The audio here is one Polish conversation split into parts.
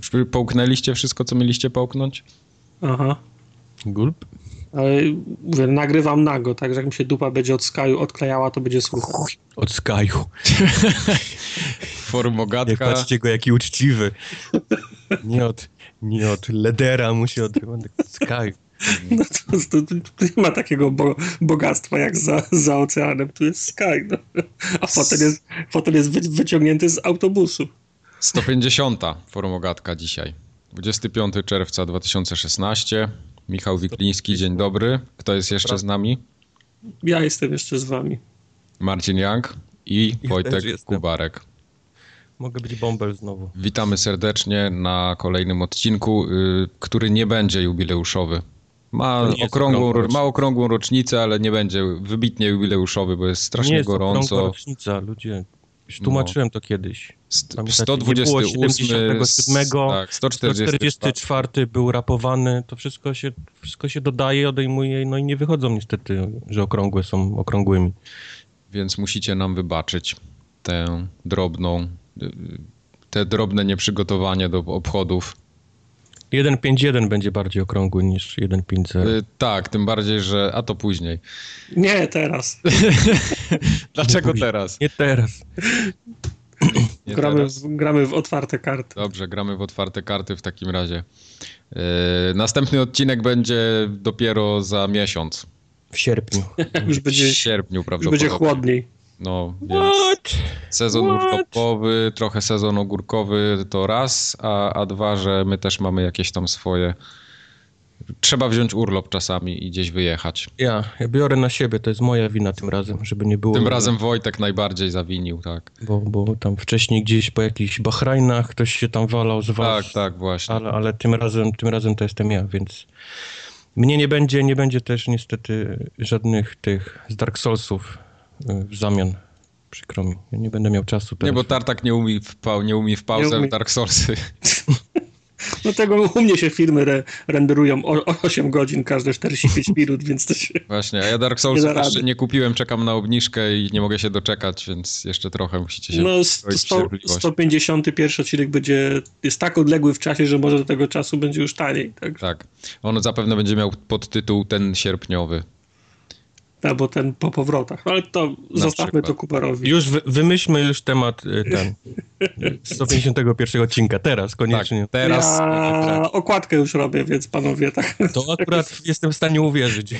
Tak, połknęliście wszystko, co mieliście połknąć? Aha. Gulp? Ale mówię, nagrywam nago, tak, że jak mi się dupa będzie od Skyu odklejała, to będzie słychać. Od Skyu. Formogatka. Nie patrzcie go, jaki uczciwy. Nie od, nie od Ledera, musi od, od Sky. No to, to, to, nie ma takiego bo, bogactwa jak za, za oceanem, tu jest Sky. No. A fotel jest, fotel jest wy, wyciągnięty z autobusu. 150. Formogatka dzisiaj. 25 czerwca 2016. Michał Wikliński, dzień dobry. Kto jest jeszcze z nami? Ja jestem jeszcze z wami. Marcin Young i Wojtek Kubarek. Mogę być bąbel znowu. Witamy serdecznie na kolejnym odcinku, y, który nie będzie jubileuszowy. Ma okrągłą, ma okrągłą rocznicę, ale nie będzie wybitnie jubileuszowy, bo jest strasznie nie jest gorąco. rocznica, ludzie. Już tłumaczyłem no. to kiedyś. Pamiętacie, 128, 77, tak, 144. 144 był rapowany, to wszystko się, wszystko się dodaje, odejmuje, no i nie wychodzą niestety, że okrągłe są okrągłymi. Więc musicie nam wybaczyć tę drobną, te drobne nieprzygotowanie do obchodów 1.5.1 będzie bardziej okrągły niż 1.5.0. Yy, tak, tym bardziej, że... A to później. Nie, teraz. Dlaczego nie teraz? Nie teraz. Nie gramy, teraz. W, gramy w otwarte karty. Dobrze, gramy w otwarte karty w takim razie. Yy, następny odcinek będzie dopiero za miesiąc. W sierpniu. już będzie, w sierpniu prawdopodobnie. Już będzie chłodniej. No, What? sezon urlopowy, trochę sezon ogórkowy to raz, a, a dwa, że my też mamy jakieś tam swoje... Trzeba wziąć urlop czasami i gdzieś wyjechać. Ja, ja biorę na siebie, to jest moja wina tym razem, żeby nie było... Tym razem Wojtek najbardziej zawinił, tak. Bo, bo tam wcześniej gdzieś po jakichś Bahrajnach ktoś się tam walał z was. Tak, tak, właśnie. Ale, ale tym, razem, tym razem to jestem ja, więc... Mnie nie będzie, nie będzie też niestety żadnych tych z Dark Soulsów w zamian. Przykro mi. Ja nie będę miał czasu teraz. Nie, bo Tartak nie umie w, pa nie umie w pauzę umie. Dark Soulsy. No tego u mnie się filmy re renderują o, 8 godzin każde 45 minut, więc to się... Właśnie, a ja Dark Souls nie jeszcze nie kupiłem, czekam na obniżkę i nie mogę się doczekać, więc jeszcze trochę musicie się No 100, 151 odcinek będzie, jest tak odległy w czasie, że może do tego czasu będzie już taniej. Tak, tak. On zapewne będzie miał podtytuł ten sierpniowy albo ten po powrotach, ale to Na zostawmy przykład. to Kubarowi. Już wy, wymyślmy już temat y, ten 151 odcinka, teraz koniecznie. Tak, teraz. Ja okładkę już robię, więc panowie tak. To akurat jestem w stanie uwierzyć.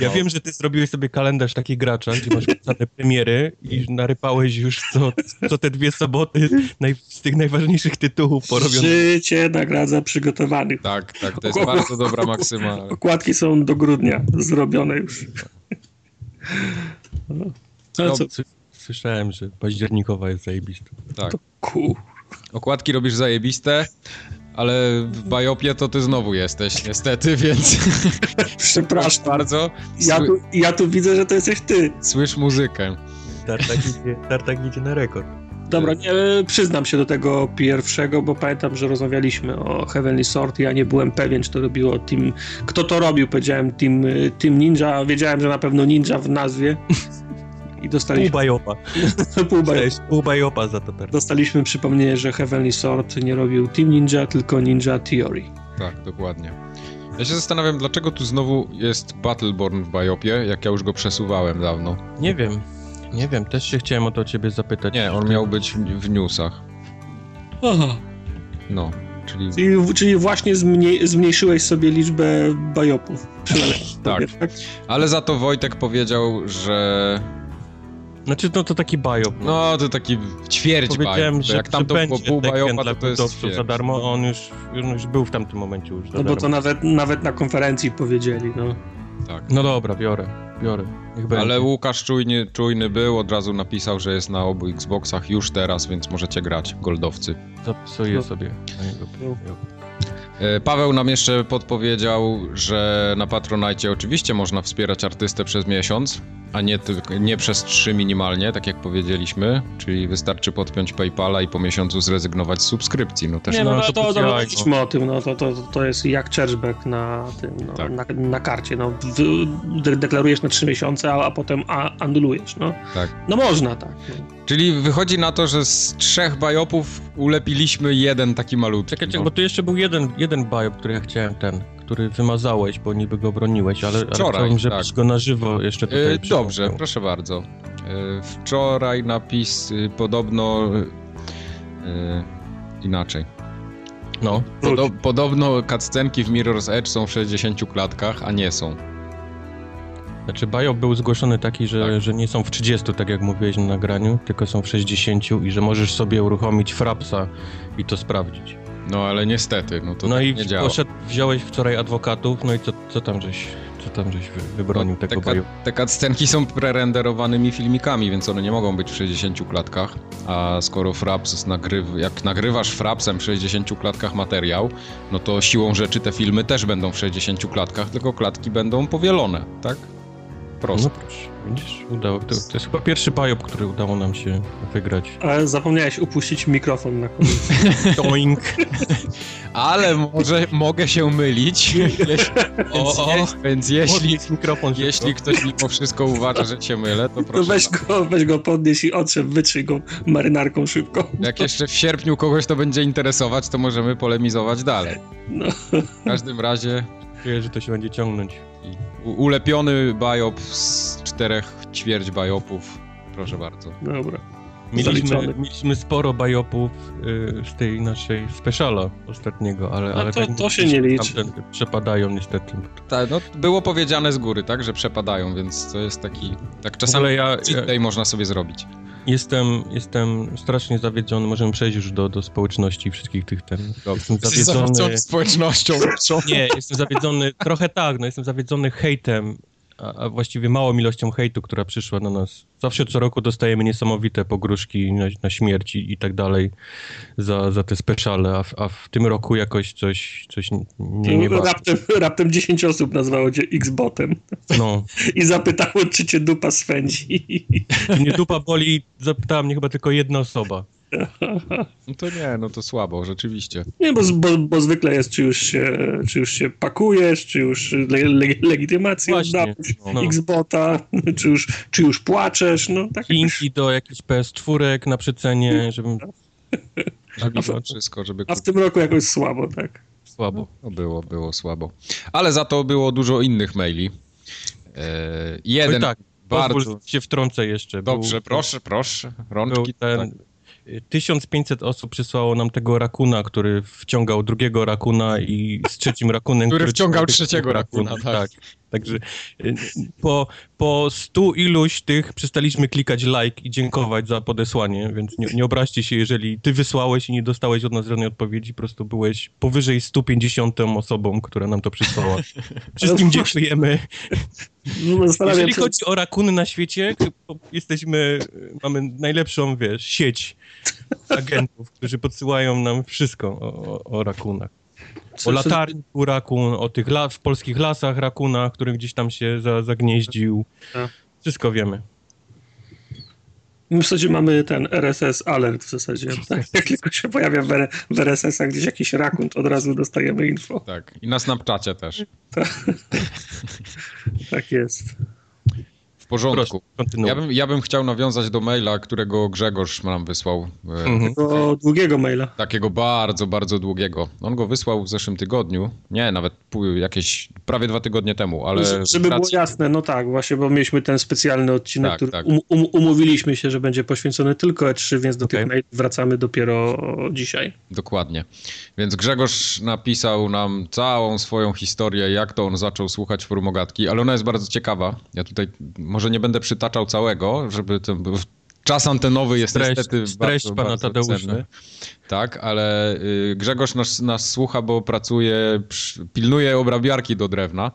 ja wiem, że ty zrobiłeś sobie kalendarz taki gracza, gdzie masz te premiery i narypałeś już co, co te dwie soboty naj, z tych najważniejszych tytułów porobionych. Życie nagradza przygotowanych. Tak, tak, to jest bardzo dobra maksyma. Okładki są do grudnia zrobione już. No, no, co? Słyszałem, że październikowa jest zajebista. Tak. Kur... Okładki robisz zajebiste, ale w Bajopie to ty znowu jesteś, niestety, więc... Przepraszam. bardzo. Ja tu, ja tu widzę, że to jesteś ty. Słysz muzykę. Tartak idzie, tartak idzie na rekord. Dobra, nie, przyznam się do tego pierwszego, bo pamiętam, że rozmawialiśmy o Heavenly Sword. Ja nie byłem pewien, czy to robiło Team. Kto to robił? Powiedziałem Team, team Ninja. Wiedziałem, że na pewno Ninja w nazwie. I dostaliśmy. Pół bajopa. pół, bajopa. pół bajopa za to teraz. Dostaliśmy przypomnienie, że Heavenly Sword nie robił Team Ninja, tylko Ninja Theory. Tak, dokładnie. Ja się zastanawiam, dlaczego tu znowu jest Battleborn w Bajopie, jak ja już go przesuwałem dawno. Nie wiem. Nie wiem, też się chciałem o to ciebie zapytać. Nie, on miał być w newsach. Aha. No, czyli... Czyli, czyli właśnie zmniej, zmniejszyłeś sobie liczbę bajopów. tak. tak, ale za to Wojtek powiedział, że... Znaczy, no to taki bajop. No, no to taki ćwierć bajop. Że, jak tam to było pół bajopa, to to jest za darmo, on już, już był w tamtym momencie już No bo to nawet, nawet na konferencji powiedzieli, no. Tak. No dobra, biorę biorę. Ale Łukasz czujny, czujny był, od razu napisał, że jest na obu Xboxach już teraz, więc możecie grać, goldowcy. Zapisuję no. sobie na niego. E, Paweł nam jeszcze podpowiedział, że na Patronite oczywiście można wspierać artystę przez miesiąc, a nie, tylko, nie przez trzy minimalnie, tak jak powiedzieliśmy, czyli wystarczy podpiąć PayPala i po miesiącu zrezygnować z subskrypcji. No też Nie, no, No, to, to to, mówiliśmy o tym, no, to, to, to jest jak churchback na tym, no, Tak. na, na karcie, no, deklarujesz na trzy miesiące, a, a potem a, anulujesz, no. tak. No można tak. No. Czyli wychodzi na to, że z trzech bajopów ulepiliśmy jeden taki malutki. Czekaj, no. bo tu jeszcze był jeden, jeden biop, który ja chciałem ten, który wymazałeś, bo niby go broniłeś, ale, ale Wczoraj, chciałbym, żebyś tak. go na żywo jeszcze tutaj E, Dobrze, proszę bardzo. E, Wczoraj napis y, podobno e, inaczej. No, Podo podobno cutscenki w Mirror's Edge są w 60 klatkach, a nie są. Znaczy biop był zgłoszony taki, że, Tak. że nie są w 30, tak jak mówiłeś na nagraniu, tylko są w 60 i że możesz sobie uruchomić frapsa i to sprawdzić. No ale niestety, no to no tak i nie działa. poszedł, wziąłeś wczoraj adwokatów, no i co, co tam żeś, co tam żeś wy, wybronił No, te, tego biop? te cutscenki są prerenderowanymi filmikami, więc one nie mogą być w 60 klatkach. A skoro Fraps nagryw, jak nagrywasz Frapsem w 60 klatkach materiał, no to siłą rzeczy te filmy też będą w 60 klatkach, tylko klatki będą powielone, tak? Prosto. No proszę, widzisz, udało. To, to jest chyba pierwszy biop, który udało nam się wygrać. Ale zapomniałeś upuścić mikrofon na koniec. Doink! Ale może mogę się mylić. Jeśli, O, o. więc, je, więc jeśli, mikrofon jeśli ktoś mimo wszystko uważa, że się mylę, to To proszę. weź go, weź go podnieś i otrzep, wytrzyj go marynarką szybko. Jak jeszcze w sierpniu kogoś to będzie interesować, to możemy polemizować dalej. No. W każdym razie Czuję, że to się będzie ciągnąć. Ulepiony biop z czterech ćwierć biopów. Proszę bardzo. Dobra. Mieliśmy, mieliśmy sporo biopów y, z tej naszej speciala ostatniego, ale, No ale to- to się nie liczy. tamte Przepadają niestety. Tak, no było powiedziane z góry, tak, że przepadają, więc to jest taki. Tak czasami ja, ja można sobie zrobić. Jestem, jestem strasznie zawiedziony, możemy przejść już do, do społeczności wszystkich tych ten. Jestem zawiedzony. społecznością. Nie, jestem zawiedzony, trochę tak, no jestem zawiedzony hejtem, a, a właściwie małą ilością hejtu, która przyszła na nas. Zawsze co roku dostajemy niesamowite pogróżki na, na śmierć i, i tak dalej za, za te speciale, a w, a w tym roku jakoś coś, coś nie, nie bardzo. raptem, raptem 10 osób nazwało cię X-botem No, i zapytało, czy cię dupa swędzi. mnie dupa boli, zapytała mnie chyba tylko jedna osoba. No to nie, no to słabo, rzeczywiście. Nie, bo, bo, bo zwykle jest, czy już się, czy już się pakujesz, czy już le, le, legitymację oddałeś, no. X-bota, czy już, czy już płaczesz, no tak. Linki do jakichś PS4 na przecenie, żebym Żeby mimo wszystko, żeby A w tym roku jakoś słabo, tak. słabo. No było, było słabo. Ale za to było dużo innych maili. Eee, jeden Oj, tak, bardzo... Pozwól się wtrącę jeszcze. Dobrze, Był- proszę, proszę. Był Rączki. ten, tak. Y, 1500 osób przysłało nam tego rakuna, który wciągał drugiego rakuna i z trzecim rakunem, Który wciągał trzymał trzeciego tego rakuna, tak. Także y, po, po stu iluś tych przestaliśmy klikać like i dziękować za podesłanie, więc nie, nie obraźcie się, jeżeli ty wysłałeś i nie dostałeś od nas żadnej odpowiedzi, po prostu byłeś powyżej 150 osobą, która nam to przysłała. Wszystkim dziękujemy. No, Jeżeli chodzi o rakuny na świecie, to jesteśmy, mamy najlepszą, wiesz, sieć agentów, którzy podsyłają nam wszystko o, o, o rakunach. O co- latarniku rakun, o tych la, w polskich lasach rakunach, który gdzieś tam się za, zagnieździł. Tak. Wszystko wiemy. My w zasadzie mamy ten RSS alert w zasadzie. Tak? Jak tylko się pojawia w, R- w RSS-ach gdzieś jakiś rakun, to od razu dostajemy info. tak. I na Snapchacie też. Tak jest. Porządku. Proszę, kontynuuj. Ja bym, ja bym chciał nawiązać do maila, którego Grzegorz nam wysłał. E, Mhm. Do długiego maila. Takiego bardzo, bardzo długiego. On go wysłał w zeszłym tygodniu. Nie, nawet jakieś prawie dwa tygodnie temu, ale. Żeby z było jasne, no tak, właśnie, bo mieliśmy ten specjalny odcinek, Tak, który tak. Um, um, umówiliśmy się, że będzie poświęcony tylko E3, więc do Okej. tych maili wracamy dopiero dzisiaj. Dokładnie. Więc Grzegorz napisał nam całą swoją historię, jak to on zaczął słuchać formogatki, ale ona jest bardzo ciekawa. Ja tutaj może nie będę przytaczał całego, żeby to był. Czas antenowy jest Treść- niestety treść bardzo, pana bardzo Tadeusza. cenny. Tak, ale y, Grzegorz nas, nas słucha, bo pracuje, pilnuje obrabiarki do drewna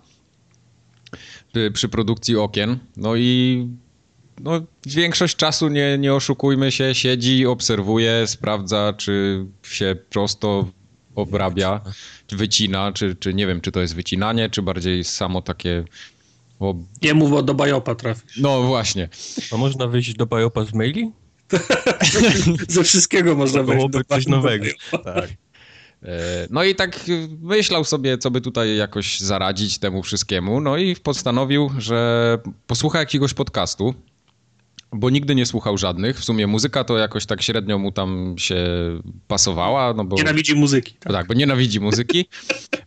przy, przy produkcji okien. No i no, większość czasu, nie, nie oszukujmy się, siedzi, obserwuje, sprawdza, czy się prosto obrabia, wycina, czy, czy nie wiem, czy to jest wycinanie, czy bardziej samo takie... O... Nie mów, bo do Bajopa trafisz. No właśnie. A można wyjść do Bajopa z maili? Ze wszystkiego można wejść do coś nowego. Tak. E, no i tak myślał sobie, co by tutaj jakoś zaradzić temu wszystkiemu. No i postanowił, że posłucha jakiegoś podcastu, bo nigdy nie słuchał żadnych. W sumie muzyka to jakoś tak średnio mu tam się pasowała. No bo, nienawidzi muzyki. Tak. tak, bo nienawidzi muzyki.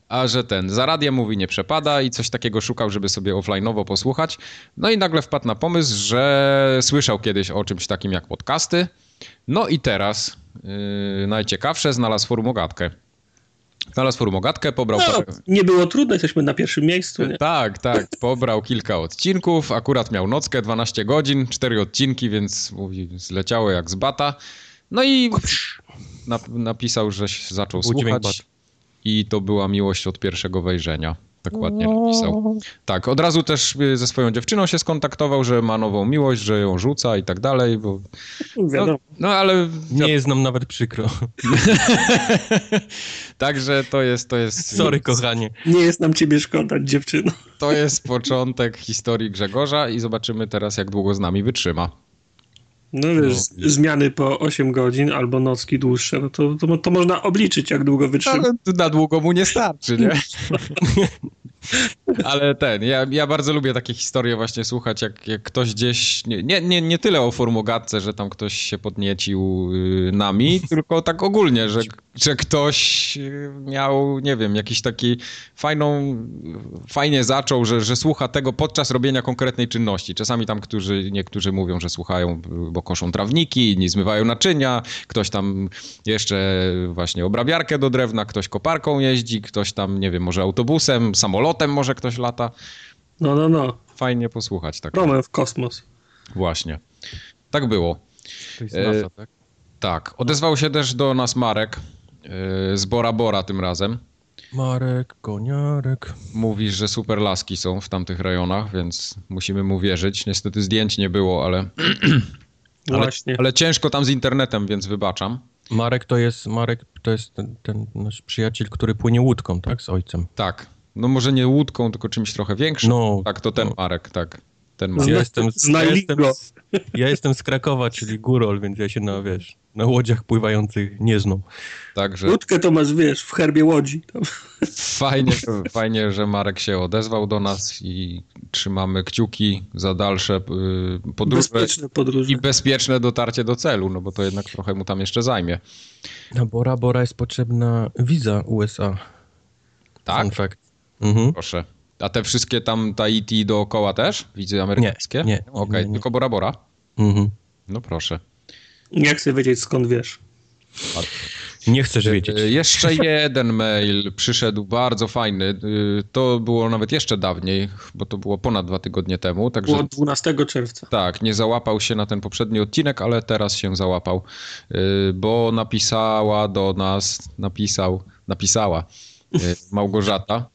A że ten, za radiem mówi nie przepada i coś takiego szukał, żeby sobie offline'owo posłuchać. No i nagle wpadł na pomysł, że słyszał kiedyś o czymś takim jak podcasty. No i teraz yy, najciekawsze znalazł formogatkę. Znalazł formogatkę, pobrał... No, nie było trudno, jesteśmy na pierwszym miejscu. Nie? Tak, tak, pobrał kilka odcinków, akurat miał nockę, 12 godzin, 4 odcinki, więc mówi, zleciało jak z bata. No i napisał, że zaczął słuchać i to była miłość od pierwszego wejrzenia. Tak ładnie napisał. Tak, od razu też y, ze swoją dziewczyną się skontaktował, że ma nową miłość, że ją rzuca i tak dalej, bo... No, no ale... Nie jest nam nawet przykro. Także to jest, to jest... Sorry, kochanie. Nie jest nam ciebie szkoda, dziewczyno. To jest początek historii Grzegorza i zobaczymy teraz, jak długo z nami wytrzyma. No wiesz, no. zmiany po 8 godzin albo nocki dłuższe, no to, to, to można obliczyć, jak długo wytrzyma. Ale na długo mu nie starczy, nie? Ale ten, ja, ja bardzo lubię takie historie właśnie słuchać, jak, jak ktoś gdzieś, nie, nie, nie tyle o formogatce, że tam ktoś się podniecił y, nami, tylko tak ogólnie, że, że ktoś y, miał, nie wiem, jakiś taki fajną, fajnie zaczął, że, że słucha tego podczas robienia konkretnej czynności. Czasami tam którzy, niektórzy mówią, że słuchają, bo koszą trawniki, nie zmywają naczynia, ktoś tam jeszcze właśnie obrabiarkę do drewna, ktoś koparką jeździ, ktoś tam, nie wiem, może autobusem, samolotem, może ktoś lata. No, no, no. Fajnie posłuchać. Tak. Promem w kosmos. Właśnie. Tak było. To jest NASA, tak? Tak. Odezwał się też do nas Marek e, z Bora Bora tym razem. Marek, koniarek. Mówi, że super laski są w tamtych rejonach, więc musimy mu wierzyć. Niestety zdjęć nie było, ale... ale, Właśnie. ale ciężko tam z internetem, więc wybaczam. Marek to jest, Marek to jest ten, ten nasz przyjaciel, który płynie łódką, tak? Z ojcem. Tak, no może nie łódką, tylko czymś trochę większym. No, tak, to ten no. Marek, tak. Ten Marek. Ja jestem, ja, jestem, ja jestem z Krakowa, czyli Górol, więc ja się na, wiesz, na łodziach pływających nie znam. Także... Łódkę to masz, wiesz, w herbie łodzi. Fajnie, fajnie, że Marek się odezwał do nas i trzymamy kciuki za dalsze y, podróże. Bezpieczne podróże. I bezpieczne dotarcie do celu, no bo to jednak trochę mu tam jeszcze zajmie. Na Bora Bora jest potrzebna wiza USA. Tak? Fun fact. Mhm. Proszę. A te wszystkie tam Tahiti dookoła też? Widzę amerykańskie? Nie, nie. Okej, okay, tylko Bora Bora? Mhm. No proszę. Nie chcę wiedzieć skąd wiesz. Nie chcesz wiedzieć. E, jeszcze jeden mail przyszedł, bardzo fajny. E, to było nawet jeszcze dawniej, bo to było ponad dwa tygodnie temu. Także, było 12 czerwca. Tak, nie załapał się na ten poprzedni odcinek, ale teraz się załapał, e, bo napisała do nas, napisał, napisała Małgorzata.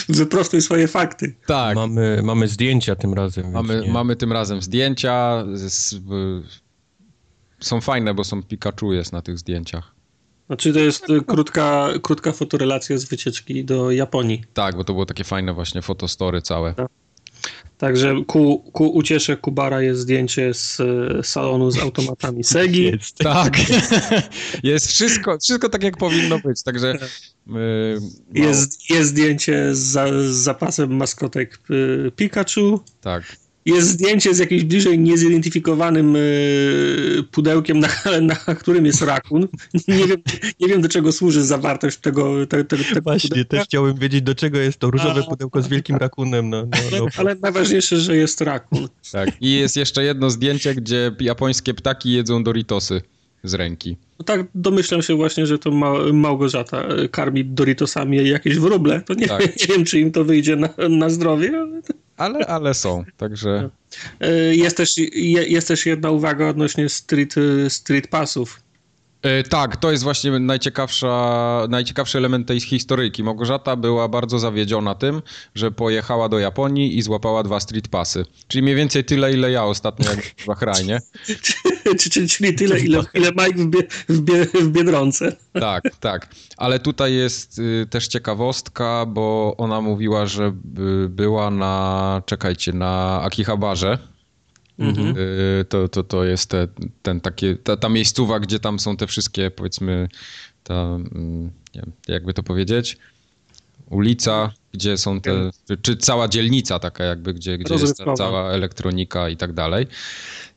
Wyprostuj swoje fakty. Tak. Mamy, mamy zdjęcia tym razem. Mamy, mamy tym razem zdjęcia. Z, są fajne, bo są Pikachu jest na tych zdjęciach. Znaczy to jest krótka, krótka fotorelacja z wycieczki do Japonii. Tak, bo to było takie fajne właśnie fotostory całe. Tak. Także ku, ku uciesze Kubara jest zdjęcie z salonu z automatami Segi. Jest. Tak. jest wszystko, wszystko tak jak powinno być. Także yy, jest, jest zdjęcie z, z zapasem maskotek y, Pikachu. Tak. Jest zdjęcie z jakimś bliżej niezidentyfikowanym y, pudełkiem, na, na którym jest rakun. Nie wiem, nie wiem do czego służy zawartość tego, te, te, tego Właśnie, pudełka. też chciałem wiedzieć, do czego jest to różowe pudełko z wielkim rakunem. No, no, no. Ale najważniejsze, że jest rakun. Tak, i jest jeszcze jedno zdjęcie, gdzie japońskie ptaki jedzą Doritosy z ręki. No tak, domyślam się właśnie, że to Ma Małgorzata karmi Doritosami jakieś wróble. To nie, tak. nie wiem, czy im to wyjdzie na, na zdrowie, ale ale, ale są, także... E, jest też, jest też jedna uwaga odnośnie street, street passów. E, tak, to jest właśnie najciekawsza, najciekawszy element tej historyjki. Małgorzata była bardzo zawiedziona tym, że pojechała do Japonii i złapała dwa street passy. Czyli mniej więcej tyle, ile ja ostatnio jak w Bahrajnie. czyli, tyle, ile, ile Mike w, bie, w, bie, w Biedronce. tak, tak. Ale tutaj jest y, też ciekawostka, bo ona mówiła, że była na, czekajcie, na Akihabarze Mhm. Y, to, to, to jest te, ten takie, ta, ta miejscowa, gdzie tam są te wszystkie, powiedzmy, ta, mm, nie wiem, jakby to powiedzieć, ulica, gdzie są te, czy, czy cała dzielnica taka jakby, gdzie, gdzie jest ta cała elektronika i tak dalej.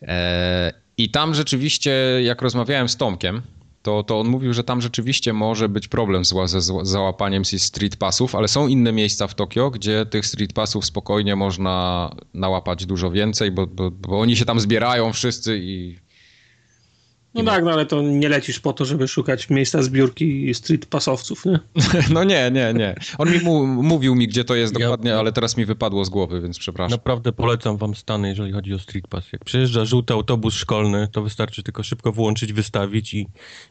E, I tam rzeczywiście, jak rozmawiałem z Tomkiem, to, to on mówił, że tam rzeczywiście może być problem z, ze załapaniem street passów, ale są inne miejsca w Tokio, gdzie tych street passów spokojnie można nałapać dużo więcej, bo, bo, bo oni się tam zbierają wszyscy i no tak, no ale to nie lecisz po to, żeby szukać miejsca zbiórki street pasowców, nie? No nie, nie, nie. On mi mu, mówił mi, gdzie to jest dokładnie, ja, ale teraz mi wypadło z głowy, więc przepraszam. Naprawdę polecam wam Stany, jeżeli chodzi o street pass. Jak przyjeżdża żółty autobus szkolny, to wystarczy tylko szybko włączyć, wystawić i,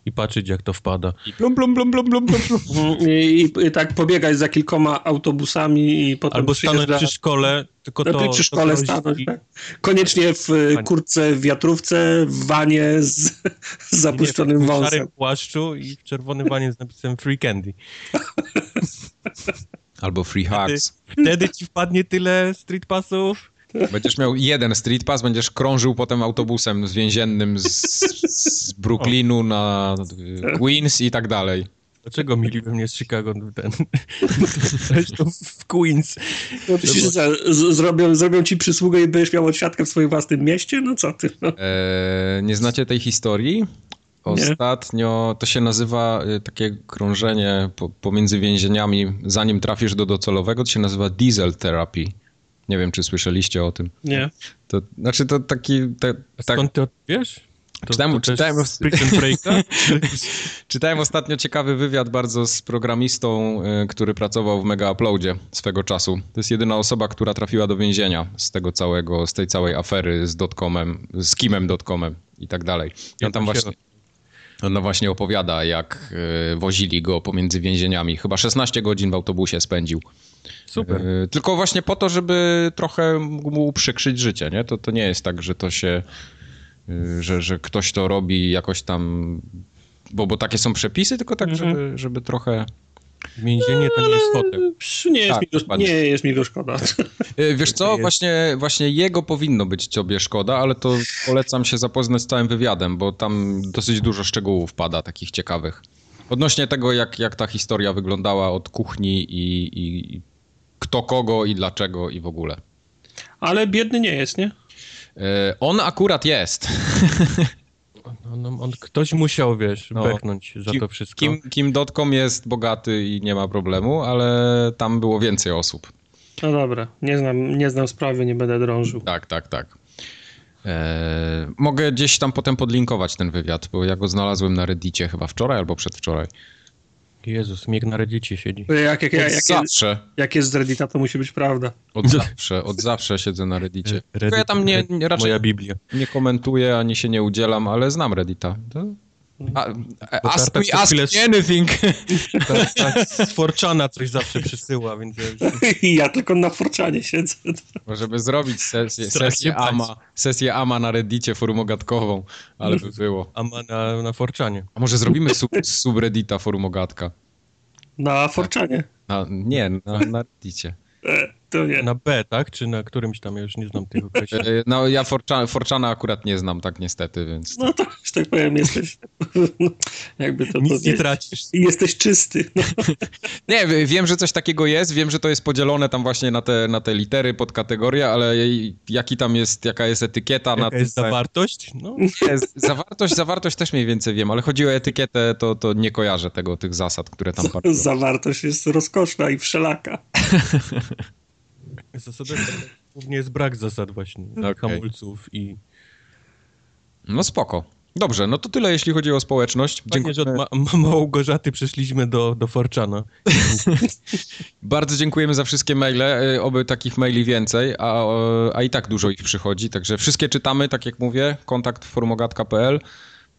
i patrzeć, jak to wpada. I blum, blum, blum, blum, blum, blum. I, i, I, tak pobiegać za kilkoma autobusami i potem Albo stanąć przy szkole, tylko to... Przy szkole to stanąć, tak? Koniecznie w kurtce, w wiatrówce, w wanie z, z zapuszczonym nie, wąsem. W szarym płaszczu i w czerwonym wanie z napisem Free Candy. Albo Free Hugs. Wtedy, wtedy ci wpadnie tyle street passów, Będziesz miał jeden street pass, będziesz krążył potem autobusem z więziennym z, z Brooklynu na Queens i tak dalej. Dlaczego mieliby mnie z Chicago ten... Zresztą w Queens. No, z, zrobią, zrobią ci przysługę i będziesz miał odsiadkę w swoim własnym mieście? No co ty? No. Eee, nie znacie tej historii? Ostatnio nie. to się nazywa y, takie krążenie po, pomiędzy więzieniami, zanim trafisz do docelowego, to się nazywa diesel therapy. Nie wiem, czy słyszeliście o tym. Nie. To, znaczy to taki... Te, tak, skąd ty wiesz? To, czytałem, to czytałem, czytałem ostatnio ciekawy wywiad bardzo z programistą, y, który pracował w Mega Uploadzie swego czasu. To jest jedyna osoba, która trafiła do więzienia z tego całego, z tej całej afery z dotcomem, z kimem.comem i tak dalej. I on tam właśnie... On właśnie opowiada, jak y, wozili go pomiędzy więzieniami. Chyba 16 godzin w autobusie spędził. Super. Y, tylko właśnie po to, żeby trochę mu uprzykrzyć życie, nie? To, to nie jest tak, że to się że, że ktoś to robi jakoś tam, bo, bo takie są przepisy, tylko tak, mhm. żeby, żeby trochę... Więzienie to nie jest fotel. Nie jest, tak, mi go, nie jest mi go szkoda. Y, wiesz co, właśnie, właśnie jego powinno być tobie szkoda, ale to polecam się zapoznać z całym wywiadem, bo tam dosyć dużo szczegółów pada, takich ciekawych. Odnośnie tego, jak, jak ta historia wyglądała od kuchni i, i kto kogo i dlaczego i w ogóle. Ale biedny nie jest, nie? E, on akurat jest. No, no, on, ktoś musiał, wiesz, no, beknąć za to wszystko. Kim, Kim Dotcom jest bogaty i nie ma problemu, ale tam było więcej osób. No dobra, nie znam, nie znam sprawy, nie będę drążył. Tak, tak, tak. Eee, mogę gdzieś tam potem podlinkować ten wywiad, bo ja go znalazłem na Reddicie chyba wczoraj albo przedwczoraj. Jezus, Miek na Reddicie siedzi. Jak, jak, jak, jak, zawsze. Jak jest z Reddita, to musi być prawda. Od zawsze, od zawsze siedzę na Reddicie. Reddit, ja tam nie, nie raczej moja Biblia. nie komentuję, ani się nie udzielam, ale znam Reddita. To a, ask me, ask me anything. Tak, tak, z Forczana coś zawsze przysyła, więc... Ja tylko na Forczanie siedzę. Możemy zrobić sesję, sesję AMA, sesję AMA na Reddicie forumogatkową, ale by było. AMA na, na Forczanie. A może zrobimy sub, subreddita forumogatka? Na Forczanie? Na, nie, na, na Reddicie. To nie. Na B, tak? Czy na którymś tam, ja już nie znam tego określenia. E, no ja Forczana, Forczana akurat nie znam, tak niestety, więc... No to, że tak powiem, jesteś... jakby to Nic powiedzieć. nie tracisz. I jesteś czysty. No. nie, wiem, że coś takiego jest, wiem, że to jest podzielone tam właśnie na te, na te litery, pod kategorie, ale jaki tam jest, jaka jest etykieta... Jaka na jest zawartość? No. Nie, zawartość, zawartość też mniej więcej wiem, ale chodzi o etykietę, to, to nie kojarzę tego, tych zasad, które tam. Zawartość jest rozkoszna i wszelaka. Zasada głównie jest brak zasad właśnie, okay. hamulców i... No spoko. Dobrze, no to tyle jeśli chodzi o społeczność. Dziękuję, że od ma Małgorzaty przeszliśmy do, do Forczana. Bardzo dziękujemy za wszystkie maile, y, oby takich maili więcej, a, a i tak dużo ich przychodzi, także wszystkie czytamy, tak jak mówię, kontakt formogatka.pl Mm,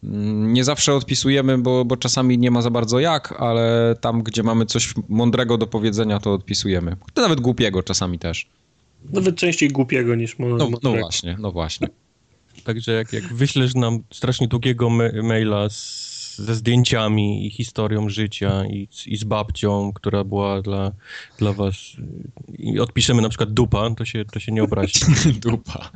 nie zawsze odpisujemy, bo, bo czasami nie ma za bardzo jak, ale tam, gdzie mamy coś mądrego do powiedzenia, to odpisujemy. To nawet głupiego czasami też. Nawet częściej głupiego niż mądrego. No, no właśnie, no właśnie. Także jak, jak wyślesz nam strasznie długiego ma maila z, ze zdjęciami i historią życia i, i z babcią, która była dla, dla was i odpiszemy na przykład dupa, to się, to się nie obrazi. dupa.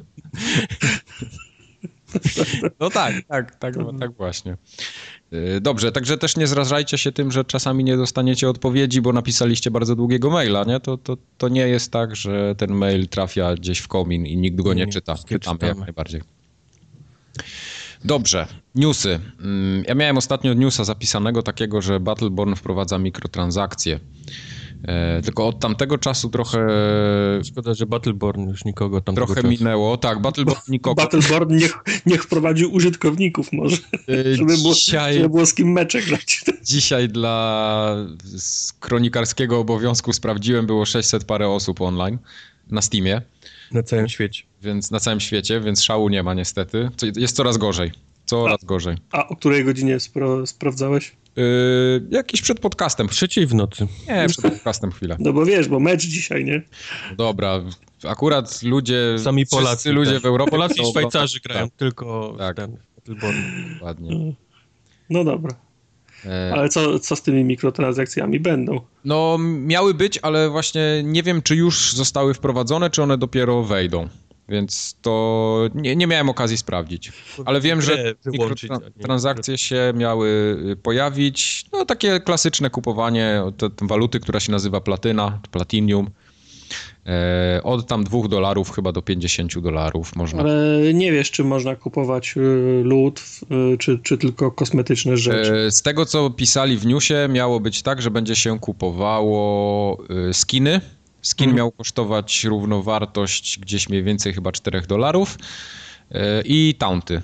No tak, tak, tak, tak właśnie. Y, dobrze, także też nie zrażajcie się tym, że czasami nie dostaniecie odpowiedzi, bo napisaliście bardzo długiego maila, nie? To, to, to nie jest tak, że ten mail trafia gdzieś w komin i nikt go nie, nie czyta. Czytamy jak najbardziej. Dobrze, newsy. Mm, ja miałem ostatnio newsa zapisanego takiego, że Battleborn wprowadza mikrotransakcje. E, tylko od tamtego czasu trochę... Szkoda, że Battleborn już nikogo tam Trochę minęło, tak, Battleborn nikogo. Battleborn niech, niech wprowadził użytkowników może, e, żeby, było, dzisiaj, żeby było z kim mecze grać. Dzisiaj dla kronikarskiego obowiązku sprawdziłem, było 600 parę osób online na Steamie. Na całym świecie. Więc na całym świecie, więc szału nie ma niestety. Jest coraz gorzej. Coraz a, gorzej. A o której godzinie spro, sprawdzałeś? Yy, jakiś przed podcastem. Trzeciej w nocy. Nie, przed podcastem chwilę. No bo wiesz, bo mecz dzisiaj, nie? Dobra, akurat ludzie... Sami Polacy. ludzie tak. w Europie... Polacy i Szwajcarzy grają tak. tylko tak. ten Ładnie. No dobra. E, ale co, co z tymi mikrotransakcjami będą? No, miały być, ale właśnie nie wiem, czy już zostały wprowadzone, czy one dopiero wejdą. Więc to nie, nie miałem okazji sprawdzić. Ale wiem, że transakcje się miały y, pojawić. No takie klasyczne kupowanie te, te waluty, która się nazywa platyna, platinium. E, od tam 2 dolarów chyba do 50 dolarów można. Ale nie wiesz, czy można kupować y, lód, y, czy, czy tylko kosmetyczne rzeczy. E, z tego, co pisali w newsie, miało być tak, że będzie się kupowało skiny Skin mhm. miał kosztować równowartość gdzieś mniej więcej chyba 4 dolarów e, i taunty.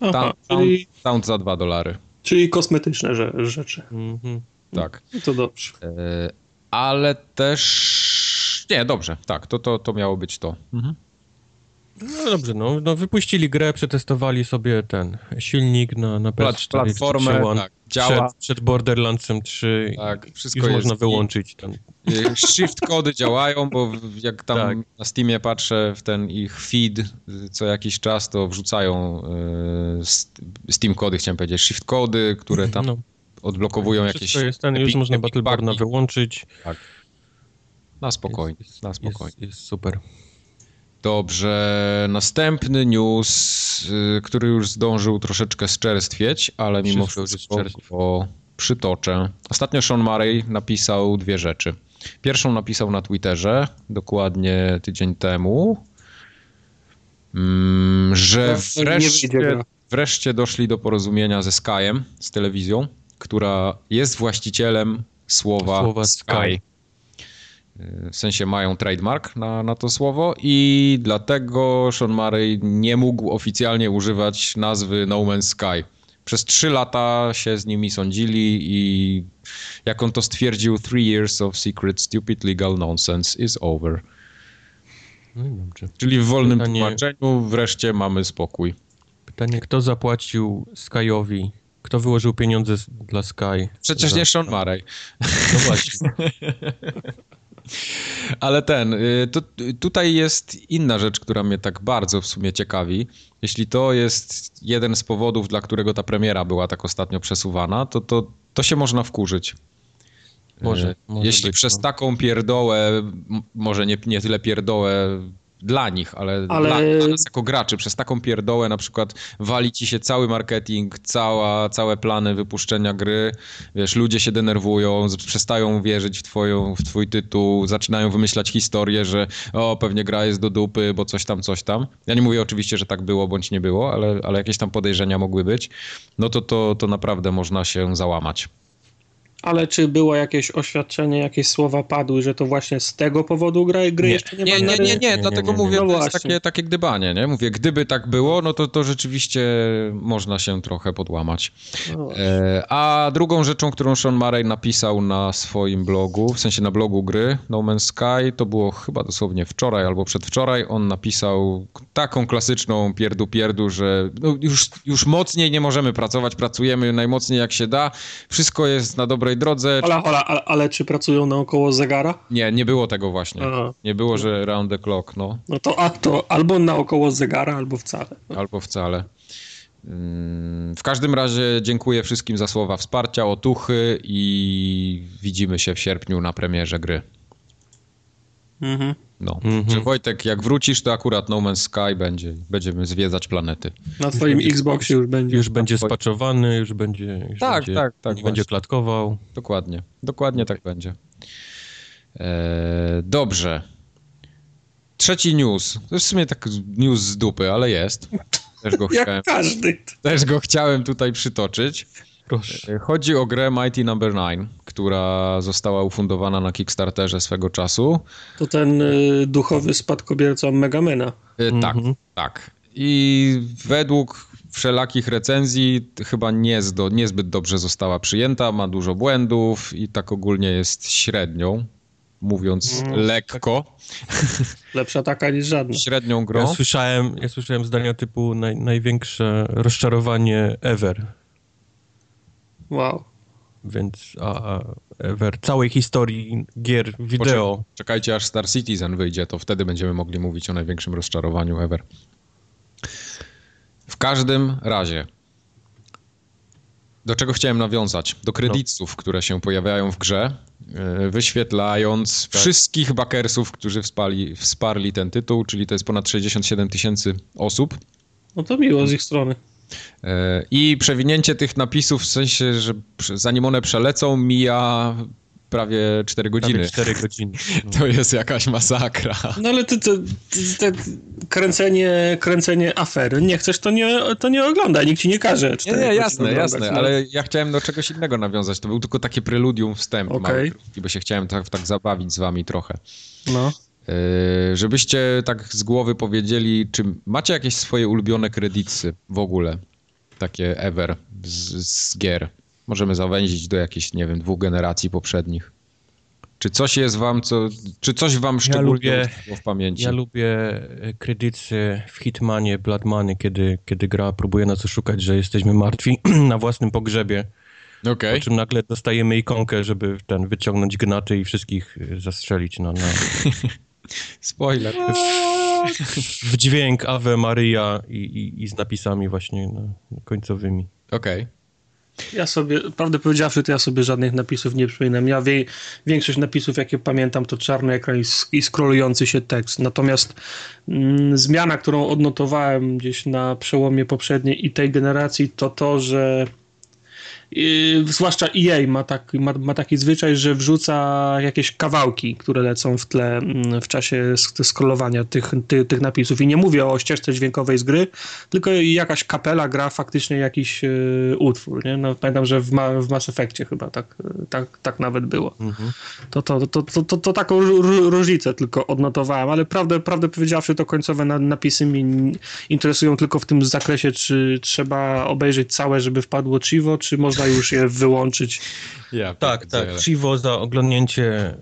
Aha, taunt, czyli... taunt za 2 dolary. Czyli kosmetyczne rzeczy. Mhm. Tak. No to dobrze. E, ale też... Nie, dobrze, tak, to, to, to miało być to. Mhm. No dobrze, no, no wypuścili grę, przetestowali sobie ten silnik na, na PS4. Platformę, tak, działa. Przed, przed Borderlandsem 3 tak, wszystko już można wyłączyć. Ten. Shift kody działają, bo jak tam tak. na Steamie patrzę w ten ich feed co jakiś czas, to wrzucają y, Steam kody, chciałem powiedzieć, shift kody, które tam no. odblokowują Wszystko jakieś... jest ten, już można Battleborna wyłączyć. Tak. Na spokojnie, jest, na spokojnie. Jest, jest super. Dobrze, następny news, y, który już zdążył troszeczkę zczerstwieć, ale mimo wszystko przytoczę. Ostatnio Sean Murray napisał dwie rzeczy. Pierwszą napisał na Twitterze, dokładnie tydzień temu, mm, że wreszcie, wreszcie doszli do porozumienia ze Skyem, z telewizją, która jest właścicielem słowa, słowa Sky. Sky. W sensie mają trademark na, na to słowo i dlatego Sean Murray nie mógł oficjalnie używać nazwy No Man's Sky. Przez trzy lata się z nimi sądzili i jak on to stwierdził, three years of secret, stupid legal nonsense is over. No. Czyli w wolnym Pytanie... tłumaczeniu wreszcie mamy spokój. Pytanie, kto zapłacił Skyowi? Kto wyłożył pieniądze dla Sky? Przecież za... nie Sean Murray. No właśnie. Ale ten, y, to, tutaj jest inna rzecz, która mnie tak bardzo w sumie ciekawi. Jeśli to jest jeden z powodów, dla którego ta premiera była tak ostatnio przesuwana, to, to, to się można wkurzyć. Może. Y, może Jeśli być, przez no. taką pierdołę, może nie, nie tyle pierdołę dla nich, ale, ale... Dla, dla, nas jako graczy. Przez taką pierdołę na przykład wali ci się cały marketing, cała, całe plany wypuszczenia gry. Wiesz, ludzie się denerwują, przestają wierzyć w, twoją, w twój tytuł, zaczynają wymyślać historię, że o, pewnie gra jest do dupy, bo coś tam, coś tam. Ja nie mówię oczywiście, że tak było bądź nie było, ale, ale jakieś tam podejrzenia mogły być. No to, to, to naprawdę można się załamać. Ale czy było jakieś oświadczenie, jakieś słowa padły, że to właśnie z tego powodu gra, gry nie. jeszcze nie, nie, ma nie, nie, nie, dlatego nie, nie. mówię, No to jest właśnie. takie, takie gdybanie, nie? Mówię, gdyby tak było, no to, to rzeczywiście można się trochę podłamać. No, E, A drugą rzeczą, którą Sean Murray napisał na swoim blogu, w sensie na blogu gry No Man's Sky, to było chyba dosłownie wczoraj albo przedwczoraj, on napisał taką klasyczną pierdu pierdu, że no już, już mocniej nie możemy pracować, pracujemy najmocniej jak się da, wszystko jest na dobrej drodze. Hola, hola, ale, ale czy pracują naokoło zegara? Nie, nie było tego właśnie. Aha. Nie było, że round the clock, no. No to, a, to albo naokoło zegara, albo wcale. albo wcale. Ym, W każdym razie dziękuję wszystkim za słowa wsparcia, otuchy i widzimy się w sierpniu na premierze gry. Mhm. No. Mhm. Że Wojtek, jak wrócisz, to akurat No Man's Sky będzie. Będziemy zwiedzać planety. Na twoim Xboxie już będzie. Już będzie spaczowany, już będzie, już Tak, będzie, tak, tak, nie będzie właśnie. klatkował. Dokładnie. Dokładnie tak będzie. Eee, dobrze. Trzeci news. To jest w sumie tak news z dupy, ale jest. Też go chciałem, Jak każdy. też go chciałem tutaj przytoczyć. Proszę. Chodzi o grę Mighty Number 9, która została ufundowana na Kickstarterze swego czasu. To ten y, duchowy spadkobierca Megamena. E, Tak, Mhm. tak. I według wszelakich recenzji chyba nie zdo, niezbyt dobrze została przyjęta, ma dużo błędów i tak ogólnie jest średnią, mówiąc Mm, lekko, Lepsza taka niż żadna. średnią Ja grą. słyszałem, ja słyszałem zdania typu naj, największe rozczarowanie ever, Wow. więc a, ever całej historii gier wideo. Czekajcie aż Star Citizen wyjdzie, to wtedy będziemy mogli mówić o największym rozczarowaniu ever. W każdym razie, do czego chciałem nawiązać? Do kredytów, które się pojawiają w grze, yy, wyświetlając wszystkich bakersów, którzy wspali, wsparli ten tytuł, czyli to jest ponad 67 tysięcy osób. No to miło z ich strony. Yy, I przewinięcie tych napisów, w sensie, że zanim one przelecą, mija prawie 4 godziny. Prawie 4 godziny. No. To jest jakaś masakra. No ale to, to, to, to kręcenie, kręcenie afery. Nie chcesz, to nie, to nie oglądaj. Nikt ci nie każe. Nie, nie, jasne, oglądać, jasne, no. ale ja chciałem do czegoś innego nawiązać. To był tylko takie preludium, wstęp Okej. mały, się chciałem tak, tak zabawić z wami trochę. No. Yy, żebyście tak z głowy powiedzieli, czy macie jakieś swoje ulubione kredyty w ogóle? Takie ever z, z gier. Możemy zawęzić do jakichś, nie wiem, dwóch generacji poprzednich. Czy coś jest wam, co, czy coś wam szczególnie lubię- utkwiło w pamięci? Ja lubię e, kredyty w Hitmanie, Bloodmanie, kiedy, kiedy gra próbuje nas oszukać, że jesteśmy martwi na własnym pogrzebie. Okej. Po czym nagle dostajemy ikonkę, żeby ten wyciągnąć gnaty i wszystkich e, zastrzelić na, na, Spoiler. w dźwięk Ave Maria i, i, i z napisami właśnie no, końcowymi. Okej. Ja sobie, prawdę powiedziawszy, to ja sobie żadnych napisów nie przypominam. Ja wie, większość napisów, jakie pamiętam, to czarny ekran i, i scrollujący się tekst. Natomiast mm, zmiana, którą odnotowałem gdzieś na przełomie poprzedniej i tej generacji, to to, że Yy, zwłaszcza EA ma, tak, ma, ma taki zwyczaj, że wrzuca jakieś kawałki, które lecą w tle mm, w czasie scrollowania tych, ty, tych napisów. I nie mówię o ścieżce dźwiękowej z gry, tylko jakaś kapela gra faktycznie jakiś yy, utwór. Nie? No, pamiętam, że w, ma, w Mass Effectie chyba tak, tak, tak nawet było. To, to, to, to, to, to taką ró- ró- różnicę tylko odnotowałem, ale prawdę, prawdę powiedziawszy, to końcowe na, napisy mnie interesują tylko w tym zakresie, czy trzeba obejrzeć całe, żeby wpadło Chivo, czy można już je wyłączyć. Ja Tak, tak. Chivo za oglądnięcie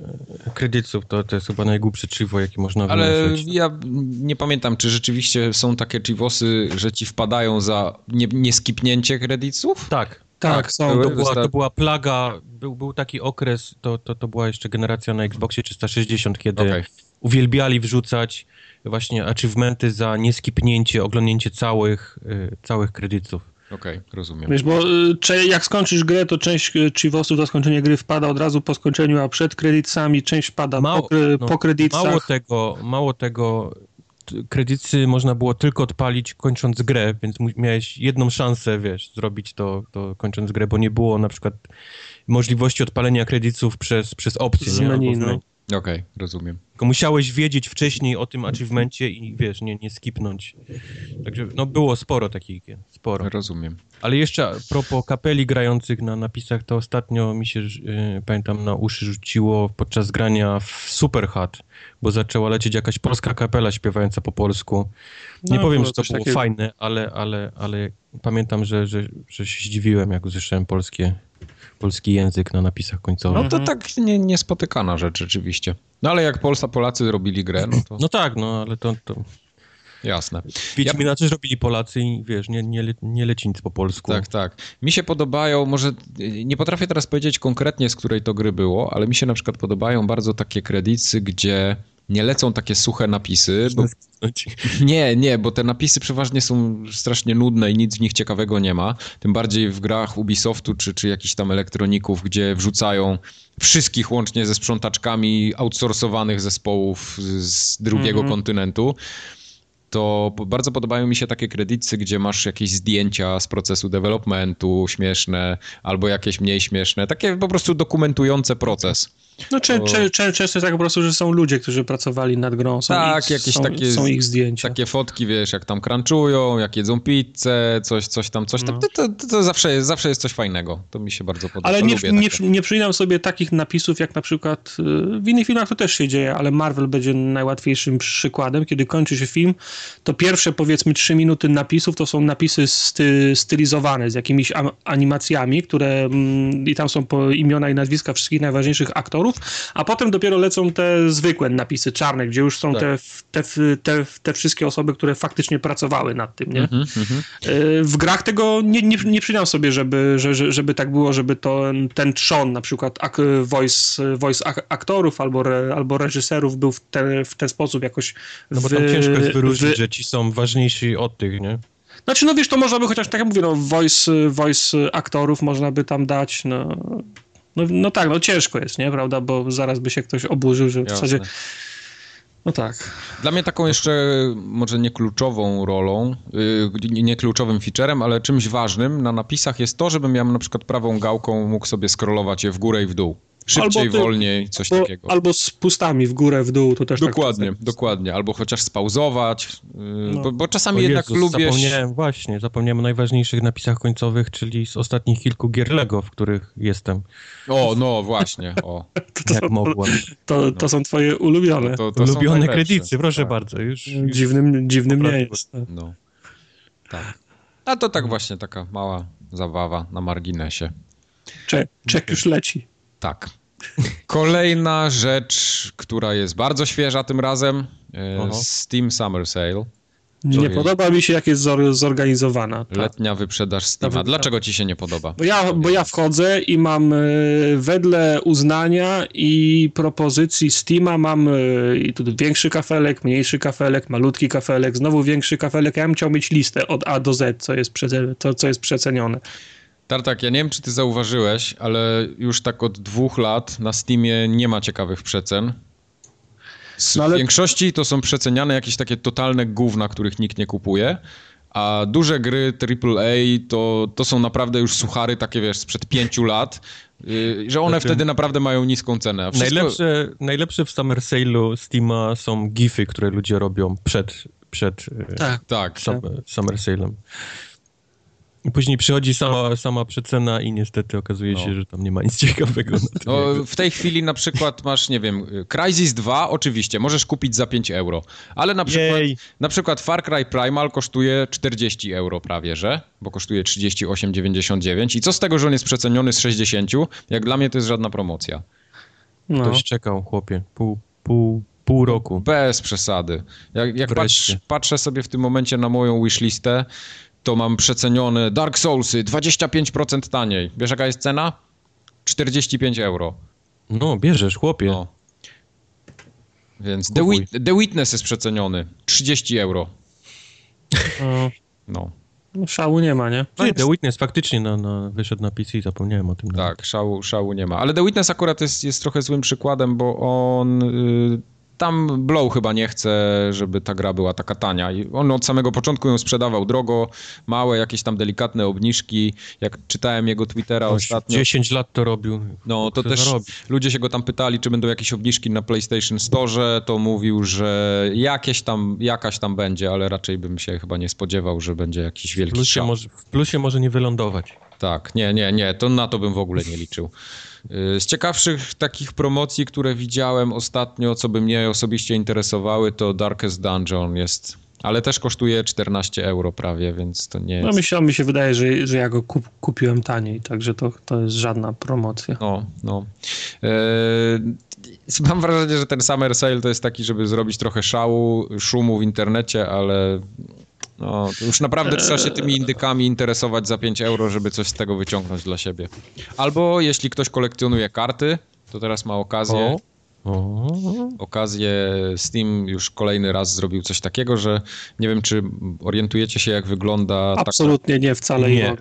kredytów to, to jest chyba najgłupszy Chivo, jaki można Ale wymyślić. ja nie pamiętam, czy rzeczywiście są takie chivosy, że ci wpadają za nie, nieskipnięcie kredytów? Tak, Tak, Tak, są. To była, to była plaga, był, był taki okres, to, to, to była jeszcze generacja na Xboxie 360, kiedy Okej. uwielbiali wrzucać właśnie achievementy za nieskipnięcie, oglądnięcie całych, y, całych kredytów. Okej, rozumiem. Wiesz, bo y, jak skończysz grę, to część y, Chivosów za skończenie gry wpada od razu po skończeniu, a przed kredytami część wpada Mało- po, kre- no, po kredytach. Mało tego, mało tego, kredyty można było tylko odpalić kończąc grę, więc miałeś jedną szansę, wiesz, zrobić to, to kończąc grę, bo nie było na przykład możliwości odpalenia kredytów przez, przez opcję. Z menu, no. Okej, rozumiem. Tylko musiałeś wiedzieć wcześniej o tym achievemencie i wiesz, nie, nie skipnąć. Także no było sporo takich gier, sporo. Rozumiem. Ale jeszcze a propos kapeli grających na napisach, to ostatnio mi się, yy, pamiętam, na uszy rzuciło podczas grania w Superhat, bo zaczęła lecieć jakaś polska kapela śpiewająca po polsku. Nie No, powiem, że to było takiego. fajne, ale, ale, ale pamiętam, że, że, że się zdziwiłem, jak usłyszałem polskie, polski język na napisach końcowych. No to tak nie, niespotykana rzecz rzeczywiście. No ale jak Polsa, Polacy robili grę, no to No tak, no ale to, to jasne. Wiedźmina też robili Polacy i wiesz, nie, nie, nie leci nic po polsku. Tak, tak. Mi się podobają, może nie potrafię teraz powiedzieć konkretnie, z której to gry było, ale mi się na przykład podobają bardzo takie kredycy, gdzie nie lecą takie suche napisy, bo nie, nie, bo te napisy przeważnie są strasznie nudne i nic w nich ciekawego nie ma. Tym bardziej w grach Ubisoftu czy, czy jakichś tam elektroników, gdzie wrzucają wszystkich łącznie ze sprzątaczkami outsourcowanych zespołów z- drugiego Mhm. kontynentu. To bardzo podobają mi się takie kredyty, gdzie masz jakieś zdjęcia z procesu developmentu śmieszne, albo jakieś mniej śmieszne, takie po prostu dokumentujące proces. No cze, często jest tak po prostu, że są ludzie, którzy pracowali nad grą, są, Tak, ich, jakieś są, takie- są ich zdjęcia. Takie fotki, wiesz, jak tam crunchują, jak jedzą pizzę, coś, coś tam, coś tam. No. To, to, to, zawsze, jest, zawsze jest coś fajnego. To mi się bardzo podoba. Ale nie, Lubię nie, takie. nie przypominam sobie takich napisów, jak na przykład y, w innych filmach to też się dzieje, ale Marvel będzie najłatwiejszym przykładem. Kiedy kończy się film, to pierwsze powiedzmy trzy minuty napisów to są napisy sty, stylizowane z jakimiś am, animacjami, które mm, i tam są imiona i nazwiska wszystkich najważniejszych aktorów, a potem dopiero lecą te zwykłe napisy czarne, gdzie już są Tak. te, te, te, te wszystkie osoby, które faktycznie pracowały nad tym, nie? Mhm. Y, W grach tego nie, nie, nie sobie, żeby, że, że, żeby tak było, żeby to, ten trzon, na przykład ak, voice, voice ak- aktorów albo, re, albo reżyserów był w, te, w ten sposób jakoś No bo tam wy- ciężko jest wyróżnić, wy- że ci są ważniejsi od tych, nie? Znaczy, no wiesz, to można by chociaż, tak jak mówię, no, voice, voice aktorów można by tam dać, no, no, no tak, no ciężko jest, nie, prawda, bo zaraz by się ktoś oburzył, że w Jasne. zasadzie, no tak. Dla mnie taką jeszcze może nie kluczową rolą, yy, nie- kluczowym featurem, ale czymś ważnym na napisach jest to, żebym ja na przykład prawą gałką mógł sobie scrollować je w górę i w dół. Szybciej, Albo ty- wolniej, coś Bo, takiego. albo z pustami w górę, w dół, to też Dokładnie, tak. dokładnie. Albo chociaż spauzować, yy, No. bo, bo czasami O jednak Jezus, lubię... Zapomniałem, właśnie, zapomniałem o najważniejszych napisach końcowych, czyli z ostatnich kilku gier Lego, w których jestem. O, no właśnie, o. To, Jak mogłem. to, to są twoje ulubione. To, to Ulubione kredyty, proszę Tak. bardzo. Już, już Dziwnym, dziwnym nie jest. No, tak. A to tak właśnie taka mała zabawa na marginesie. Czek, czek już leci. Tak. Kolejna rzecz, która jest bardzo świeża tym razem, e, Aha. Steam Summer Sale. Nie jest? podoba mi się, jak jest zor- zorganizowana. Ta. Letnia wyprzedaż Steama. wyprzedaż. Dlaczego ci się nie podoba? Bo ja, bo ja wchodzę i mam e, wedle uznania i propozycji Steama mam e, i tu większy kafelek, mniejszy kafelek, malutki kafelek, znowu większy kafelek. Ja bym chciał mieć listę od A do Z, co jest, przece- to, co jest przecenione. Tartak, ja nie wiem, czy ty zauważyłeś, ale już tak od dwóch lat na Steamie nie ma ciekawych przecen. Z No ale- W większości to są przeceniane jakieś takie totalne gówna, których nikt nie kupuje, a duże gry AAA to, to są naprawdę już suchary takie, wiesz, sprzed pięciu lat, yy, że one Znaczy- wtedy naprawdę mają niską cenę. Wszystko... Najlepsze, najlepsze w Summer Sale'u Steama są gify, które ludzie robią przed, przed e, Tak. Tak, Sum- Summer Sale'em. Później przychodzi sama, sama przecena i niestety okazuje No. się, że tam nie ma nic ciekawego. Na tym No, w tej chwili na przykład masz, nie wiem, Crysis 2 oczywiście, możesz kupić za 5 euro, ale na przykład, Jej. na przykład Far Cry Primal kosztuje 40 euro prawie, że? Bo kosztuje 38,99 i co z tego, że on jest przeceniony z 60? Jak dla mnie to jest żadna promocja. No. Ktoś czekał, chłopie, pół, pół, pół roku. Bez przesady. Jak, jak patrz, patrzę sobie w tym momencie na moją wishlistę, to mam przecenione Dark Soulsy 25% taniej. Wiesz jaka jest cena? 45 euro. No, bierzesz, chłopie. No. Więc The. Wit- The Witness jest przeceniony. 30 euro. No, No, no, szału nie ma, nie? Ty, The Witness faktycznie na, na, wyszedł na PC, zapomniałem o tym. nawet. tak, szału, szału nie ma. Ale The Witness akurat jest, jest trochę złym przykładem, bo on y, tam Blow chyba nie chce, żeby ta gra była taka tania. I on od samego początku ją sprzedawał drogo, małe, jakieś tam delikatne obniżki. Jak czytałem jego Twittera ostatnio. 10 lat to robił. No to też ludzie się go tam pytali, czy będą jakieś obniżki na PlayStation Store, to mówił, że jakieś tam, jakaś tam będzie, ale raczej bym się chyba nie spodziewał, że będzie jakiś wielki w plusie, może, w plusie może nie wylądować. Tak, nie, nie, nie, to na to bym w ogóle nie liczył. Y, z ciekawszych takich promocji, które widziałem ostatnio, co by mnie osobiście interesowały, to Darkest Dungeon jest, ale też kosztuje 14 euro prawie, więc to nie jest... No mi się, mi się wydaje, że, że ja go kup, kupiłem taniej, także to, to jest żadna promocja. No, no. Eee, mam wrażenie, że ten Summer Sale to jest taki, żeby zrobić trochę szału, szumu w internecie, ale no, już naprawdę trzeba się tymi indykami interesować za 5 euro, żeby coś z tego wyciągnąć dla siebie. Albo jeśli ktoś kolekcjonuje karty, to teraz ma okazję. O. Okazję Steam już kolejny raz zrobił coś takiego, że nie wiem, czy orientujecie się, jak wygląda. Absolutnie taka... nie, wcale nie.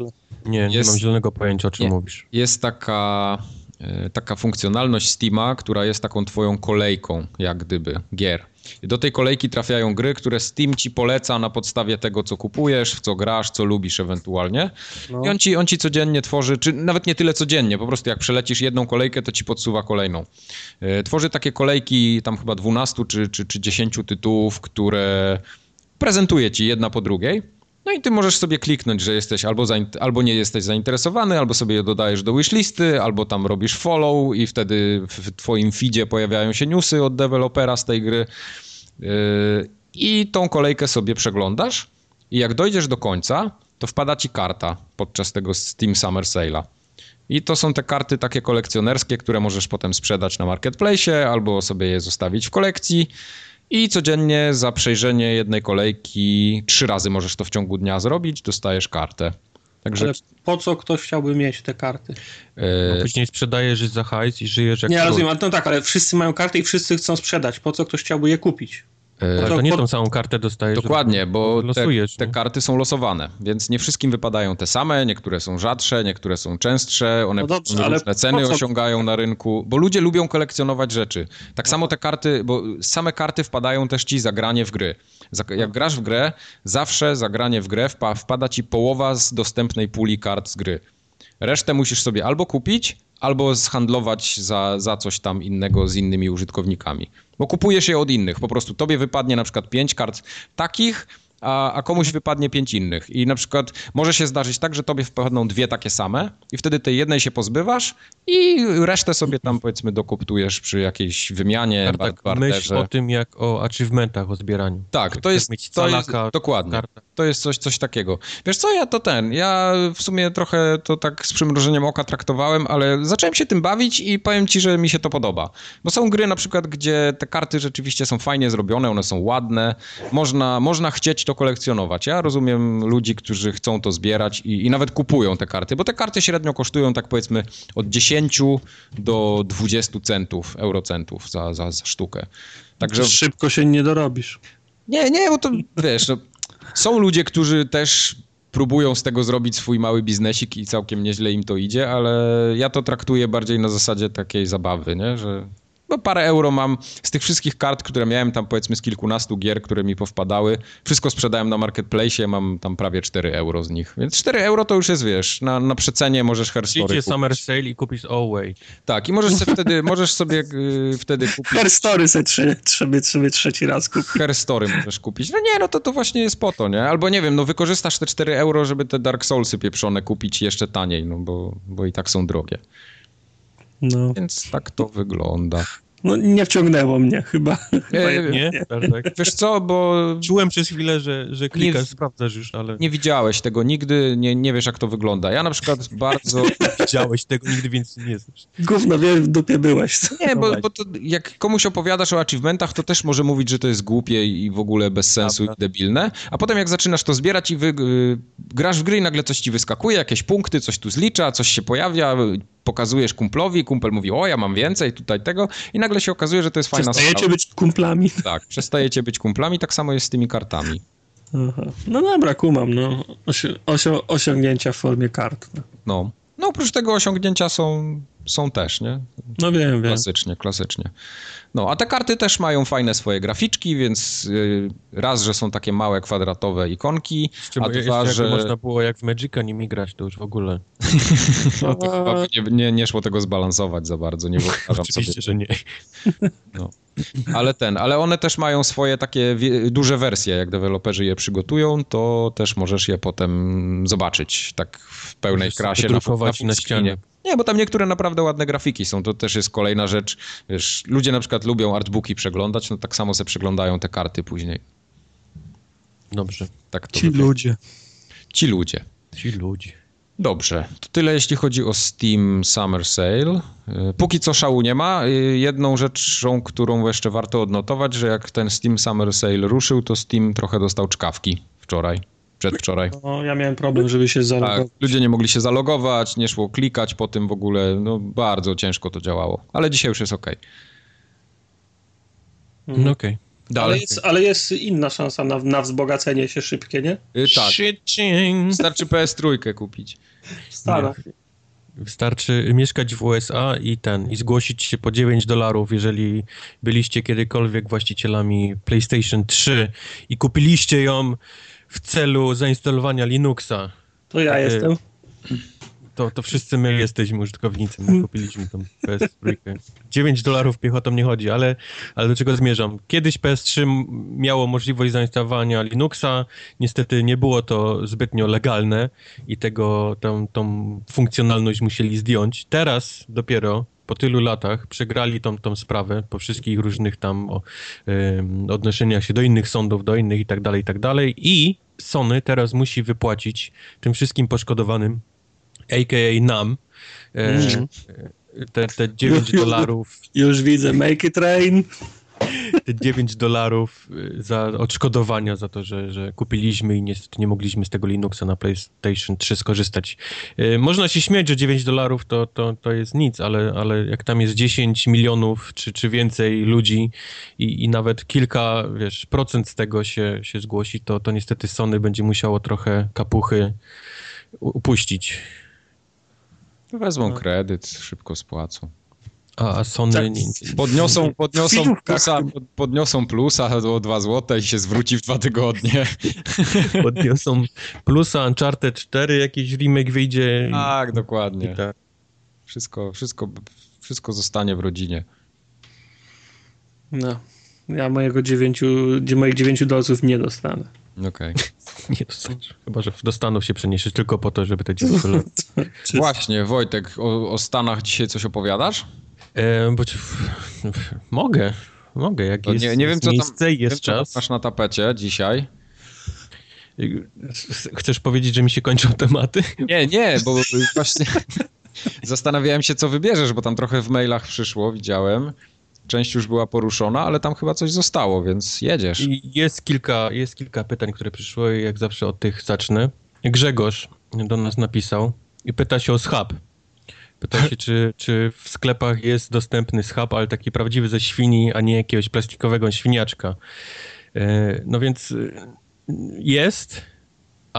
Nie, jest, nie mam zielonego pojęcia, o czym nie, mówisz. Jest taka, e, taka funkcjonalność Steama, która jest taką twoją kolejką, jak gdyby, gier. Do tej kolejki trafiają gry, które Steam ci poleca na podstawie tego, co kupujesz, w co grasz, co lubisz ewentualnie. No. I on ci, on ci codziennie tworzy, czy nawet nie tyle codziennie, po prostu jak przelecisz jedną kolejkę, to ci podsuwa kolejną. E, tworzy takie kolejki, tam chyba 12 czy, czy, czy 10 tytułów, które prezentuje ci jedna po drugiej. No i ty możesz sobie kliknąć, że jesteś albo, albo nie jesteś zainteresowany, albo sobie je dodajesz do wishlisty, albo tam robisz follow i wtedy w twoim feedzie pojawiają się newsy od dewelopera z tej gry. Yy, I tą kolejkę sobie przeglądasz i jak dojdziesz do końca, to wpada ci karta podczas tego Steam Summer Sale'a. I to są te karty takie kolekcjonerskie, które możesz potem sprzedać na marketplace albo sobie je zostawić w kolekcji. I codziennie za przejrzenie jednej kolejki, trzy razy możesz to w ciągu dnia zrobić, dostajesz kartę. Także... Ale po co ktoś chciałby mieć te karty? No później sprzedajesz za hajs i żyjesz jak Nie, rozumiem, no tak, ale wszyscy mają karty i wszyscy chcą sprzedać. Po co ktoś chciałby je kupić? Ale to nie tą samą kartę dostajesz. Dokładnie, bo losujesz, te, te karty są losowane, więc nie wszystkim wypadają te same, niektóre są rzadsze, niektóre są częstsze, one no dobrze, różne ceny osiągają na rynku, bo ludzie lubią kolekcjonować rzeczy. Tak no. samo te karty, bo same karty wpadają też ci za granie w gry. Jak no. grasz w grę, zawsze za granie w grę wpada ci połowa z dostępnej puli kart z gry. Resztę musisz sobie albo kupić, albo zhandlować za, za coś tam innego z innymi użytkownikami. Bo kupujesz je od innych. Po prostu tobie wypadnie na przykład pięć kart takich, a, a komuś wypadnie pięć innych. I na przykład może się zdarzyć tak, że tobie wpadną dwie takie same i wtedy tej jednej się pozbywasz i resztę sobie tam powiedzmy dokuptujesz przy jakiejś wymianie, tak, bar Myśl o tym jak o achievementach, o zbieraniu. Tak, to jest, to jest dokładnie. To jest coś, coś takiego. Wiesz co, ja to ten, ja w sumie trochę to tak z przymrużeniem oka traktowałem, ale zacząłem się tym bawić i powiem ci, że mi się to podoba. Bo są gry na przykład, gdzie te karty rzeczywiście są fajnie zrobione, one są ładne, można, można chcieć to kolekcjonować. Ja rozumiem ludzi, którzy chcą to zbierać i, i nawet kupują te karty, bo te karty średnio kosztują tak powiedzmy od 10 do 20 centów, eurocentów za, za, za sztukę. Także szybko się nie dorobisz. Nie, nie, bo to wiesz, no, są ludzie, którzy też próbują z tego zrobić swój mały biznesik i całkiem nieźle im to idzie, ale ja to traktuję bardziej na zasadzie takiej zabawy, nie? że no parę euro mam z tych wszystkich kart, które miałem tam powiedzmy z kilkunastu gier, które mi powpadały. Wszystko sprzedałem na marketplace, mam tam prawie 4 euro z nich. Więc 4 euro to już jest, wiesz, na, na przecenie możesz Herstory kupić. Summer Sale i kupisz Away. Tak, i możesz sobie wtedy, możesz sobie yy, wtedy kupić... Herstory sobie trzeba, trzeba trzeci raz kupić. Herstory możesz kupić. No nie, no to to właśnie jest po to, nie? Albo nie wiem, no wykorzystasz te 4 euro, żeby te Dark Soulsy pieprzone kupić jeszcze taniej, no bo, bo i tak są drogie. No. Więc tak to wygląda. No nie wciągnęło mnie chyba. Nie, nie, nie. Wiesz co, bo... Czułem przez chwilę, że, że klikasz, nie, sprawdzasz już, ale... Nie widziałeś tego nigdy, nie, nie wiesz jak to wygląda. Ja na przykład bardzo... widziałeś tego nigdy, więc nie znasz. Gówno, wie, w dupie byłeś. Co? Nie, bo, bo to, jak komuś opowiadasz o achievementach, to też może mówić, że to jest głupie i w ogóle bez sensu Prawda. i debilne, a potem jak zaczynasz to zbierać i wy, y, grasz w gry i nagle coś ci wyskakuje, jakieś punkty, coś tu zlicza, coś się pojawia, pokazujesz kumplowi, kumpel mówi, o ja mam więcej tutaj tego i nagle się okazuje, że to jest fajna sprawa. Przestajecie być kumplami. Tak, przestajecie być kumplami, tak samo jest z tymi kartami. Aha. No dobra, kumam, no. Osi osiągnięcia w formie kart. No. no. no. oprócz tego osiągnięcia są są też, nie? No wiem, wiem. Klasycznie, klasycznie. No, a te karty też mają fajne swoje graficzki, więc y, raz, że są takie małe, kwadratowe ikonki, Czy a dwa, że... można było jak w Magica nimi grać, to już w ogóle. No, to chyba nie, nie, nie szło tego zbalansować za bardzo, nie wyobrażam Oczywiście, sobie. że nie. No. Ale ten, ale one też mają swoje takie duże wersje, jak deweloperzy je przygotują, to też możesz je potem zobaczyć tak w pełnej Możesz krasie. na, na full ścianie. Nie, bo tam niektóre naprawdę ładne grafiki są, to też jest kolejna rzecz. Wiesz, ludzie na przykład lubią artbooki przeglądać, no tak samo sobie przeglądają te karty później. Dobrze. Tak to Ci wygląda. ludzie. Ci ludzie. Ci ludzie. Dobrze, to tyle jeśli chodzi o Steam Summer Sale. Y, Póki co szału nie ma. Y, Jedną rzeczą, którą jeszcze warto odnotować, że jak ten Steam Summer Sale ruszył, to Steam trochę dostał czkawki wczoraj, przedwczoraj. No, ja miałem problem, żeby się Tak, zalogować. ludzie nie mogli się zalogować, nie szło klikać po tym w ogóle, no bardzo ciężko to działało. Ale dzisiaj już jest ok. No okej. Ale Dalej. jest, ale jest inna szansa na, na wzbogacenie się szybkie, nie? Y, Tak, wystarczy PS3 kupić. Stanach. Wystarczy mieszkać w USA i ten, i zgłosić się po 9 dolarów, jeżeli byliście kiedykolwiek właścicielami PlayStation 3 i kupiliście ją w celu zainstalowania Linuxa. To ja jestem. To, to wszyscy my jesteśmy użytkownicy, my kupiliśmy tą PS3. 9 dolarów piechotą nie chodzi, ale, ale do czego zmierzam? Kiedyś PS3 m- miało możliwość zainstalowania Linuxa, niestety nie było to zbytnio legalne i tego, tą, tą funkcjonalność musieli zdjąć. Teraz dopiero po tylu latach przegrali tą, tą sprawę, po wszystkich różnych tam o, odnoszeniach się do innych sądów, do innych i tak dalej, i tak dalej. I Sony teraz musi wypłacić tym wszystkim poszkodowanym a.k.a. nam, e, Mhm. te, te 9 dolarów, Już widzę, make it rain. te 9 dolarów y, za odszkodowania za to, że, że kupiliśmy i niestety nie mogliśmy z tego Linuxa na PlayStation 3 skorzystać. E, Można się śmiać, że 9 dolarów to, to, to jest nic, ale, ale jak tam jest 10 milionów czy, czy więcej ludzi i, i nawet kilka, wiesz, procent z tego się, się zgłosi, to, to niestety Sony będzie musiało trochę kapuchy upuścić. Wezmą kredyt, szybko spłacą. A, a Sony... Tak. Podniosą, podniosą, plusa, pod- podniosą plusa o 2 złote i się zwróci w dwa tygodnie. podniosą plusa Uncharted 4, jakiś remake wyjdzie. Tak, dokładnie. tak. Wszystko, wszystko, wszystko zostanie w rodzinie. No. Ja mojego dziewięciu, moich dziewięciu dolców nie dostanę. Okej. Nie, to, chyba, że do Stanów się przeniesiesz tylko po to, żeby te dziecko Właśnie, Wojtek, o, o Stanach dzisiaj coś opowiadasz? E, bo, ci- mogę, mogę, jak To jest, nie, nie wiem, jest co tam, miejsce wiem, jest co tam czas. masz na tapecie dzisiaj. Chcesz powiedzieć, że mi się kończą tematy? Nie, nie, bo właśnie zastanawiałem się, co wybierzesz, bo tam trochę w mailach przyszło, widziałem. Część już była poruszona, ale tam chyba coś zostało, więc jedziesz. Jest kilka, jest kilka pytań, które przyszły i jak zawsze od tych zacznę. Grzegorz do nas napisał i pyta się o schab. Pyta się, czy, czy w sklepach jest dostępny schab, ale taki prawdziwy ze świni, a nie jakiegoś plastikowego świniaczka. E, No więc e, jest,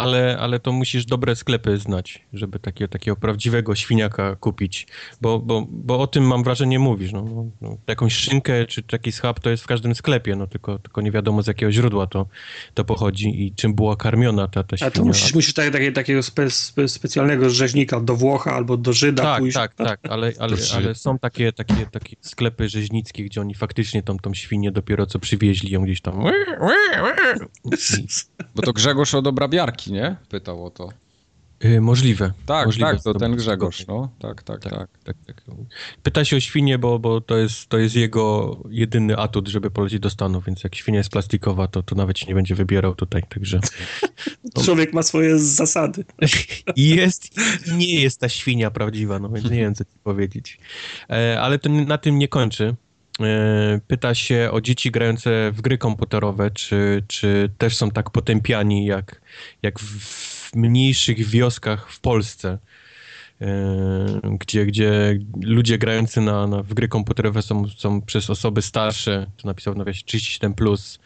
ale, ale to musisz dobre sklepy znać, żeby takie, takiego prawdziwego świniaka kupić. Bo, bo, bo o tym mam wrażenie mówisz. No, no, no, jakąś szynkę czy taki schab to jest w każdym sklepie, no tylko, tylko nie wiadomo z jakiego źródła to, to pochodzi i czym była karmiona ta, ta A świnia. to musisz, musisz tak, takie, takiego spe, spe, specjalnego rzeźnika do Włocha albo do Żyda Tak, pójść. tak, tak, ale, ale, ale są takie, takie, takie sklepy rzeźnickie, gdzie oni faktycznie tą, tą świnię dopiero co przywieźli ją gdzieś tam. Bo to Grzegorz od obrabiarki, nie? Pytał o to. y, możliwe. Tak, możliwe. tak, to ten Grzegorz, no. Tak, tak, Tak, tak. tak, tak. Pyta się o świnię, bo, bo to, jest, to jest jego jedyny atut, żeby polecieć do Stanów, więc jak świnia jest plastikowa, to, to nawet się nie będzie wybierał tutaj, także... Człowiek ma swoje zasady. Jest i nie jest ta świnia prawdziwa, no więc nie wiem, co ci powiedzieć. E, ale to na tym nie kończy. E, pyta się o dzieci grające w gry komputerowe, czy, czy też są tak potępiani jak, jak w, mniejszych wioskach w Polsce, e, gdzie, gdzie ludzie grający na, na, w gry komputerowe są, są przez osoby starsze, to napisał w nawiasie 37+, plus,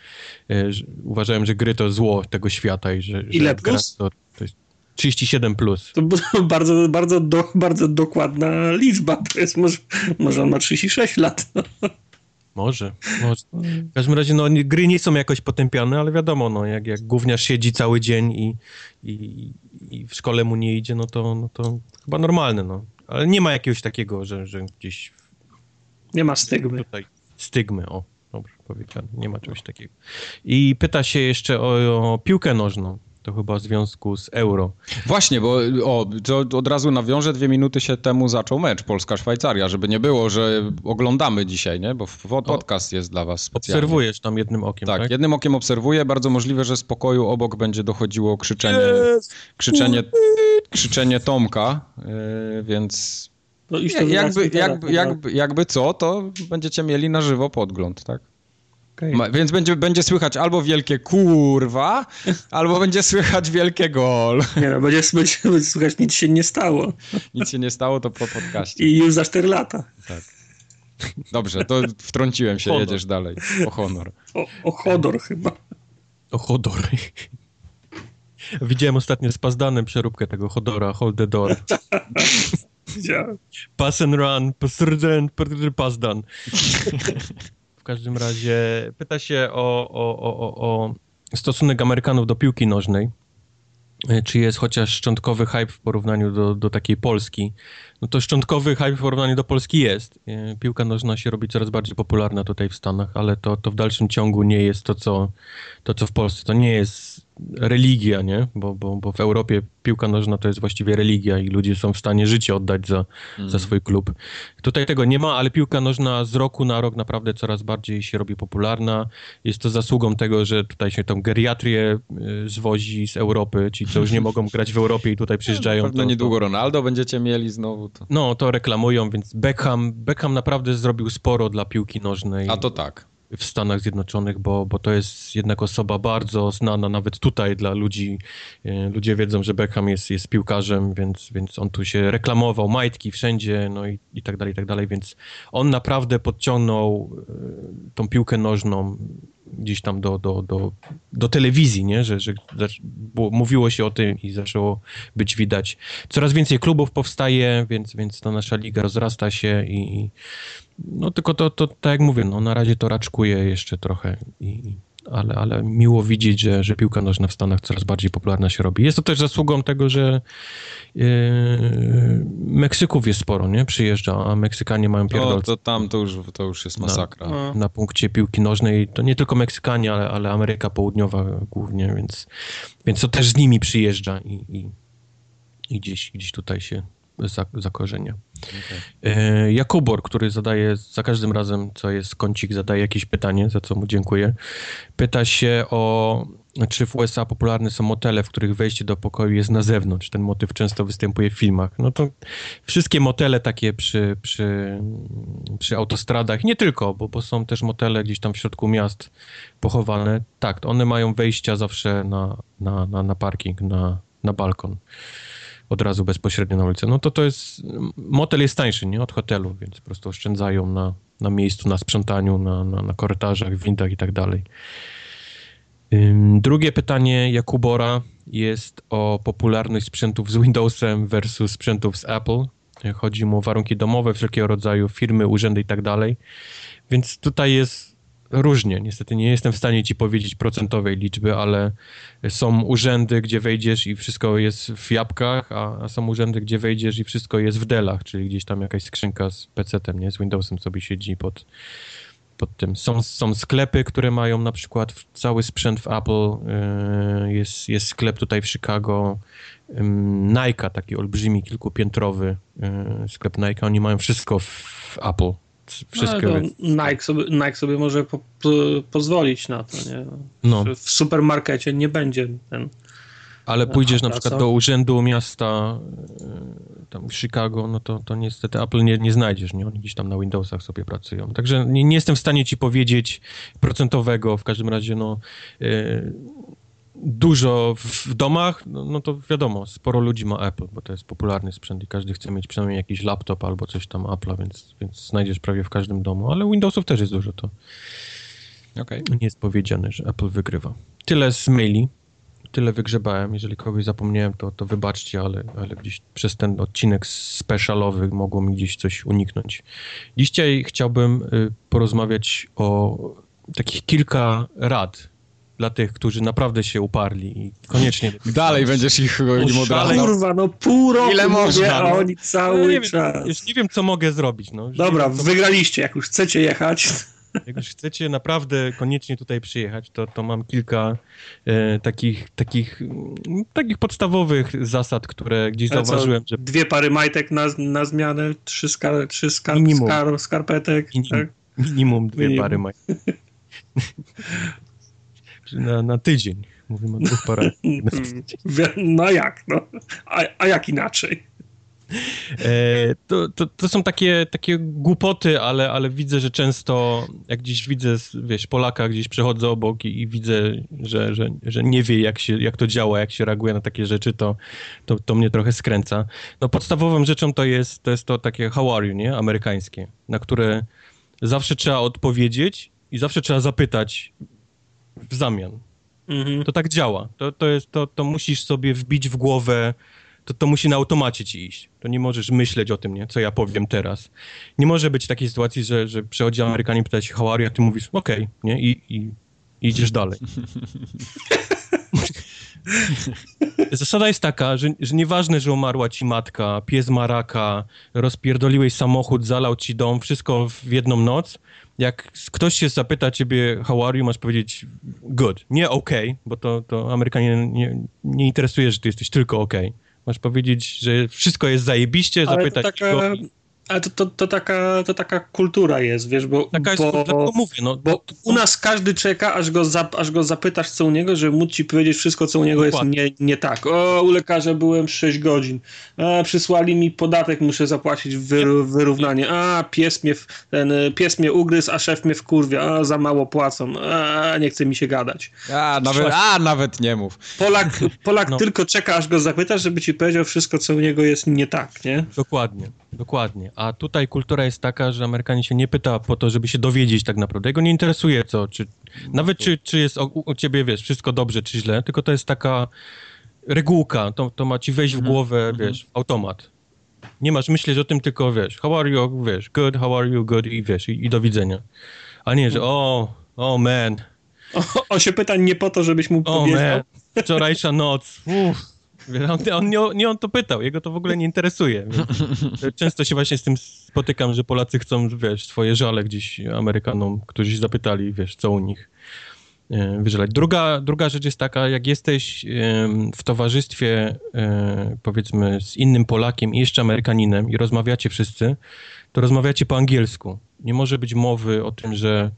e, że uważałem, że gry to zło tego świata i że, Ile że plus? to, to jest 37 plus. To bardzo, bardzo, do, bardzo dokładna liczba. To jest może, może on ma 36 lat. Może, może. W każdym razie, no, gry nie są jakoś potępiane, ale wiadomo, no, jak, jak gówniarz siedzi cały dzień i, i, i w szkole mu nie idzie, no to, no to chyba normalne, no. Ale nie ma jakiegoś takiego, że, że gdzieś... Nie ma stygmy. Tutaj stygmy, o, dobrze powiedziane, nie ma czegoś takiego. I pyta się jeszcze o, o piłkę nożną. To chyba w związku z euro. Właśnie, bo o, to od razu nawiążę, dwie minuty się temu zaczął mecz Polska-Szwajcaria, żeby nie było, że oglądamy dzisiaj, nie? Bo podcast jest dla was specjalnie. Obserwujesz tam jednym okiem, tak? tak? jednym okiem obserwuję. Bardzo możliwe, że z pokoju obok będzie dochodziło krzyczenie, krzyczenie, krzyczenie Tomka, yy, więc no jakby, jakby, jakby, jakby co, to będziecie mieli na żywo podgląd, tak? Okay. Ma, więc będzie, będzie słychać albo wielkie kurwa, albo będzie słychać wielkie gol. Nie no, będzie, będzie, będzie słychać nic się nie stało. Nic się nie stało, to po podcaście. I już za 4 lata. Tak. Dobrze, to wtrąciłem się, honor. jedziesz dalej. O honor. O, o hodor chyba. O hodor. Widziałem ostatnio z Pazdanem przeróbkę tego hodora, hold the door. Widziałem. Pass and run, pass and run, Pazdan. W każdym razie pyta się o, o, o, o stosunek Amerykanów do piłki nożnej. E, czy jest chociaż szczątkowy hype w porównaniu do, do takiej Polski? No to szczątkowy hype w porównaniu do Polski jest. E, piłka nożna się robi coraz bardziej popularna tutaj w Stanach, ale to, to w dalszym ciągu nie jest to co, to, co w Polsce. To nie jest religia, nie? Bo, bo, bo w Europie piłka nożna to jest właściwie religia i ludzie są w stanie życie oddać za, mm. za swój klub. Tutaj tego nie ma, ale piłka nożna z roku na rok naprawdę coraz bardziej się robi popularna. Jest to zasługą tego, że tutaj się tą geriatrię y, zwozi z Europy, ci co już nie mogą grać w Europie i tutaj przyjeżdżają. No, to, niedługo Ronaldo będziecie mieli znowu. To... No, to reklamują, więc Beckham, Beckham naprawdę zrobił sporo dla piłki nożnej. A to tak w Stanach Zjednoczonych, bo, bo to jest jednak osoba bardzo znana nawet tutaj dla ludzi. E, ludzie wiedzą, że Beckham jest, jest piłkarzem, więc, więc on tu się reklamował, majtki wszędzie, no i, i tak dalej, i tak dalej, więc on naprawdę podciągnął e, tą piłkę nożną gdzieś tam do, do, do, do telewizji, nie? Że, że mówiło się o tym i zaczęło być widać. Coraz więcej klubów powstaje, więc, więc ta nasza liga rozrasta się i, i no tylko to, to, tak jak mówię, no na razie to raczkuje jeszcze trochę i, ale, ale miło widzieć, że, że piłka nożna w Stanach coraz bardziej popularna się robi. Jest to też zasługą tego, że yy, Meksyków jest sporo, nie? Przyjeżdża, a Meksykanie mają pierdolce. No, to tam to już, to już jest masakra. Na, na punkcie piłki nożnej. To nie tylko Meksykanie, ale, ale Ameryka Południowa głównie, więc, więc to też z nimi przyjeżdża i, i, i gdzieś, gdzieś tutaj się zakorzenia. Okay. E, Jakubor, który zadaje za każdym razem, co jest kącik, zadaje jakieś pytanie, za co mu dziękuję. Pyta się o, czy w USA popularne są motele, w których wejście do pokoju jest na zewnątrz. Ten motyw często występuje w filmach. No to wszystkie motele takie przy, przy, przy autostradach, nie tylko, bo, bo są też motele gdzieś tam w środku miast pochowane. Tak, one mają wejścia zawsze na, na, na, na parking, na, na balkon od razu bezpośrednio na ulicę, no to to jest, motel jest tańszy, nie, od hotelu, więc po prostu oszczędzają na, na miejscu, na sprzątaniu, na, na, na korytarzach, windach i tak dalej. Drugie pytanie Jakubora jest o popularność sprzętów z Windowsem versus sprzętów z Apple. Chodzi mu o warunki domowe, wszelkiego rodzaju firmy, urzędy i tak dalej. Więc tutaj jest różnie. Niestety nie jestem w stanie ci powiedzieć procentowej liczby, ale są urzędy, gdzie wejdziesz i wszystko jest w jabłkach, a, są urzędy, gdzie wejdziesz i wszystko jest w delach, czyli gdzieś tam jakaś skrzynka z PC-tem, nie? Z Windowsem sobie siedzi pod, pod tym. Są, są sklepy, które mają na przykład cały sprzęt w Apple. Yy, jest, jest sklep tutaj w Chicago. Nike, taki olbrzymi, kilkupiętrowy yy, sklep Nike. Oni mają wszystko w Apple wszystkie... No, Nike, sobie, Nike sobie może po, po, pozwolić na to, nie? No. W supermarkecie nie będzie ten... Ale pójdziesz na przykład do urzędu miasta e, tam w Chicago, no to, to niestety Apple nie, nie znajdziesz, nie? Oni gdzieś tam na Windowsach sobie pracują. Także nie, nie jestem w stanie ci powiedzieć procentowego, w każdym razie no... Yy, dużo w domach, no, no, to wiadomo, sporo ludzi ma Apple, bo to jest popularny sprzęt i każdy chce mieć przynajmniej jakiś laptop albo coś tam Apple'a, więc, więc znajdziesz prawie w każdym domu, ale Windowsów też jest dużo, to okay. nie jest powiedziane, że Apple wygrywa. Tyle z maili, tyle wygrzebałem. Jeżeli kogoś zapomniałem, to, to wybaczcie, ale, ale gdzieś przez ten odcinek specialowy mogło mi gdzieś coś uniknąć. Dzisiaj chciałbym y, porozmawiać o takich kilka rad dla tych, którzy naprawdę się uparli i koniecznie... Dalej będziesz ich im odradzał. Kurwa, no pół roku Ile można, a no? oni cały No nie czas. Wiem, już nie wiem, co mogę zrobić. No. Już Dobra, wiem, co- wygraliście, jak już chcecie jechać. Jak już chcecie naprawdę koniecznie tutaj przyjechać, to, to mam kilka e, takich, takich, takich podstawowych zasad, które gdzieś Ale co, zauważyłem, że Dwie pary majtek na, na zmianę, trzy, skar, trzy skar, Minimum. skar, skarpetek. Minimum. Tak? minimum dwie Minimum. pary mają. na, na tydzień. Mówimy o dwóch parach. Wie- No jak, no? A, a jak inaczej? E, to, to, to są takie, takie głupoty, ale, ale widzę, że często jak gdzieś widzę, wiesz, Polaka gdzieś przechodzę obok i, i widzę, że, że, że nie wie jak, się, jak to działa, jak się reaguje na takie rzeczy, to, to, to mnie trochę skręca. No podstawową rzeczą to jest to, jest to takie how are you, nie? Amerykańskie, na które zawsze trzeba odpowiedzieć i zawsze trzeba zapytać w zamian. Mhm. To tak działa. To, to, jest, to, to musisz sobie wbić w głowę, to, to musi na automacie ci iść. To nie możesz myśleć o tym, nie? co ja powiem teraz. Nie może być takiej sytuacji, że, że przychodzi Amerykanin i pyta się how are you, a ty mówisz okej, nie? I, i, idziesz dalej. Zasada jest taka, że, że nieważne, że umarła ci matka, pies ma raka, rozpierdoliłeś samochód, zalał ci dom, wszystko w jedną noc. Jak ktoś się zapyta ciebie how are you, masz powiedzieć good, nie okay, bo to, to Amerykanie nie, nie interesuje, że ty jesteś tylko okay. Masz powiedzieć, że wszystko jest zajebiście, Ale zapytać taka, go. Ale to, to, to, taka, to taka kultura jest, wiesz, bo, Taka jest, bo, mówię, no. bo to- u nas każdy czeka, aż go, zap, aż go zapytasz, co u niego, żeby móc ci powiedzieć wszystko, co u niego Dokładnie. jest nie, nie tak. O, u lekarza byłem 6 godzin. A, przysłali mi podatek, muszę zapłacić wyrównanie. A, pies mnie, ten, pies mnie ugryzł, a szef mnie wkurwia. A, za mało płacą. A, nie chce mi się gadać. A, nawet, a, nawet nie mów. Polak, Polak No. tylko czeka, aż go zapytasz, żeby ci powiedział wszystko, co u niego jest nie tak, nie? Dokładnie, dokładnie. A tutaj kultura jest taka, że Amerykanie się nie pyta po to, żeby się dowiedzieć tak naprawdę. Jego nie interesuje co, czy, nawet czy, czy jest u, u ciebie, wiesz, wszystko dobrze, czy źle, tylko to jest taka regułka, to, to ma ci wejść w głowę, wiesz, w automat. Nie masz myśleć o tym, tylko wiesz, how are you, wiesz, good, how are you, good i wiesz, i, i do widzenia. A nie, że o, o man, O, on się pyta nie po to, żebyś mu o powiedział. man, wczorajsza noc, uff. On, on, nie, nie on to pytał, jego to w ogóle nie interesuje. Często się właśnie z tym spotykam, że Polacy chcą, wiesz, swoje żale gdzieś Amerykanom, którzy się zapytali, wiesz, co u nich e, wyżalać. Druga, druga rzecz jest taka, jak jesteś w towarzystwie, e, powiedzmy, z innym Polakiem i jeszcze Amerykaninem i rozmawiacie wszyscy, to rozmawiacie po angielsku. Nie może być mowy o tym, że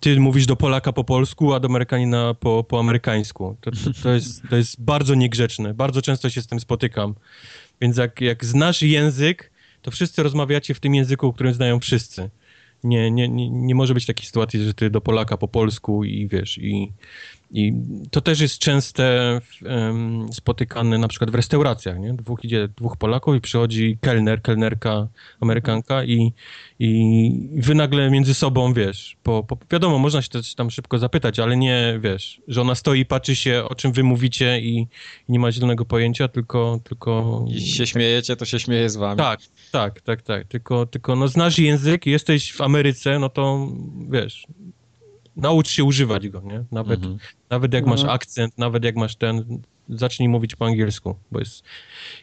ty mówisz do Polaka po polsku, a do Amerykanina po, po amerykańsku. To, to, to, jest, to jest bardzo niegrzeczne. Bardzo często się z tym spotykam. Więc jak, jak znasz język, to wszyscy rozmawiacie w tym języku, którym znają wszyscy. Nie, nie, nie, nie może być takiej sytuacji, że ty do Polaka po polsku i wiesz, i, i to też jest częste em, spotykane na przykład w restauracjach, nie? Dwóch idzie, dwóch Polaków i przychodzi kelner, kelnerka Amerykanka i, i wy nagle między sobą, wiesz, po, po, wiadomo, można się też tam szybko zapytać, ale nie, wiesz, że ona stoi, patrzy się, o czym wy mówicie i, i nie ma zielonego pojęcia, tylko, tylko... Jeśli się śmiejecie, to się śmieje z wami. Tak, tak, tak, tak. Tylko, tylko no znasz język, jesteś w Ameryce, no to wiesz, naucz się używać go, nie? Nawet, Mhm. nawet jak masz Mhm. akcent, nawet jak masz ten, zacznij mówić po angielsku, bo jest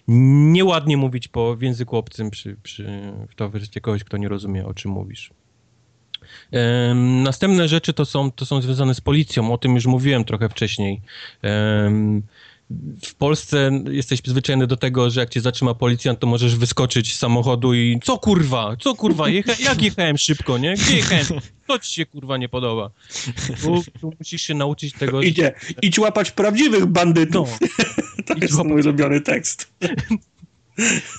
nieładnie mówić po w języku obcym przy, przy, w towarzystwie kogoś, kto nie rozumie, o czym mówisz. Em, następne rzeczy to są, to są związane z policją, o tym już mówiłem trochę wcześniej. Em, w Polsce jesteś przyzwyczajony do tego, że jak cię zatrzyma policjant, to możesz wyskoczyć z samochodu i co kurwa, co kurwa, Jecha jak jechałem szybko, nie? Gdzie jechałem? Co ci się kurwa nie podoba? Tu, tu musisz się nauczyć tego. że- Idzie, idź łapać prawdziwych No, bandytów. to idź jest łapać- mój ulubiony tekst.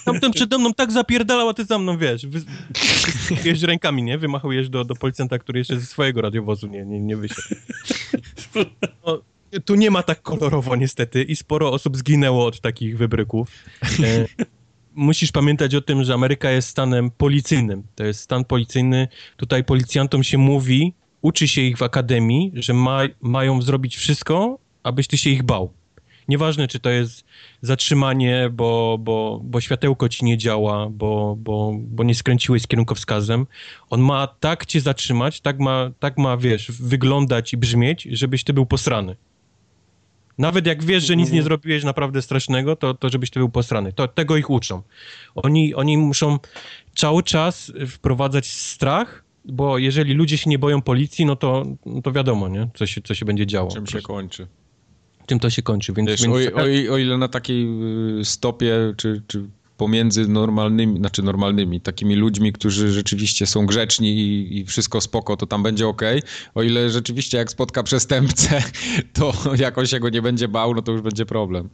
tamten przede mną tak zapierdalał, a ty za mną, wiesz, wy... wiesz rękami, nie? Wymachujesz do, do policjanta, który jeszcze ze swojego radiowozu nie, nie, nie wysiadł. No, tu nie ma tak kolorowo niestety i sporo osób zginęło od takich wybryków. E, musisz pamiętać o tym, że Ameryka jest stanem policyjnym. To jest stan policyjny. Tutaj policjantom się mówi, uczy się ich w akademii, że ma, mają zrobić wszystko, abyś ty się ich bał. Nieważne, czy to jest zatrzymanie, bo, bo, bo światełko ci nie działa, bo, bo, bo nie skręciłeś z kierunkowskazem. On ma tak cię zatrzymać, tak ma, tak ma, wiesz, wyglądać i brzmieć, żebyś ty był posrany. Nawet jak wiesz, że nic nie zrobiłeś naprawdę strasznego, to, to żebyś ty był posrany. To, tego ich uczą. Oni, oni muszą cały czas wprowadzać strach, bo jeżeli ludzie się nie boją policji, no to, no to wiadomo, nie? Co się, co się będzie działo. Czym się kończy. Czym to się kończy, więc... Wiesz, więc... O, o, o, ile na takiej y, stopie, czy, czy pomiędzy normalnymi, znaczy normalnymi, takimi ludźmi, którzy rzeczywiście są grzeczni i, i, wszystko spoko, to tam będzie ok. O ile rzeczywiście jak spotka przestępcę, to jak on się go nie będzie bał, no to już będzie problem.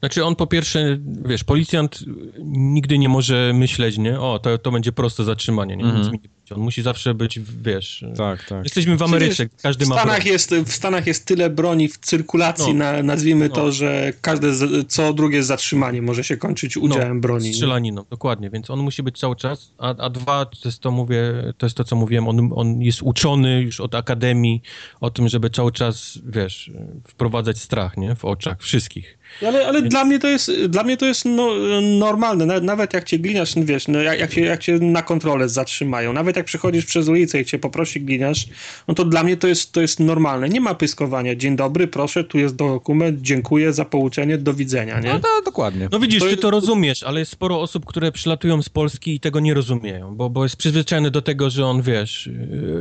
Znaczy on po pierwsze, wiesz, policjant nigdy nie może myśleć, nie? O, to, to będzie proste zatrzymanie, nie? Mm -hmm. On musi zawsze być, wiesz... Tak, tak. Jesteśmy w Ameryce, każdy w ma Stanach jest W Stanach jest tyle broni w cyrkulacji, no. na, nazwijmy no. to, że każde, co drugie zatrzymanie może się kończyć udziałem no, broni. Strzelaniną, nie? dokładnie, więc on musi być cały czas, a, a dwa, to jest to, mówię, to jest to, co mówiłem, on, on jest uczony już od akademii o tym, żeby cały czas, wiesz, wprowadzać strach, nie? W oczach wszystkich. Ale, ale dla mnie to jest, dla mnie to jest no, normalne. Nawet jak cię gliniarz, wiesz, no, jak, jak, cię, jak cię na kontrolę zatrzymają, nawet jak przechodzisz przez ulicę i cię poprosi gliniarz, no to dla mnie to jest, to jest normalne. Nie ma pyskowania. Dzień dobry, proszę, tu jest dokument, dziękuję za pouczenie, do widzenia, nie? No to, dokładnie. No widzisz, to... ty to rozumiesz, ale jest sporo osób, które przylatują z Polski i tego nie rozumieją, bo, bo jest przyzwyczajony do tego, że on, wiesz,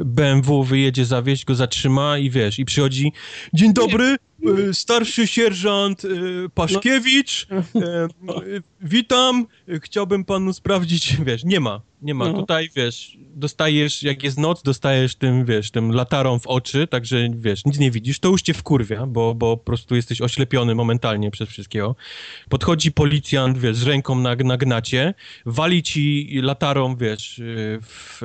BMW wyjedzie zawieźć, go zatrzyma i wiesz, i przychodzi, dzień dobry, nie starszy sierżant e, Paszkiewicz, e, witam, chciałbym panu sprawdzić, wiesz, nie ma, nie ma. No. Tutaj, wiesz, dostajesz, jak jest noc, dostajesz tym, wiesz, tym latarą w oczy, także, wiesz, nic nie widzisz, to już cię wkurwia, bo, bo po prostu jesteś oślepiony momentalnie przez wszystkiego. Podchodzi policjant, wiesz, z ręką na, na gnacie, wali ci latarą, wiesz, w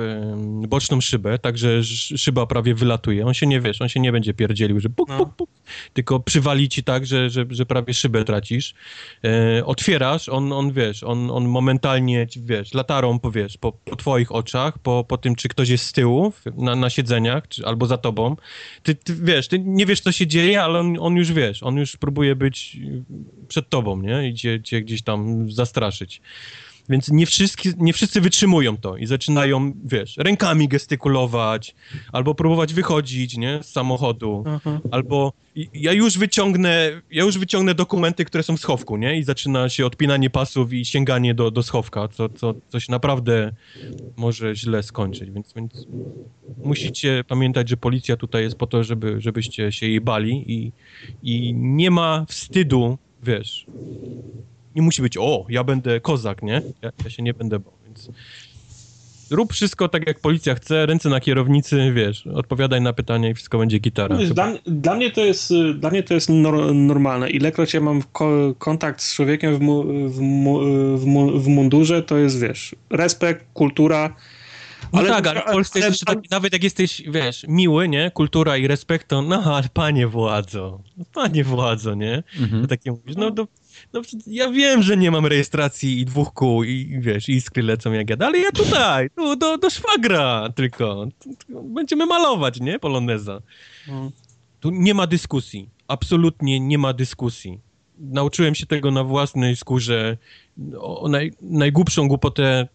boczną szybę, także szyba prawie wylatuje. On się nie, wiesz, on się nie będzie pierdzielił, że puk, no. puk, puk, tylko przywali ci tak, że, że, że prawie szybę tracisz. E, otwierasz, on, on, wiesz, on, on momentalnie, wiesz, latarą, powiesz, po, po twoich oczach, po, po tym, czy ktoś jest z tyłu, na, na siedzeniach, czy, albo za tobą. Ty, ty, wiesz, ty nie wiesz, co się dzieje, ale on, on już, wiesz, on już próbuje być przed tobą, nie? I cię, cię gdzieś tam zastraszyć. Więc nie wszyscy, nie wszyscy wytrzymują to i zaczynają, wiesz, rękami gestykulować, albo próbować wychodzić, nie, z samochodu, mhm. albo ja już wyciągnę, ja już wyciągnę dokumenty, które są w schowku, nie, i zaczyna się odpinanie pasów i sięganie do, do schowka, co, co, co się naprawdę może źle skończyć, więc, więc musicie pamiętać, że policja tutaj jest po to, żeby, żebyście się jej bali i, i nie ma wstydu, wiesz, nie musi być, o, ja będę kozak, nie? Ja, ja się nie będę bał, więc rób wszystko tak, jak policja chce, ręce na kierownicy, wiesz, odpowiadaj na pytania i wszystko będzie gitara. Wiesz, dla, dla, mnie to jest, dla mnie to jest nor, normalne. Ilekroć ja mam ko kontakt z człowiekiem w, mu, w, mu, w, mu, w, mundurze, to jest, wiesz, respekt, kultura, no ale, tak, ale w Polsce ale, jest taki, nawet jak jesteś, wiesz, miły, nie, kultura i respekt, to no, ale panie władzo, panie władzo, nie, mhm. takie mówisz, no, to no ja wiem, że nie mam rejestracji i dwóch kół i wiesz, iskry lecą jak jadę, ale ja tutaj, tu do, do szwagra tylko. Będziemy malować, nie? Poloneza. Hmm. Tu nie ma dyskusji. Absolutnie nie ma dyskusji. Nauczyłem się tego na własnej skórze. O, naj, najgłupszą głupotę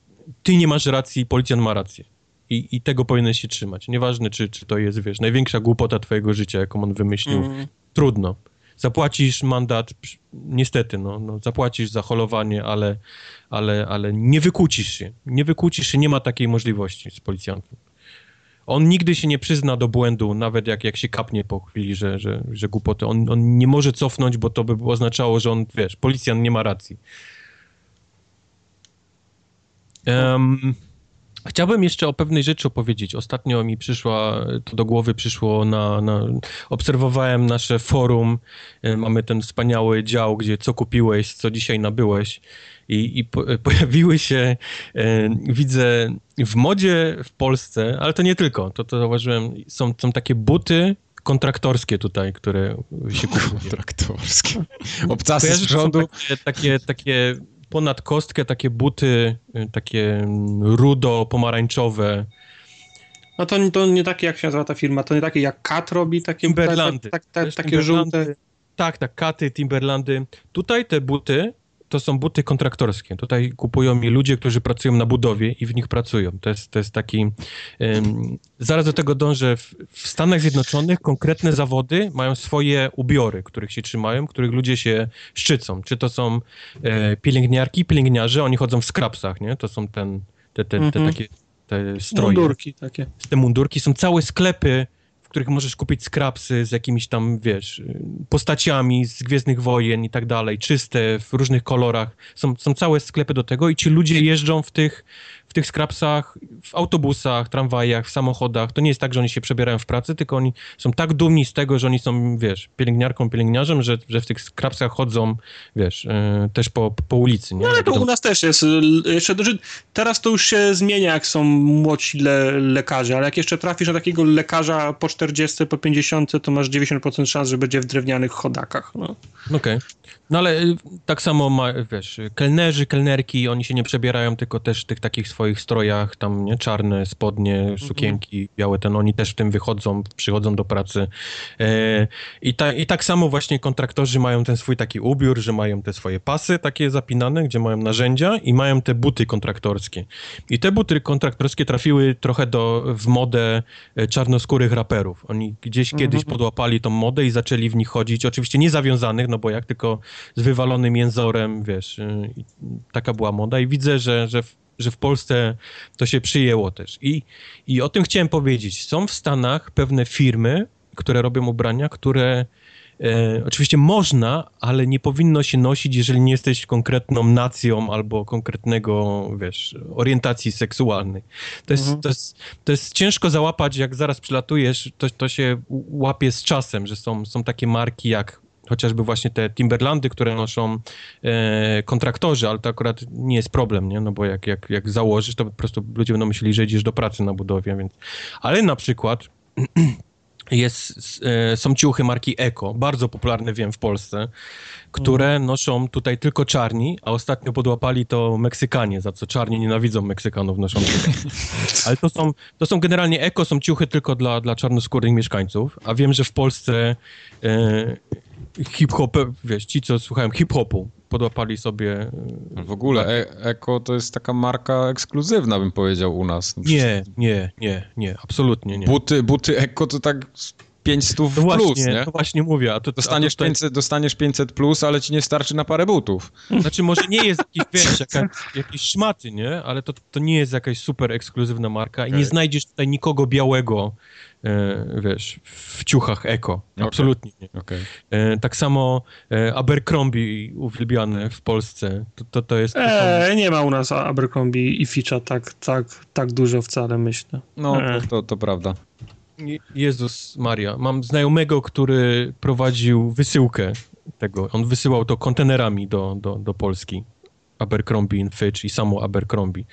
ty nie masz racji, policjant ma rację. I, I tego powinieneś się trzymać. Nieważne, czy, czy to jest, wiesz, największa głupota twojego życia, jaką on wymyślił. Mm. Trudno zapłacisz mandat, niestety, no, no, zapłacisz za holowanie, ale, ale, ale nie wykłócisz się. Nie wykłócisz się, nie ma takiej możliwości z policjantem. On nigdy się nie przyzna do błędu, nawet jak, jak się kapnie po chwili, że, że, że głupoty. On, on nie może cofnąć, bo to by oznaczało, że on, wiesz, policjant nie ma racji. Um, Chciałbym jeszcze o pewnej rzeczy opowiedzieć. Ostatnio mi przyszła, to do głowy przyszło na, na obserwowałem nasze forum, e, mamy ten wspaniały dział, gdzie co kupiłeś, co dzisiaj nabyłeś i, i po, pojawiły się, e, widzę, w modzie w Polsce, ale to nie tylko, to, to zauważyłem, są, są takie buty, kontraktorskie tutaj, które się kupują. Kontraktorskie. Obcasy z rządu. Takie, takie, takie ponad kostkę takie buty, y, takie rudo-pomarańczowe. No to, to nie takie, jak się nazywa ta firma, to nie takie jak Kat robi, takie, Timberlandy. tak, tak, takie żółte. Tak, tak, katy, Timberlandy. Tutaj te buty to są buty kontraktorskie. Tutaj kupują mi ludzie, którzy pracują na budowie i w nich pracują. To jest, to jest taki... Um, zaraz do tego dążę. W, w, Stanach Zjednoczonych konkretne zawody mają swoje ubiory, których się trzymają, których ludzie się szczycą. Czy to są e, pielęgniarki, pielęgniarze, oni chodzą w skrapsach, nie? To są ten, te, te, te, te mhm. takie te stroje. Mundurki takie. Te mundurki. Są całe sklepy których możesz kupić scrapsy z jakimiś tam, wiesz, postaciami z Gwiezdnych Wojen i tak dalej, czyste, w różnych kolorach. Są, są całe sklepy do tego i ci ludzie jeżdżą w tych, tych skrapsach, w autobusach, tramwajach, w samochodach. To nie jest tak, że oni się przebierają w pracy, tylko oni są tak dumni z tego, że oni są, wiesz, pielęgniarką, pielęgniarzem, że, że w tych skrapsach chodzą, wiesz, yy, też po, po ulicy. Nie? No ale to u nas też jest. Jeszcze, teraz to już się zmienia, jak są młodsi le, lekarze, ale jak jeszcze trafisz na takiego lekarza po 40, po 50, to masz 90% szans, że będzie w drewnianych chodakach. No. Okej. Okay. No ale y, tak samo, ma, wiesz, kelnerzy, kelnerki, oni się nie przebierają, tylko też tych takich swoich strojach, tam, nie, czarne spodnie, mhm. sukienki, mhm. białe, ten, oni też w tym wychodzą, przychodzą do pracy. E, i, ta, I tak samo właśnie kontraktorzy mają ten swój taki ubiór, że mają te swoje pasy takie zapinane, gdzie mają narzędzia i mają te buty kontraktorskie. I te buty kontraktorskie trafiły trochę do, w modę e, czarnoskórych raperów. Oni gdzieś mhm. kiedyś podłapali tą modę i zaczęli w nich chodzić, oczywiście nie zawiązanych, no bo jak tylko z wywalonym jęzorem, wiesz, y, taka była moda i widzę, że, że, w, że w Polsce to się przyjęło też. I, I o tym chciałem powiedzieć. Są w Stanach pewne firmy, które robią ubrania, które E, oczywiście można, ale nie powinno się nosić, jeżeli nie jesteś konkretną nacją albo konkretnego, wiesz, orientacji seksualnej. To jest, mhm. to jest, to jest ciężko załapać, jak zaraz przylatujesz, to, to się łapie z czasem, że są, są takie marki jak chociażby właśnie te Timberlandy, które noszą e, kontraktorzy, ale to akurat nie jest problem, nie? No bo jak, jak, jak założysz, to po prostu ludzie będą myśleli, że idziesz do pracy na budowie, więc... Ale na przykład jest, e, są ciuchy marki Eko, bardzo popularne wiem w Polsce, które mhm. noszą tutaj tylko czarni, a ostatnio podłapali to Meksykanie, za co czarni nienawidzą Meksykanów noszących. Ale to są, to są generalnie Eko, są ciuchy tylko dla, dla czarnoskórych mieszkańców, a wiem, że w Polsce e, hip-hop, wiesz, ci co słuchają hip-hopu, podłapali sobie... W ogóle e Eko to jest taka marka ekskluzywna, bym powiedział, u nas. Nie, nie, nie, nie, absolutnie nie. Buty, buty Eko to tak 500 no właśnie, plus, nie? No właśnie mówię. A to, dostaniesz, a to 500, dostaniesz 500 plus, ale ci nie starczy na parę butów. Znaczy może nie jest jakiś, wiesz, jaka, jakieś szmaty, nie? Ale to, to nie jest jakaś super ekskluzywna marka okay. i nie znajdziesz tutaj nikogo białego, e, wiesz, w ciuchach eko. Absolutnie nie. Okay. E, tak samo e, Abercrombie uwielbiane w Polsce. To, to, to jest... Eee, nie ma u nas Abercrombie i Fitcha tak, tak, tak dużo wcale, myślę. No, to, to, to prawda. Jezus Maria, mam znajomego, który prowadził wysyłkę tego. On wysyłał to kontenerami do, do, do Polski. Abercrombie Fitch i samo Abercrombie.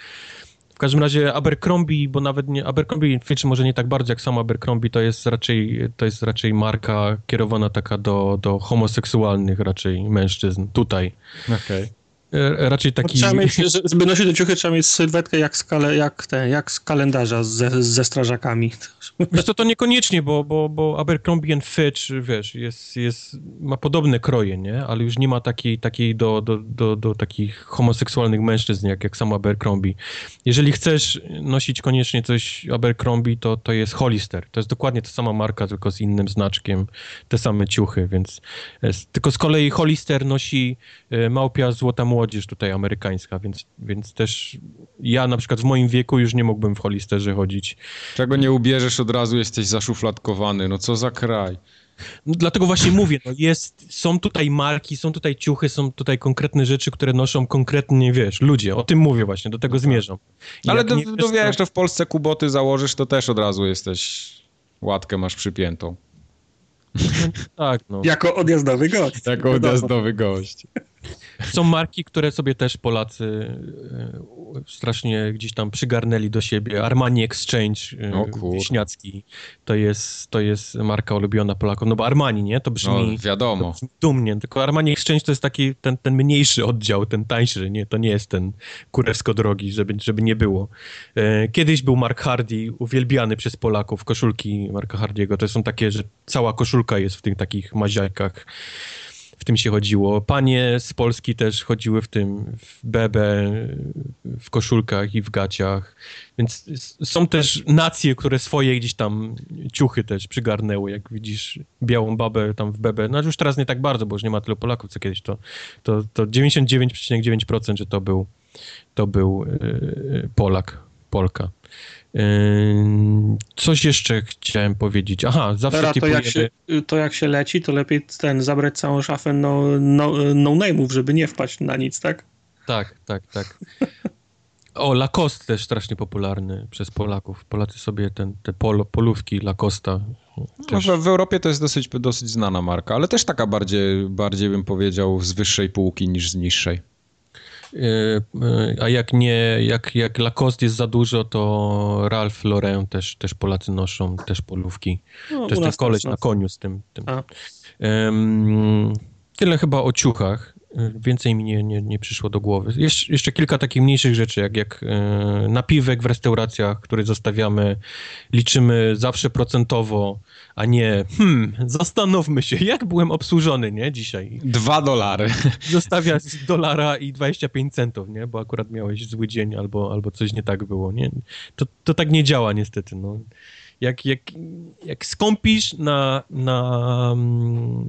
Każdym razie Abercrombie, bo nawet nie, Abercrombie Fitch może nie tak bardzo jak samo Abercrombie, to jest raczej, to jest raczej marka kierowana taka do, do homoseksualnych raczej mężczyzn tutaj. Okej. Okay. E, raczej taki... Trzeba mieć, żeby nosić te ciuchy, trzeba mieć sylwetkę jak z, kale, jak te, jak z kalendarza ze, ze strażakami. Wiesz to, to niekoniecznie, bo, bo, bo Abercrombie Fitch, wiesz, jest, jest, ma podobne kroje, nie? Ale już nie ma takiej, takiej do, do, do, do takich homoseksualnych mężczyzn, jak, jak sam Abercrombie. Jeżeli chcesz nosić koniecznie coś Abercrombie, to, to jest Hollister. To jest dokładnie ta sama marka, tylko z innym znaczkiem, te same ciuchy, więc... Tylko z kolei Hollister nosi e, małpia złota młoda młodzież tutaj amerykańska, więc, więc też ja na przykład w moim wieku już nie mógłbym w Hollisterze chodzić. Czego nie ubierzesz, od razu jesteś zaszufladkowany, no co za kraj. No, dlatego właśnie mówię, no jest, są tutaj marki, są tutaj ciuchy, są tutaj konkretne rzeczy, które noszą konkretnie, wiesz, ludzie. O tym mówię właśnie, do tego tak. zmierzam. I Ale do, do, wiesz, to w Polsce kuboty założysz, to też od razu jesteś, łatkę masz przypiętą. No, tak, no. Jako odjazdowy gość. Jako odjazdowy gość. Są marki, które sobie też Polacy e, strasznie gdzieś tam przygarnęli do siebie. Armani Exchange, e, Wiśniacki, to jest, to jest marka ulubiona Polaków. No bo Armani, nie? To brzmi, no, wiadomo. To brzmi dumnie. Tylko Armani Exchange to jest taki ten, ten mniejszy oddział, ten tańszy, nie? To nie jest ten kurewsko drogi, żeby, żeby nie było. E, kiedyś był Mark Hardy, uwielbiany przez Polaków, koszulki Marka Hardiego. To są takie, że cała koszulka jest w tych takich maziajkach w tym się chodziło. Panie z Polski też chodziły w tym, w bebe, w koszulkach i w gaciach. Więc są też nacje, które swoje gdzieś tam ciuchy też przygarnęły. Jak widzisz białą babę tam w bebe, no już teraz nie tak bardzo, bo już nie ma tylu Polaków co kiedyś, to, to, to 99,9% że to był, to był yy, Polak, Polka. Coś jeszcze chciałem powiedzieć. Aha, zawsze Teraz to, jak się, to jak się leci, to lepiej ten zabrać całą szafę no, no, no name'ów, żeby nie wpaść na nic, tak? Tak, tak, tak. O, Lacoste też strasznie popularny przez Polaków. Polacy sobie ten, te polo, polówki Lacosta. Też... No, w Europie to jest dosyć, dosyć znana marka, ale też taka bardziej, bardziej bym powiedział z wyższej półki niż z niższej. E, e, a jak nie, jak, jak Lacoste jest za dużo, to Ralph Lauren też, też Polacy noszą, też polówki. No, jest ten koleś na koniu z tym. tym. Um, tyle chyba o ciuchach. Więcej mi nie, nie, nie przyszło do głowy. Jesz, jeszcze kilka takich mniejszych rzeczy, jak, jak e, napiwek w restauracjach, który zostawiamy, liczymy zawsze procentowo, a nie hmm, zastanówmy się, jak byłem obsłużony, nie, dzisiaj. Dwa dolary. Zostawiasz dolara i 25 centów, nie, bo akurat miałeś zły dzień albo, albo coś nie tak było, nie. To, to tak nie działa niestety, no. Jak, jak, jak skąpisz na, na,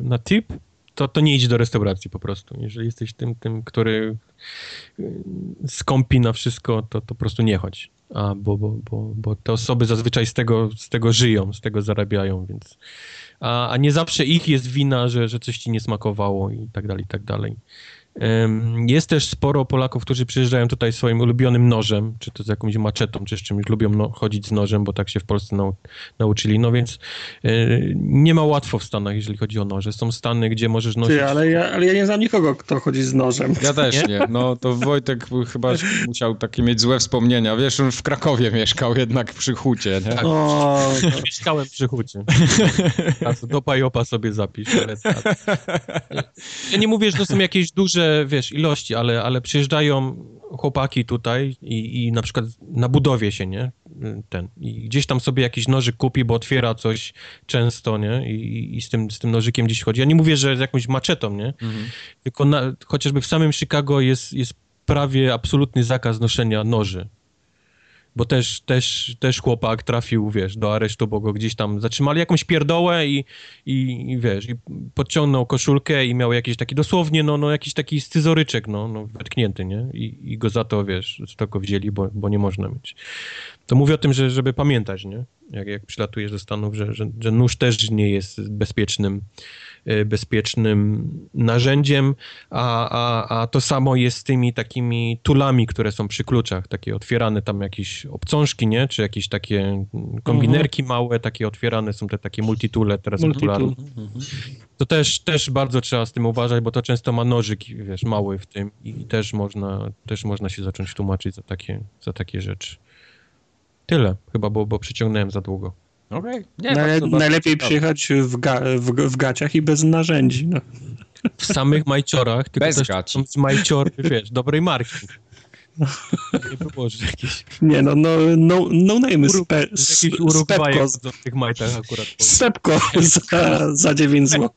na tip, to, to nie idź do restauracji po prostu. Jeżeli jesteś tym, tym który y, skąpi na wszystko, to, to po prostu nie chodź. A, bo, bo, bo, bo te osoby zazwyczaj z tego, z tego żyją, z tego zarabiają, więc a, a nie zawsze ich jest wina, że, że coś ci nie smakowało i tak dalej, i tak dalej. Jest też sporo Polaków, którzy przyjeżdżają tutaj swoim ulubionym nożem, czy to z jakąś maczetą, czy z czymś, lubią no, chodzić z nożem, bo tak się w Polsce nau nauczyli. No więc e, nie ma łatwo w Stanach, jeżeli chodzi o noże. Są Stany, gdzie możesz nosić... Ty, ale ja, ale ja nie znam nikogo, kto chodzi z nożem. Ja też nie. nie. No to Wojtek chyba musiał takie mieć złe wspomnienia. Wiesz, on w Krakowie mieszkał jednak przy hucie, nie? Tak. O, Mieszkałem przy hucie. Do pajopa sobie zapisz. Ale tak. Ja nie mówię, że to są jakieś duże wiesz, ilości, ale, ale przyjeżdżają chłopaki tutaj i, i na przykład na budowie się, nie? Ten. I gdzieś tam sobie jakiś nożyk kupi, bo otwiera coś często, nie? I, i z, tym, z tym nożykiem gdzieś chodzi. Ja nie mówię, że z jakąś maczetą, nie? Mhm. Tylko na, chociażby w samym Chicago jest, jest prawie absolutny zakaz noszenia noży bo też, też, też chłopak trafił, wiesz, do aresztu, bo go gdzieś tam zatrzymali jakąś pierdołę i, i, i wiesz, i podciągnął koszulkę i miał jakiś taki, dosłownie, no, no jakiś taki scyzoryczek, no, no wetknięty, nie? I, I go za to, wiesz, za to go wzięli, bo, bo nie można mieć. To mówię o tym, że, żeby pamiętać, nie? Jak, jak przylatujesz do Stanów, że, że, że nóż też nie jest bezpiecznym bezpiecznym narzędziem, a, a, a to samo jest z tymi takimi tulami, które są przy kluczach, takie otwierane tam jakieś obcążki, nie? Czy jakieś takie kombinerki mhm. małe, takie otwierane są te takie multitule teraz popularne. Mhm. To też, też bardzo trzeba z tym uważać, bo to często ma nożyk, wiesz, mały w tym i też można, też można się zacząć tłumaczyć za takie, za takie rzeczy. Tyle chyba, bo, bo przyciągnąłem za długo. Okay. Nie, najlepiej przyjechać w, ga, w, w, gaciach i bez narzędzi. No. W samych majciorach, tylko bez też gaci. z majcior, wiesz, dobrej marki. Nie było, że jakieś... Nie no, no, no, no name spe, Jakiś Urugwaje w tych majtach akurat. Stepko za, za 9 zł.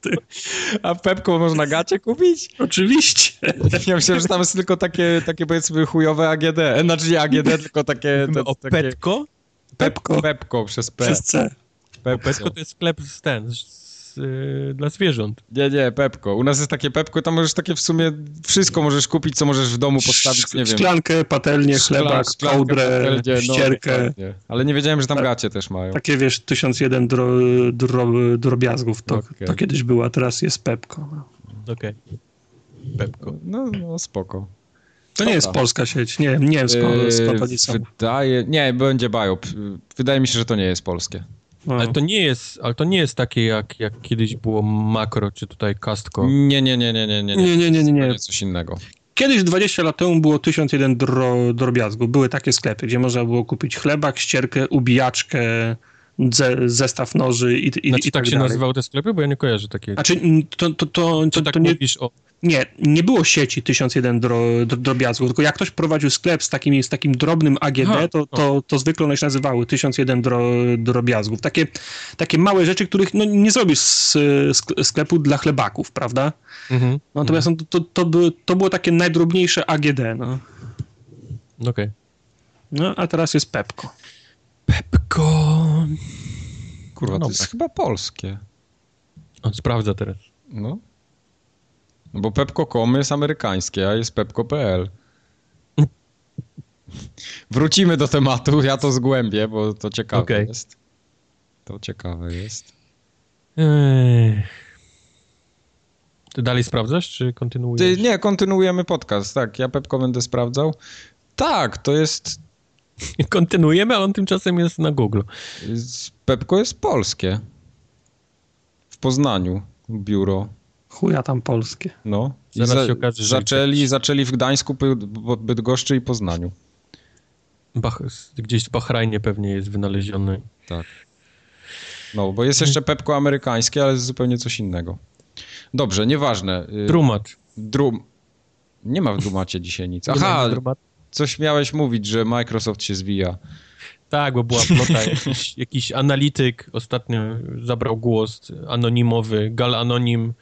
A Pepko można gacie kupić? Oczywiście. Ja myślałem, że tam jest tylko takie, takie powiedzmy chujowe AGD. Znaczy nie AGD, tylko takie... To, o takie... Petko? Pepko. Pepko przez P. Przez C. Pepko, Pepko to jest sklep z ten, z, y, dla zwierząt. Nie, nie, Pepko. U nas jest takie Pepko, tam możesz takie w sumie wszystko możesz kupić, co możesz w domu postawić, nie wiem. Szklankę, patelnię, chlebak, Szklankę, kołdrę, no, ścierkę. No, Ale nie wiedziałem, że tam tak, gacie też mają. Takie, wiesz, 1001 dro, dro, drobiazgów to, okay. to kiedyś było, a teraz jest Pepko. Okej. Okay. Pepko. No, no spoko. To nie jest polska sieć, nie, nie wiem skąd, yy, skąd oni są. Wydaje, nie, będzie Biop. Wydaje mi się, że to nie jest polskie. No. Ale to nie jest, ale to nie jest takie jak, jak kiedyś było Makro, czy tutaj Castco. Nie, nie, nie, nie, nie, nie. Nie, nie, nie, nie. nie. coś innego. Kiedyś 20 lat temu było 1001 dro, drobiazgów. Były takie sklepy, gdzie można było kupić chlebak, ścierkę, ubijaczkę, zestaw noży i, i, znaczy, i tak, tak się dalej. nazywały te sklepy? Bo ja nie kojarzę takiego. Znaczy, to, to, to, to, tak to nie, mówisz o... nie, nie było sieci 1001 dro, dro, drobiazgów, tylko jak ktoś prowadził sklep z takim, z takim drobnym AGD, Aha, to, to, to zwykle one się nazywały 1001 dro, drobiazgów. Takie, takie małe rzeczy, których no, nie zrobisz z, sklepu dla chlebaków, prawda? Mhm. Natomiast no, to, to, by, to było takie najdrobniejsze AGD. No. Okej. Okay. No, a teraz jest Pepko. Pepko. Kurwa, to jest chyba polskie. On sprawdza teraz. No. no bo Pepko.com jest amerykańskie, a jest Pepko.pl. Wrócimy do tematu, ja to zgłębię, bo to ciekawe okay. jest. To ciekawe jest. Ty dalej sprawdzasz, czy kontynuujesz? Ty, nie, kontynuujemy podcast, tak. Ja Pepko będę sprawdzał. Tak, to jest... Kontynuujemy, ale on tymczasem jest na Google. Pepko jest polskie. W Poznaniu biuro. Chuja tam polskie. No. I za, okaże, zaczęli, zaczęli w Gdańsku, Bydgoszczy i Poznaniu. Bach, gdzieś w Bahrajnie pewnie jest wynaleziony. Tak. No, bo jest jeszcze Pepko amerykańskie, ale jest zupełnie coś innego. Dobrze, nieważne. Y, Drumat. Drum. Nie ma w Drumacie dzisiaj nic. Aha, coś miałeś mówić, że Microsoft się zwija. Tak, bo była plota, jakiś, jakiś analityk ostatnio zabrał głos, anonimowy, Gal Anonim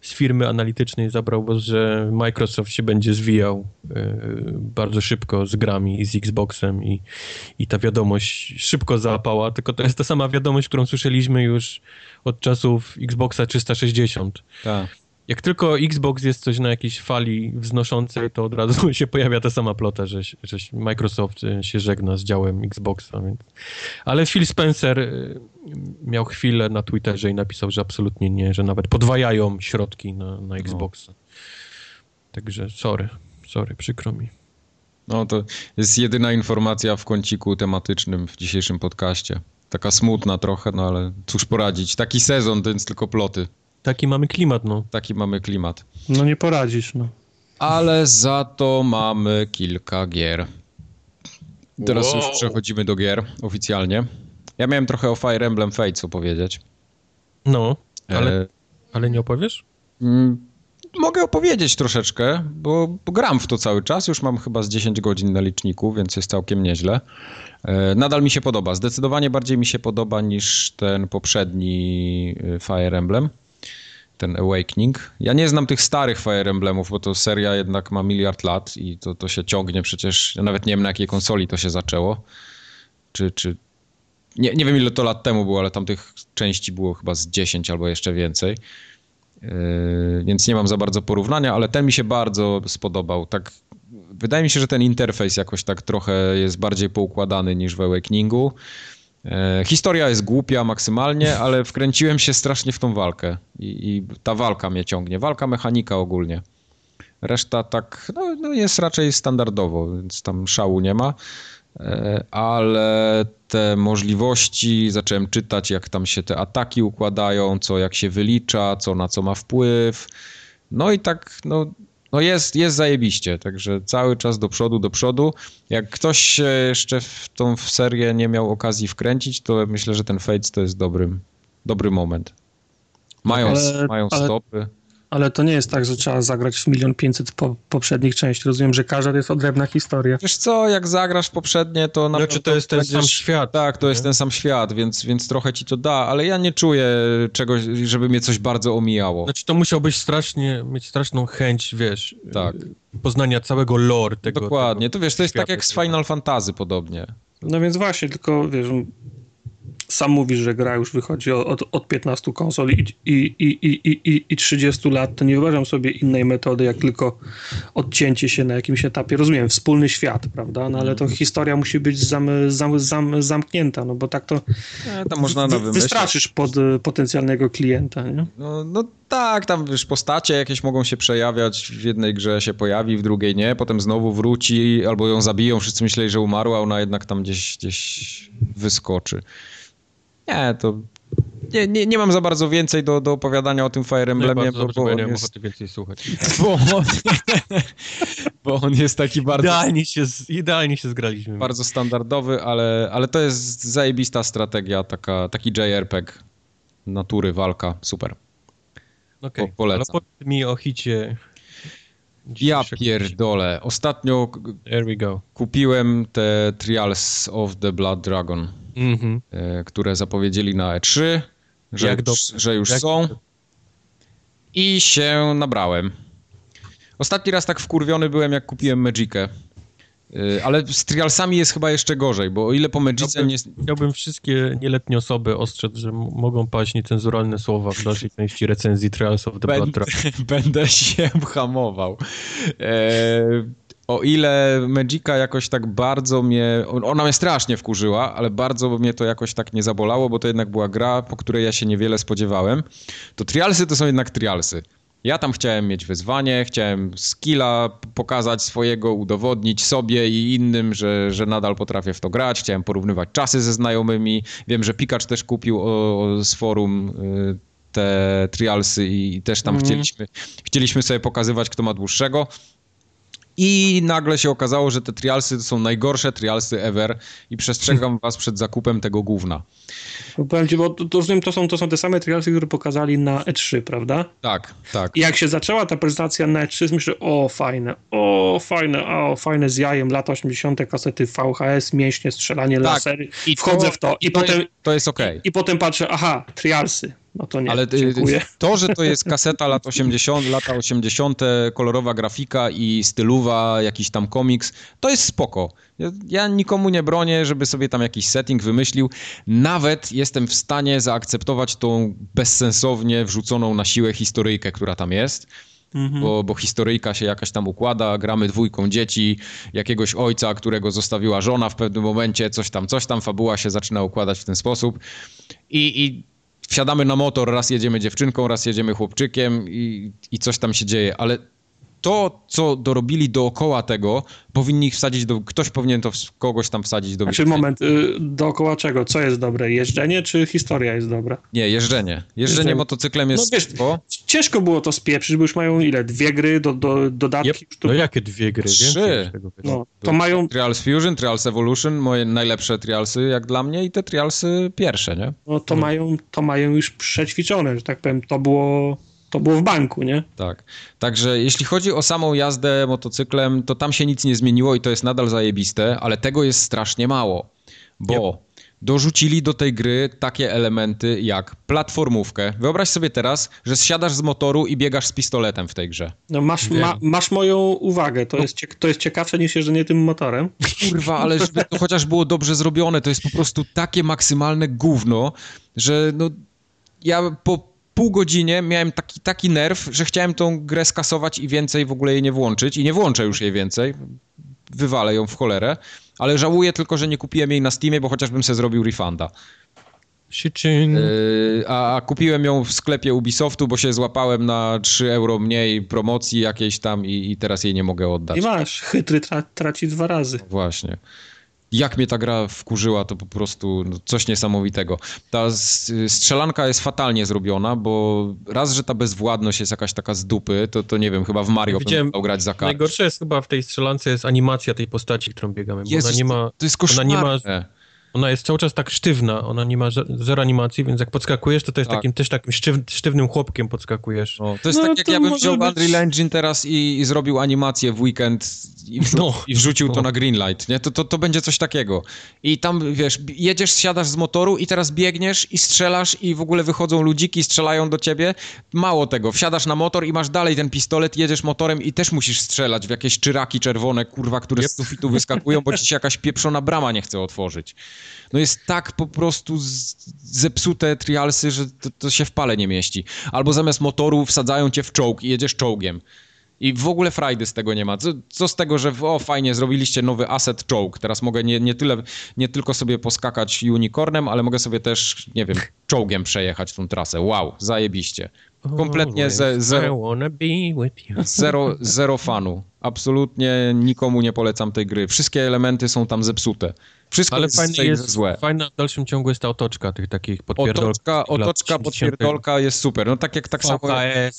z firmy analitycznej zabrał głos, że Microsoft się będzie zwijał y, bardzo szybko z grami i z Xboxem i, i ta wiadomość szybko załapała, tylko to jest ta sama wiadomość, którą słyszeliśmy już od czasów Xboxa 360. Tak jak tylko Xbox jest coś na jakiejś fali wznoszącej, to od razu się pojawia ta sama plota, że, że Microsoft się żegna z działem Xboxa. Więc... Ale Phil Spencer e, miał chwilę na Twitterze i napisał, że absolutnie nie, że nawet podwajają środki na, na no. Xboxa. No. Także sorry, sorry, przykro mi. No to jest jedyna informacja w kąciku tematycznym w dzisiejszym podcaście. Taka smutna trochę, no ale cóż poradzić. Taki sezon, więc tylko ploty. Taki mamy klimat, no. Taki mamy klimat. No nie poradzisz, no. Ale za to mamy kilka gier. Teraz wow. już przechodzimy do gier oficjalnie. Ja miałem trochę o Fire Emblem Fates opowiedzieć. No, ale, e... ale nie opowiesz? Mm, mogę opowiedzieć troszeczkę, bo, bo, gram w to cały czas. Już mam chyba z 10 godzin na liczniku, więc jest całkiem nieźle. E, nadal mi się podoba. Zdecydowanie bardziej mi się podoba niż ten poprzedni e, Fire Emblem ten Awakening. Ja nie znam tych starych Fire Emblemów, bo to seria jednak ma miliard lat i to, to się ciągnie przecież, ja nawet nie wiem na jakiej konsoli to się zaczęło. Czy, czy... Nie, nie wiem ile to lat temu było, ale tam tych części było chyba z 10 albo jeszcze więcej. Yy, więc nie mam za bardzo porównania, ale ten mi się bardzo spodobał. Tak, wydaje mi się, że ten interfejs jakoś tak trochę jest bardziej poukładany niż w Awakeningu. E, historia jest głupia maksymalnie, ale wkręciłem się strasznie w tą walkę i, i ta walka mnie ciągnie. Walka mechanika ogólnie. Reszta tak no, no jest raczej standardowo, więc tam szału nie ma. E, ale te możliwości, zacząłem czytać, jak tam się te ataki układają, co jak się wylicza, co na co ma wpływ. No i tak, no no jest, jest zajebiście, także cały czas do przodu, do przodu. Jak ktoś jeszcze w tą serię nie miał okazji wkręcić, to myślę, że ten Fates to jest dobry, dobry moment. Mają, ale, mają stopy. Ale to nie jest tak, że trzeba zagrać w milion pięćset po, poprzednich części. Rozumiem, że każda to jest odrębna historia. Wiesz co, jak zagrasz poprzednie, to na znaczy, to jest ten sam świat. Tak, to nie? jest ten sam świat, więc, więc trochę ci to da, ale ja nie czuję czegoś, żeby mnie coś bardzo omijało. Znaczy to musiałbyś strasznie, mieć straszną chęć, wiesz, tak. poznania całego lore tego. Dokładnie, tego to wiesz, to jest tak jak z Final Fantasy podobnie. No więc właśnie, tylko wiesz, sam mówisz, że gra już wychodzi od, od 15 konsol i, i, i, i, i 30 lat, to nie wyobrażam sobie innej metody, jak tylko odcięcie się na jakimś etapie. Rozumiem, wspólny świat, prawda? No ale to mhm. historia musi być zam, zam, zam, zamknięta, no bo tak to e, tam można wy, wystraszysz pod potencjalnego klienta, nie? No, no tak, tam wiesz, postacie jakieś mogą się przejawiać, w jednej grze się pojawi, w drugiej nie, potem znowu wróci, albo ją zabiją, wszyscy myśleli, że umarła, ona jednak tam gdzieś, gdzieś wyskoczy. Nie, to nie, nie, nie mam za bardzo więcej do, do opowiadania o tym Fire Emblemie, bo, bo, bo on nie mam jest, więcej słuchać. bo, on, bo on jest taki bardzo, Idealnie się, idealnie się zgraliśmy. bardzo standardowy, ale, ale to jest zajebista strategia, taka, taki JRPG natury, walka, super. Okej, po- polecam. Ale powiedz mi o hicie. Ja pierdolę. Ostatnio k- There we go. kupiłem te Trials of the Blood Dragon, Mhm. e, które zapowiedzieli na E3, że Jak że już Jak są. I się nabrałem. Ostatni raz tak wkurwiony byłem, jak kupiłem Magicę. Y, Ale z Trialsami jest chyba jeszcze gorzej, bo o ile po Magice Chciałbym, nie... chciałbym wszystkie nieletnie osoby ostrzec, że mogą paść niecenzuralne słowa w dalszej części recenzji Trials of the Blood Będę, się hamował. E, o ile Magica jakoś tak bardzo mnie... Ona mnie strasznie wkurzyła, ale bardzo mnie to jakoś tak nie zabolało, bo to jednak była gra, po której ja się niewiele spodziewałem. To Trialsy to są jednak Trialsy. Ja tam chciałem mieć wyzwanie, chciałem skilla pokazać swojego, udowodnić sobie i innym, że, że nadal potrafię w to grać. Chciałem porównywać czasy ze znajomymi. Wiem, że Pikacz też kupił o, o, z forum y, te trialsy i też tam chcieliśmy, chcieliśmy sobie pokazywać, kto ma dłuższego. I nagle się okazało, że te trialsy to są najgorsze trialsy ever i przestrzegam was przed zakupem tego gówna. Bo Powiem ci, bo to, to, rozumiem, to, są, to są te same trialsy, które pokazali na E3, prawda? Tak, tak. I jak się zaczęła ta prezentacja na E3, myślę, o fajne, o fajne, o fajne z jajem, lata 80., kasety VHS, mięśnie, strzelanie, Tak. lasery. I Wchodzę to- w to i to potem, jest- to jest okej. i potem patrzę, aha, trialsy. No to nie, Ale y, dziękuję. to, że to jest kaseta lat 80, lata 80, kolorowa grafika i stylowa, jakiś tam komiks, to jest spoko. Ja, nikomu nie bronię, żeby sobie tam jakiś setting wymyślił. Nawet jestem w stanie zaakceptować tą bezsensownie wrzuconą na siłę historyjkę, która tam jest. Bo, bo historyjka się jakaś tam układa, gramy dwójką dzieci, jakiegoś ojca, którego zostawiła żona w pewnym momencie, coś tam, coś tam, fabuła się zaczyna układać w ten sposób. I, i wsiadamy na motor, raz jedziemy dziewczynką, raz jedziemy chłopczykiem i, i coś tam się dzieje, ale to, co dorobili dookoła tego, powinni ich wsadzić do... Ktoś powinien to w, kogoś tam wsadzić do... Znaczy moment, y, dookoła czego? Co jest dobre? Jeżdżenie czy historia jest dobra? Nie, jeżdżenie. Jeżdżenie Jeżdżenie. motocyklem jest No wiesz. Ciężko było to spieprzyć, bo już mają ile? Dwie gry, do, do, dodatki? Yep. To, No jakie dwie gry? Trzy. No, to mają, Trials Fusion, Trials Evolution, moje najlepsze trialsy jak dla mnie i te trialsy pierwsze, nie? no, to, mają, to mają już przećwiczone, że tak powiem, to było, to było w banku, nie? Tak. Także jeśli chodzi o samą jazdę motocyklem, to tam się nic nie zmieniło i to jest nadal zajebiste, ale tego jest strasznie mało, bo dorzucili do tej gry takie elementy jak platformówkę. Wyobraź sobie teraz, że zsiadasz z motoru i biegasz z pistoletem w tej grze. No masz, ma, masz moją uwagę, to, jest, cie- to jest ciekawsze niż jeżdżenie tym motorem. Kurwa, ale żeby to chociaż było dobrze zrobione, to jest po prostu takie maksymalne gówno, że no ja po pół godzinie miałem taki, taki nerw, że chciałem tą grę skasować i więcej w ogóle jej nie włączyć i nie włączę już jej więcej. Wywalę ją w cholerę, ale żałuję tylko, że nie kupiłem jej na Steamie, bo chociażbym sobie zrobił refunda. Yy, a, a kupiłem ją w sklepie Ubisoftu, bo się złapałem na 3 euro mniej promocji jakiejś tam i, i teraz jej nie mogę oddać. I masz, chytry tra, traci dwa razy. Właśnie. Jak mnie ta gra wkurzyła, to po prostu no, coś niesamowitego. Ta strzelanka jest fatalnie zrobiona, bo raz, że ta bezwładność jest jakaś taka z dupy, to, to nie wiem, chyba w Mario Widziałem- bym grać za karę. Najgorsze jest chyba w tej strzelance jest animacja tej postaci, którą biegamy. Jezus, ona nie ma. To jest ona nie ma- koszmarne. Ona jest cały czas tak sztywna, ona nie ma ze- zero animacji, więc jak podskakujesz, to to jest Tak. takim też takim sztyw, sztywnym chłopkiem podskakujesz. No, to jest No, tak, jak to ja bym wziął być- Unreal Engine teraz i, i zrobił animację w weekend i, wrzu- No. i wrzucił to No. na Greenlight, nie? To, to, to będzie coś takiego. I tam, wiesz, jedziesz, siadasz z motoru i teraz biegniesz i strzelasz i w ogóle wychodzą ludziki, strzelają do ciebie. Mało tego, wsiadasz na motor i masz dalej ten pistolet, jedziesz motorem i też musisz strzelać w jakieś czyraki czerwone, kurwa, które z sufitu wyskakują, bo ci się jakaś pieprzona brama nie chce otworzyć. No jest tak po prostu zepsute trialsy, że to, to się w pale nie mieści. Albo zamiast motoru wsadzają cię w czołg i jedziesz czołgiem. I w ogóle frajdy z tego nie ma. Co, co z tego, że o fajnie, zrobiliście nowy asset czołg. Teraz mogę nie, nie, tyle, nie tylko sobie poskakać unicornem, ale mogę sobie też, nie wiem, czołgiem przejechać tą trasę. Wow, zajebiście. Kompletnie ze, zero, zero, zero fanu. Absolutnie nikomu nie polecam tej gry. Wszystkie elementy są tam zepsute. Wszystko Ale jest, fajne jest, złe. fajna w dalszym ciągu jest ta otoczka tych takich podpierdolków. Otoczka, otoczka podpierdolka jest super. No tak jak tak samo...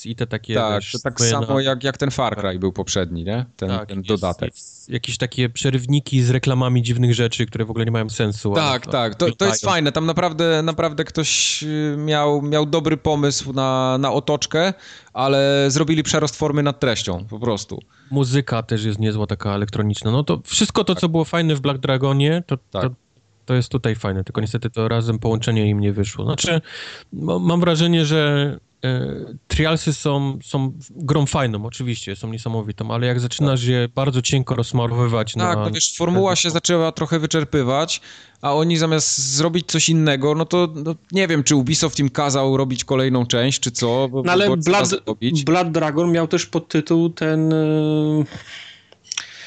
I te takie... Tak, tak samo jak, jak ten Far Cry był poprzedni, nie? Ten, tak, ten jest- dodatek. jest Jakieś takie przerywniki z reklamami dziwnych rzeczy, które w ogóle nie mają sensu. Tak, tak, to, to jest fajne. Tam naprawdę, naprawdę ktoś y, miał, miał dobry pomysł na, na otoczkę, ale zrobili przerost formy nad treścią, po prostu. Muzyka też jest niezła, taka elektroniczna. No to wszystko to, co było fajne w Black Dragonie, to, Tak. to, to jest tutaj fajne, tylko niestety to razem połączenie im nie wyszło. Znaczy, ma- mam wrażenie, że Trialsy są, są grą fajną, oczywiście, są niesamowitą, ale jak zaczynasz je bardzo cienko rozsmarowywać Tak, na... no wiesz, formuła się zaczęła trochę wyczerpywać, a oni zamiast zrobić coś innego, no to no, nie wiem, czy Ubisoft im kazał robić kolejną część, czy co, bo, No ale bo Blood, zrobić. Blood Dragon miał też podtytuł ten e,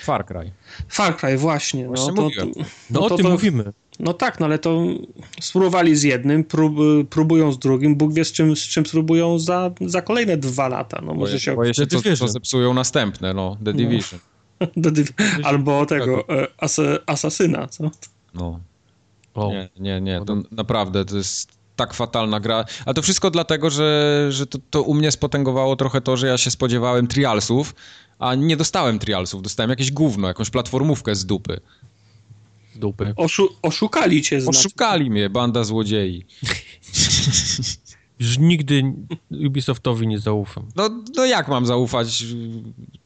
Far Cry. Far Cry, właśnie. Właśnie no, to, mówiłem. No, no o to, tym to, mówimy. No tak, no ale to spróbowali z jednym, prób, próbują z drugim, Bóg wie z czym, z czym spróbują za, za kolejne dwa lata. No może Boję, się... boję się, The co, co Division. zepsują następne, no, The Division. Albo tego, e, as, Asasyna, co? No. O. Nie, nie, nie, to naprawdę to jest tak fatalna gra. A to wszystko dlatego, że, że to, to u mnie spotęgowało trochę to, że ja się spodziewałem trialsów, a nie dostałem trialsów, dostałem jakieś gówno, jakąś platformówkę z dupy. Z dupy. Oszu, oszukali cię, znaczy. Oszukali mnie, banda złodziei. Już nigdy Ubisoftowi nie zaufam. No, no jak mam zaufać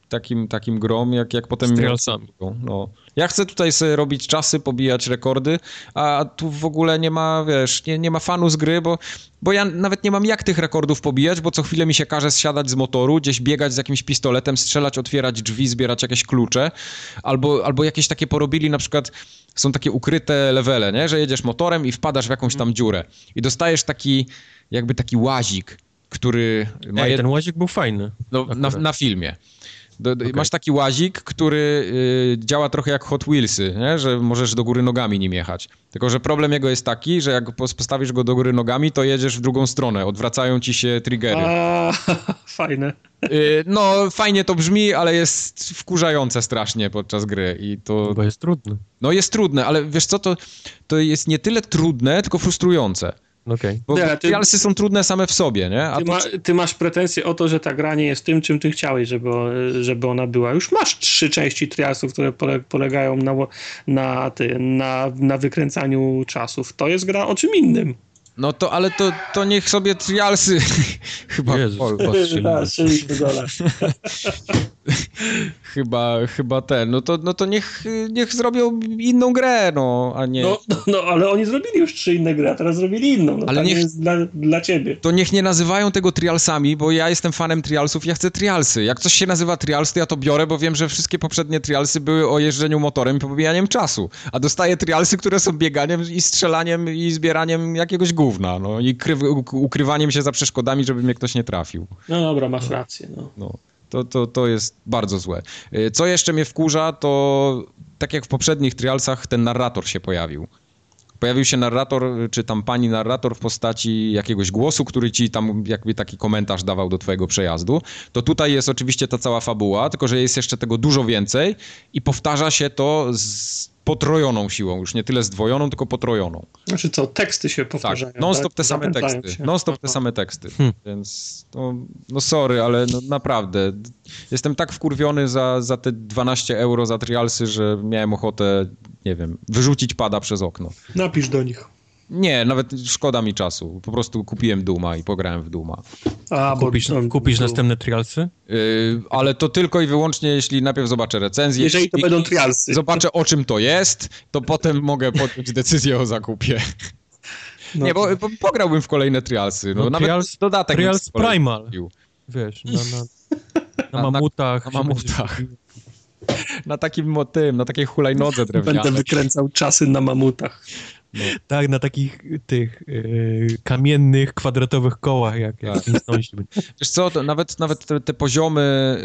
takim, takim grom, jak, jak potem... Odsypią? No. Ja chcę tutaj sobie robić czasy, pobijać rekordy, a tu w ogóle nie ma, wiesz, nie, nie ma fanu z gry, bo, bo ja nawet nie mam jak tych rekordów pobijać, bo co chwilę mi się każe zsiadać z motoru, gdzieś biegać z jakimś pistoletem, strzelać, otwierać drzwi, zbierać jakieś klucze, albo, albo jakieś takie porobili, na przykład są takie ukryte levele, nie? że jedziesz motorem i wpadasz w jakąś tam dziurę i dostajesz taki, jakby taki łazik, który ma Ej, jed... ten łazik był fajny. No, na, na filmie. Do, do, Okej. Masz taki łazik, który y, działa trochę jak Hot Wheelsy, nie? że możesz do góry nogami nim jechać. Tylko, że problem jego jest taki, że jak pos- postawisz go do góry nogami, to jedziesz w drugą stronę, odwracają ci się triggery. A, fajne. Y, no, fajnie to brzmi, ale jest wkurzające strasznie podczas gry i to... Bo jest trudny. No jest trudne, ale wiesz co, to, to jest nie tyle trudne, tylko frustrujące. Okej. Bo Nie, ty- trialsy są trudne same w sobie, nie? A Ty, to, ma, ty masz pretensje o to, że ta gra nie jest tym, czym ty chciałeś, żeby, żeby ona była. Już masz trzy części trialsów, które pole, polegają na, na, ty, na, na wykręcaniu czasów. To jest gra o czym innym. no to, ale to, to niech sobie trialsy chyba... Jezus, Ol- was strzeliłem. chyba, chyba ten, no to, no to niech, niech zrobią inną grę, no, a nie... No, no, no, ale oni zrobili już trzy inne gry, a teraz zrobili inną. No, Ale ale niech- nie jest dla, dla ciebie. To niech nie nazywają tego trialsami, bo ja jestem fanem trialsów, ja chcę trialsy. Jak coś się nazywa trials, to ja to biorę, bo wiem, że wszystkie poprzednie trialsy były o jeżdżeniu motorem i pobijaniem czasu. A dostaję trialsy, które są bieganiem i strzelaniem i zbieraniem jakiegoś gówna, no i kry, ukrywaniem się za przeszkodami, żeby mnie ktoś nie trafił. No dobra, masz rację. No. No, to, to, to jest bardzo złe. Y, Co jeszcze mnie wkurza, to tak jak w poprzednich trialsach, ten narrator się pojawił. Pojawił się narrator, y, czy tam pani narrator w postaci jakiegoś głosu, który ci tam jakby taki komentarz dawał do twojego przejazdu. To tutaj jest oczywiście ta cała fabuła, tylko że jest jeszcze tego dużo więcej i powtarza się to z potrojoną siłą, już nie tyle zdwojoną, tylko potrojoną. Znaczy co, teksty się Tak, powtarzają. non-stop tak? te same teksty. się. Non-stop te same teksty. Hmm. Więc no, no sorry, ale no naprawdę jestem tak wkurwiony za, za te 12 euro za trialsy, że miałem ochotę, nie wiem, wyrzucić pada przez okno. Napisz do nich. Nie, nawet szkoda mi czasu. Po prostu kupiłem Duma i pograłem w Duma. A, bo- Kupisz, no, kupisz następne trialsy? Yy, ale to tylko i wyłącznie, jeśli najpierw zobaczę recenzję. Jeżeli to i- będą trialsy. Zobaczę o czym to jest, to potem mogę podjąć decyzję o zakupie. No nie, bo, bo pograłbym w kolejne trialsy. No, No, nawet trials- dodatek Trials. Primal. Wiesz, na, na, na Na- mamutach. na się mamutach. Na takim tym, na takiej hulajnodze drewnianej. Będę wykręcał czasy na mamutach. Tak, na takich tych yy, kamiennych, kwadratowych kołach, jak, Tak. Wiesz co, to nawet, nawet te, te poziomy,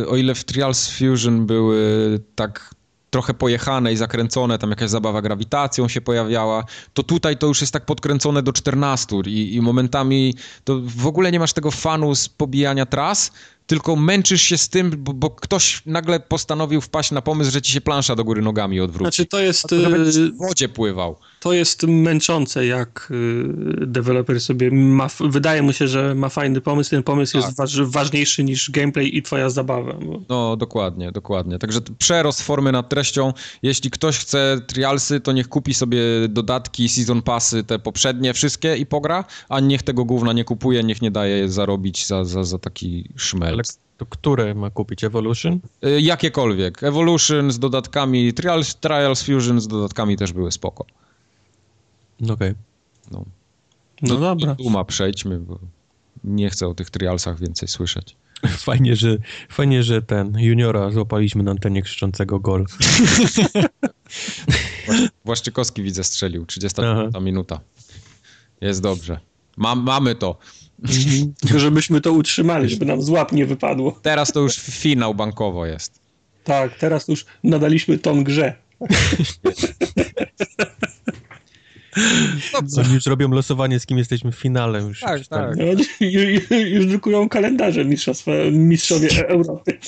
yy, o ile w Trials Fusion były tak trochę pojechane i zakręcone, tam jakaś zabawa grawitacją się pojawiała, to tutaj to już jest tak podkręcone do 14 i, i momentami to w ogóle nie masz tego fanu z pobijania tras, tylko męczysz się z tym, bo, bo ktoś nagle postanowił wpaść na pomysł, że ci się plansza do góry nogami odwróci. Znaczy to jest... To w wodzie pływał. To jest męczące, jak y, deweloper sobie ma, wydaje mu się, że ma fajny pomysł, ten pomysł tak. jest waż, ważniejszy niż gameplay i twoja zabawa. Bo... No, dokładnie, dokładnie. Także przerost formy nad treścią. Jeśli ktoś chce trialsy, to niech kupi sobie dodatki, season passy, te poprzednie wszystkie i pogra, a niech tego gówna nie kupuje, niech nie daje zarobić za, za, za taki szmel. Ale to które ma kupić? Evolution? Y, jakiekolwiek. Evolution z dodatkami, Trials, Trials Fusion z dodatkami też były spoko. Okej. Okay. No. No do, dobra. Duma przejdźmy, bo nie chcę o tych trialsach więcej słyszeć. Fajnie, że, fajnie, że ten juniora złapaliśmy na antenie krzyczącego gol. Właszczykowski widzę strzelił, 30 minuta. Jest dobrze. Mam, mamy to. Tylko żebyśmy to utrzymali, żeby nam z łap nie wypadło. Teraz to już finał bankowo jest. Tak, teraz już nadaliśmy ton grze. No, Oni już robią losowanie, z kim jesteśmy w finale. Już, tak, już tak. No, już, już drukują kalendarze mistrzowie Europy.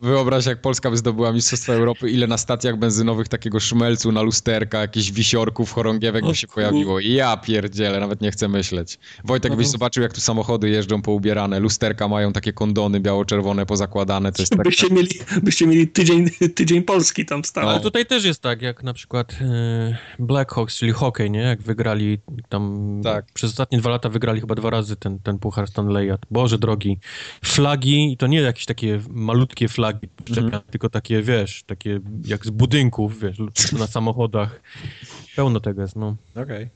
Wyobraź, jak Polska by zdobyła Mistrzostwa Europy, ile na stacjach benzynowych takiego szmelcu na lusterka, jakichś wisiorków, chorągiewek by się pojawiło. Ja pierdzielę, nawet nie chcę myśleć. Wojtek, byś zobaczył, jak tu samochody jeżdżą poubierane, lusterka mają takie kondony biało-czerwone pozakładane. To jest tak, byście, mieli, byście mieli tydzień, tydzień Polski tam stał. Ale tutaj też jest tak, jak na przykład e, Blackhawks, czyli hokej, nie? Jak wygrali tam tak. przez ostatnie dwa lata wygrali chyba dwa razy ten, ten puchar Stanleya. Boże drogi. Flagi, i to nie jakieś takie malutkie flagi, mm. tylko takie, wiesz, takie jak z budynków, wiesz, na samochodach. Pełno tego jest, no. Okej. Okay.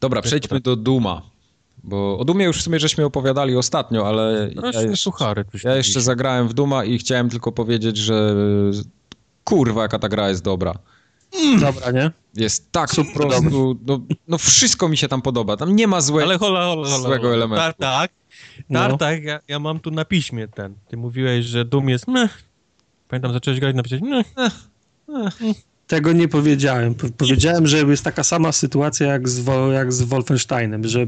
Dobra, przejdźmy do Duma. Bo o Dumie już w sumie żeśmy opowiadali ostatnio, ale no, ja, jeszcze, suchary, ja jeszcze zagrałem w Duma i chciałem tylko powiedzieć, że kurwa jaka ta gra jest dobra. Mm. Dobra, nie? Jest tak po prostu, no, no, wszystko mi się tam podoba. Tam nie ma złe, Ale hola, hola, hola, złego elementu. Tartak, Tartak, no. ja, ja mam tu na piśmie ten. Ty mówiłeś, że Dum jest meh. Pamiętam, zacząłeś grać napisać meh. Tego nie powiedziałem. Powiedziałem, że jest taka sama sytuacja jak z, jak z Wolfensteinem, że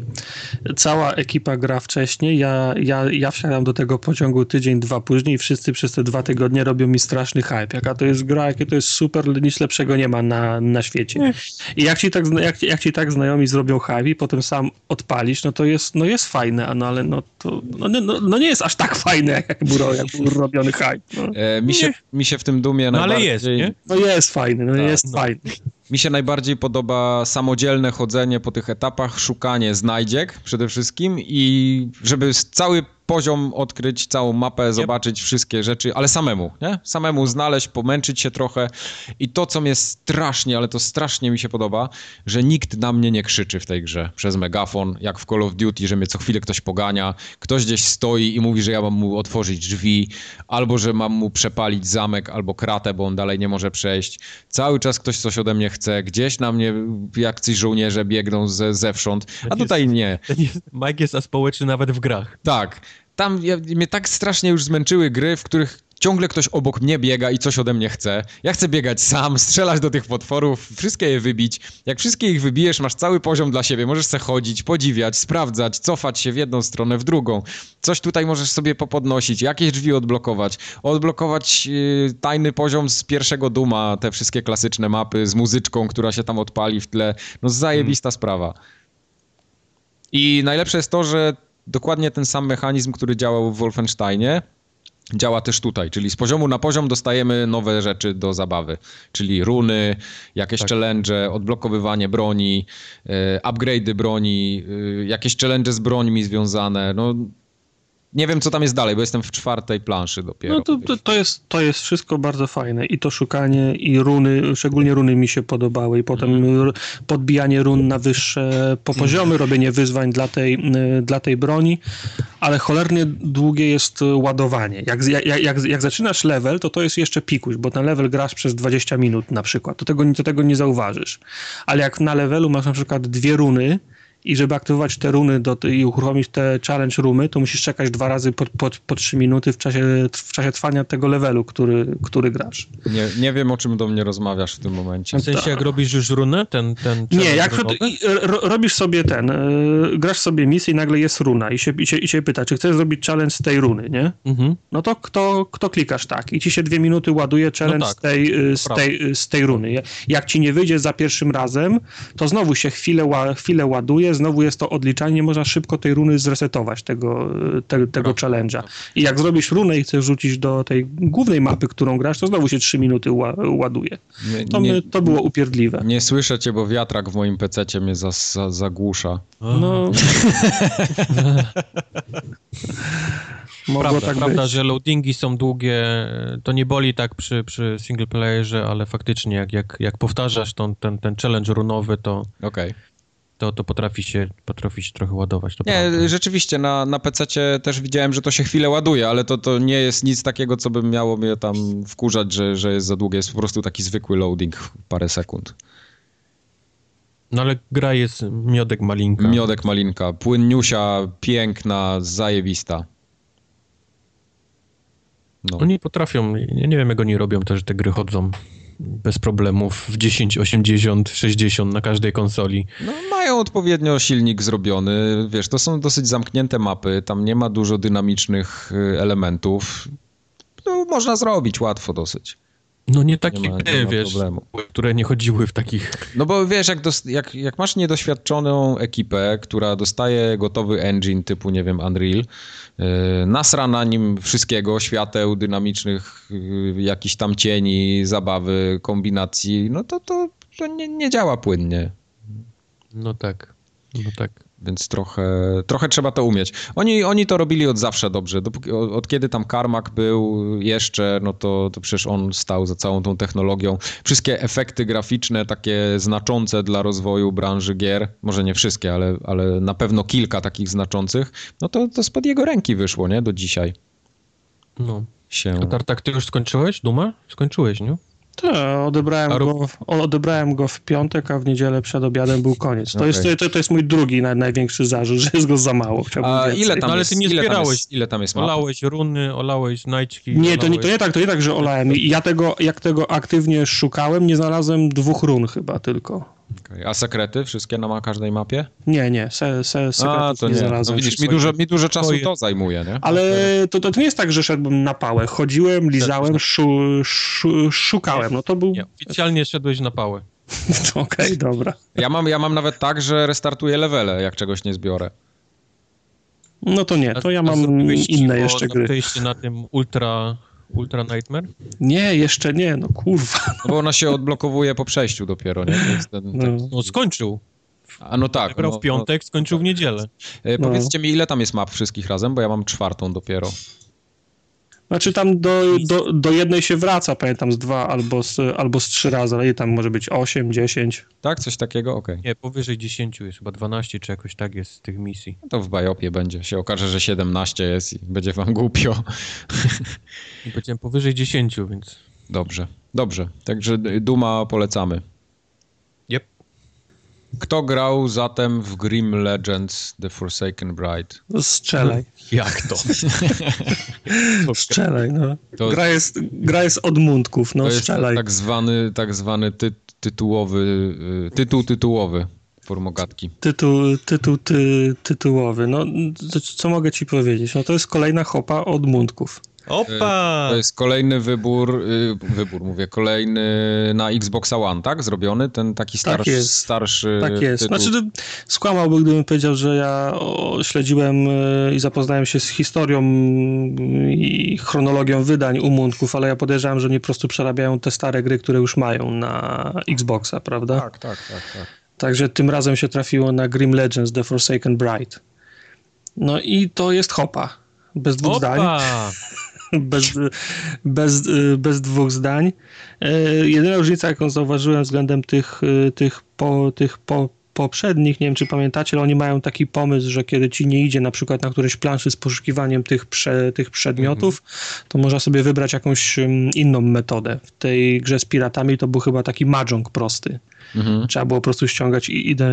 cała ekipa gra wcześniej, ja, ja, ja wsiadam do tego pociągu tydzień, dwa później i wszyscy przez te dwa tygodnie robią mi straszny hype. Jaka to jest gra, jakie to jest super, nic lepszego nie ma na, na świecie. I jak ci, tak, jak, jak ci tak znajomi zrobią hype i potem sam odpalisz, no to jest, no jest fajne, no ale no to no, no, no nie jest aż tak fajne, jak był, jak był robiony hype. No. E, mi, się, mi się w tym dumie no, ale jest, nie? No jest fajny, no no, jest no. fajny. Mi się najbardziej podoba samodzielne chodzenie po tych etapach, szukanie znajdziek przede wszystkim i żeby cały poziom odkryć, całą mapę, zobaczyć wszystkie rzeczy, ale samemu, nie? Samemu znaleźć, pomęczyć się trochę i to, co mnie strasznie, ale to strasznie mi się podoba, że nikt na mnie nie krzyczy w tej grze przez megafon, jak w Call of Duty, że mnie co chwilę ktoś pogania, ktoś gdzieś stoi i mówi, że ja mam mu otworzyć drzwi, albo że mam mu przepalić zamek albo kratę, bo on dalej nie może przejść. Cały czas ktoś coś ode mnie chce, gdzieś na mnie jak ci żołnierze biegną ze, zewsząd, a tutaj nie. Mike jest aspołeczny nawet w grach. Tak tam ja, mnie tak strasznie już zmęczyły gry, w których ciągle ktoś obok mnie biega i coś ode mnie chce. Ja chcę biegać sam, strzelać do tych potworów, wszystkie je wybić. Jak wszystkie ich wybijesz, masz cały poziom dla siebie. Możesz sobie chodzić, podziwiać, sprawdzać, cofać się w jedną stronę, w drugą. Coś tutaj możesz sobie popodnosić, jakieś drzwi odblokować. Odblokować yy, tajny poziom z pierwszego Duma, te wszystkie klasyczne mapy z muzyczką, która się tam odpali w tle. No zajebista hmm. sprawa. I najlepsze jest to, że dokładnie ten sam mechanizm, który działał w Wolfensteinie, działa też tutaj, czyli z poziomu na poziom dostajemy nowe rzeczy do zabawy, czyli runy, jakieś tak. challenge, odblokowywanie broni, e, upgrade'y broni, e, jakieś challenge z brońmi związane, no nie wiem, co tam jest dalej, bo jestem w czwartej planszy dopiero. No to, to, to, jest, to jest wszystko bardzo fajne. I to szukanie, i runy, szczególnie runy mi się podobały. I potem mm. podbijanie run na wyższe po poziomy, mm. robienie wyzwań dla tej, dla tej broni. Ale cholernie długie jest ładowanie. Jak, jak, jak, jak zaczynasz level, to to jest jeszcze pikuś, bo ten level grasz przez 20 minut na przykład. To tego, to tego nie zauważysz. Ale jak na levelu masz na przykład dwie runy, i żeby aktywować te runy do, i uruchomić te challenge roomy, to musisz czekać dwa razy po, po, po trzy minuty w czasie, w czasie trwania tego levelu, który, który grasz. Nie, nie wiem, o czym do mnie rozmawiasz w tym momencie. W sensie, jak robisz już runę, ten, ten Nie, jak ro, robisz sobie ten, y, grasz sobie misję i nagle jest runa i się, i, się, i się pyta, czy chcesz zrobić challenge z tej runy, nie? Mhm. No to kto, kto klikasz tak i ci się dwie minuty ładuje challenge no tak, z, tej, y, z, tej, y, z tej runy. Jak ci nie wyjdzie za pierwszym razem, to znowu się chwilę, chwilę ładuje, znowu jest to odliczanie, nie można szybko tej runy zresetować, tego, te, tego challenge'a. I jak zrobisz runę i chcesz rzucić do tej głównej mapy, którą grasz, to znowu się trzy minuty ładuje. Nie, to, nie, to było upierdliwe. Nie słyszę cię, bo wiatrak w moim pececie mnie za, za, zagłusza. No... prawda, tak prawda że loadingi są długie, to nie boli tak przy, przy single playerze, ale faktycznie jak, jak, jak powtarzasz ten, ten, ten challenge runowy, to, okay to, to potrafi, się, potrafi się trochę ładować. nie, prawda. rzeczywiście, na, na PC też widziałem, że to się chwilę ładuje, ale to, to nie jest nic takiego, co by miało mnie tam wkurzać, że, że jest za długie. Jest po prostu taki zwykły loading, parę sekund. No ale gra jest miodek malinka. Miodek malinka, płynniusia, piękna, zajebista. No. Oni potrafią, ja nie wiem jak oni robią też, te gry chodzą bez problemów w 10, 80, 60 na każdej konsoli. No, mają odpowiednio silnik zrobiony. Wiesz, to są dosyć zamknięte mapy, tam nie ma dużo dynamicznych y, elementów. No, można zrobić łatwo dosyć. No nie takie, nie ma, nie wiesz, które nie chodziły w takich... No bo wiesz, jak, jak, jak masz niedoświadczoną ekipę, która dostaje gotowy engine typu, nie wiem, Unreal, yy, nasra na nim wszystkiego, świateł dynamicznych, yy, jakichś tam cieni, zabawy, kombinacji, no to to, to nie, nie działa płynnie. No tak, no tak więc trochę, trochę trzeba to umieć. Oni, oni to robili od zawsze dobrze. Dopóki, od, od, kiedy tam Carmack był jeszcze, no to, to przecież on stał za całą tą technologią. Wszystkie efekty graficzne, takie znaczące dla rozwoju branży gier, może nie wszystkie, ale, ale na pewno kilka takich znaczących, no to, to spod jego ręki wyszło, nie? Do dzisiaj. No. Się... A Tartak, ty już skończyłeś Dumę? Skończyłeś, nie? Tak, odebrałem, go, odebrałem go w piątek, a w niedzielę przed obiadem był koniec. To, okay. jest, to, to jest mój drugi naj, największy zarzut, że jest go za mało. a ile tam no, ale ty nie ile zbierałeś. Tam jest, ile tam jest map? Olałeś runy, olałeś znajdźki. Nie, to nie, to nie tak, to nie tak, że olałem. Ja tego, jak tego aktywnie szukałem, nie znalazłem dwóch run chyba tylko. Okay. A sekrety wszystkie na każdej mapie? Nie, nie, se, se, sekretów A, to nie, nie znalazłem. No widzisz, mi dużo, mi dużo czasu to zajmuje, nie? Ale to, to, to nie jest tak, że szedłem na pałę. Chodziłem, lizałem, szu, szu, szukałem. No to był... Nie, oficjalnie szedłeś na pałę. Okej, okay, dobra. Ja mam, ja mam nawet tak, że restartuję levele, jak czegoś nie zbiorę. No to nie, to ja mam inne jeszcze gry. Przejście na tym ultra Ultra Nightmare? Nie, jeszcze nie, no kurwa. No bo ona się odblokowuje po przejściu dopiero, nie? Ten, no. Tak... no skończył. A no tak. Grał no, w piątek, no, skończył w niedzielę. E, powiedzcie mi, ile tam jest map wszystkich razem, bo ja mam czwartą dopiero. Znaczy tam do, do, do jednej się wraca, pamiętam, z dwa albo z, albo z trzy razy, ale tam może być osiem, dziesięć. Tak? Coś takiego? Okej. Okay. Nie, powyżej dziesięciu jest, chyba dwanaście czy jakoś tak jest z tych misji. No to w Bajopie będzie. Się okaże, że siedemnaście jest i będzie wam głupio. I powiedziałem powyżej dziesięciu, więc... Dobrze, dobrze. Także Duma polecamy. Kto grał zatem w Grim Legends The Forsaken Bride? No strzelaj. Jak to? strzelaj, no. To, gra, jest, gra jest od mundków, no to strzelaj. tak zwany, tak zwany ty, tytułowy, y, tytuł tytułowy formogatki. Tytuł, tytuł ty, tytułowy. No, co mogę ci powiedzieć? No to jest kolejna hopa od mundków. Opa! E, to jest kolejny wybór, y, wybór mówię, kolejny na Xboxa One, tak? Zrobiony, ten taki starszy, tak jest. starszy Tak jest. Tytuł. Znaczy, skłamałby, gdybym powiedział, że ja śledziłem y, i zapoznałem się z historią y, i chronologią wydań u Mundków, ale ja podejrzewam, że oni po prostu przerabiają te stare gry, które już mają na Xboxa, prawda? Tak, tak, tak, tak. Także tym razem się trafiło na Grim Legends The Forsaken Bride. No i to jest hopa. Bez dwóch Opa! zdań. bez, bez, bez dwóch zdań. E, jedyna różnica, jaką zauważyłem względem tych, e, tych, po, tych po, poprzednich, nie wiem czy pamiętacie, ale oni mają taki pomysł, że kiedy ci nie idzie na przykład na którejś planszy z poszukiwaniem tych, prze, tych przedmiotów, mhm. to można sobie wybrać jakąś inną metodę. W tej grze z piratami to był chyba taki mahjong prosty. Mhm. Trzeba było po prostu ściągać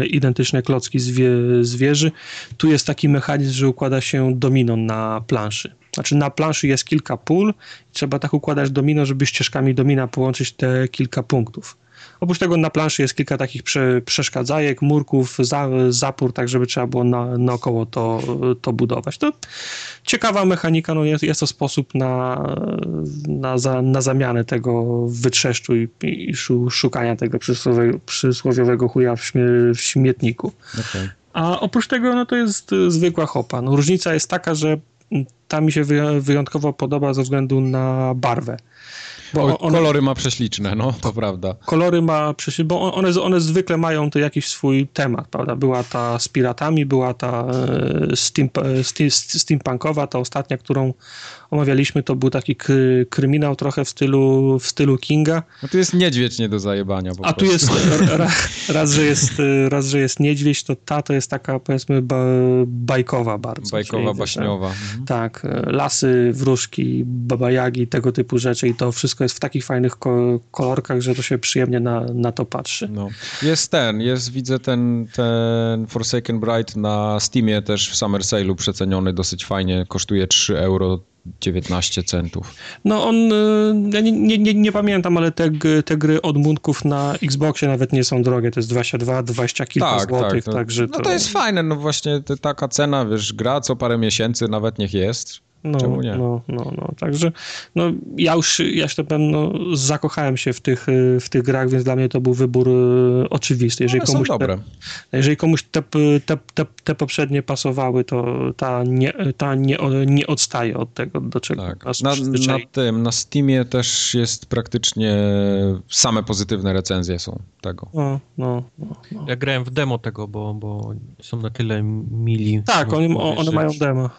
identyczne klocki zwie, zwierzy. Tu jest taki mechanizm, że układa się domino na planszy. Znaczy na planszy jest kilka pól, trzeba tak układać domino, żeby ścieżkami domina połączyć te kilka punktów. Oprócz tego na planszy jest kilka takich prze, przeszkadzajek, murków, za, zapór, tak żeby trzeba było na, naokoło to, to budować. To ciekawa mechanika, no jest, jest to sposób na, na, za, na zamianę tego wytrzeszczu i, i szukania tego przysłowiowego, przysłowiowego chuja w, śmie, w śmietniku. Okay. A oprócz tego, no to jest zwykła hopa. No, różnica jest taka, że ta mi się wyjątkowo podoba ze względu na barwę. Bo one, kolory ma prześliczne, no, to prawda. Kolory ma prześliczne, bo one, one zwykle mają to jakiś swój temat, prawda? Była ta z piratami, była ta e, steam, steam, steampunkowa, ta ostatnia, którą omawialiśmy, to był taki kryminał trochę w stylu, w stylu Kinga. No tu jest niedźwiedź nie do zajebania. A tu jest, raz, że jest, raz, że jest niedźwiedź, to ta to jest taka powiedzmy ba, bajkowa bardzo. Bajkowa, baśniowa. Mhm. Tak, lasy, wróżki, babajagi, tego typu rzeczy i to wszystko jest w takich fajnych kolorkach, że to się przyjemnie na, na to patrzy. No. Jest ten, jest widzę ten, ten Forsaken Bright na Steamie też w Summer Sale'u przeceniony dosyć fajnie, kosztuje 3 euro 19 centów. No on, y, ja nie, nie, nie, pamiętam, ale te, te gry od Munków na Xboxie nawet nie są drogie, to jest 22, 20 kilka tak, złotych, tak, także to... No to jest fajne, no właśnie taka cena, wiesz, gra co parę miesięcy nawet niech jest, no, Czemu nie? No, no, no. Także no, ja już, ja się pewno zakochałem się w tych, w tych grach, więc dla mnie to był wybór e, oczywisty. Jeżeli komuś, dobre. Te, jeżeli komuś te, te, te, te, poprzednie pasowały, to ta nie, ta nie, nie odstaje od tego, do czego tak. nas na, na tym, na Steamie też jest praktycznie same pozytywne recenzje są tego. No, no, no, no. Ja grałem w demo tego, bo, bo są na tyle mili. Tak, oni, one mają demo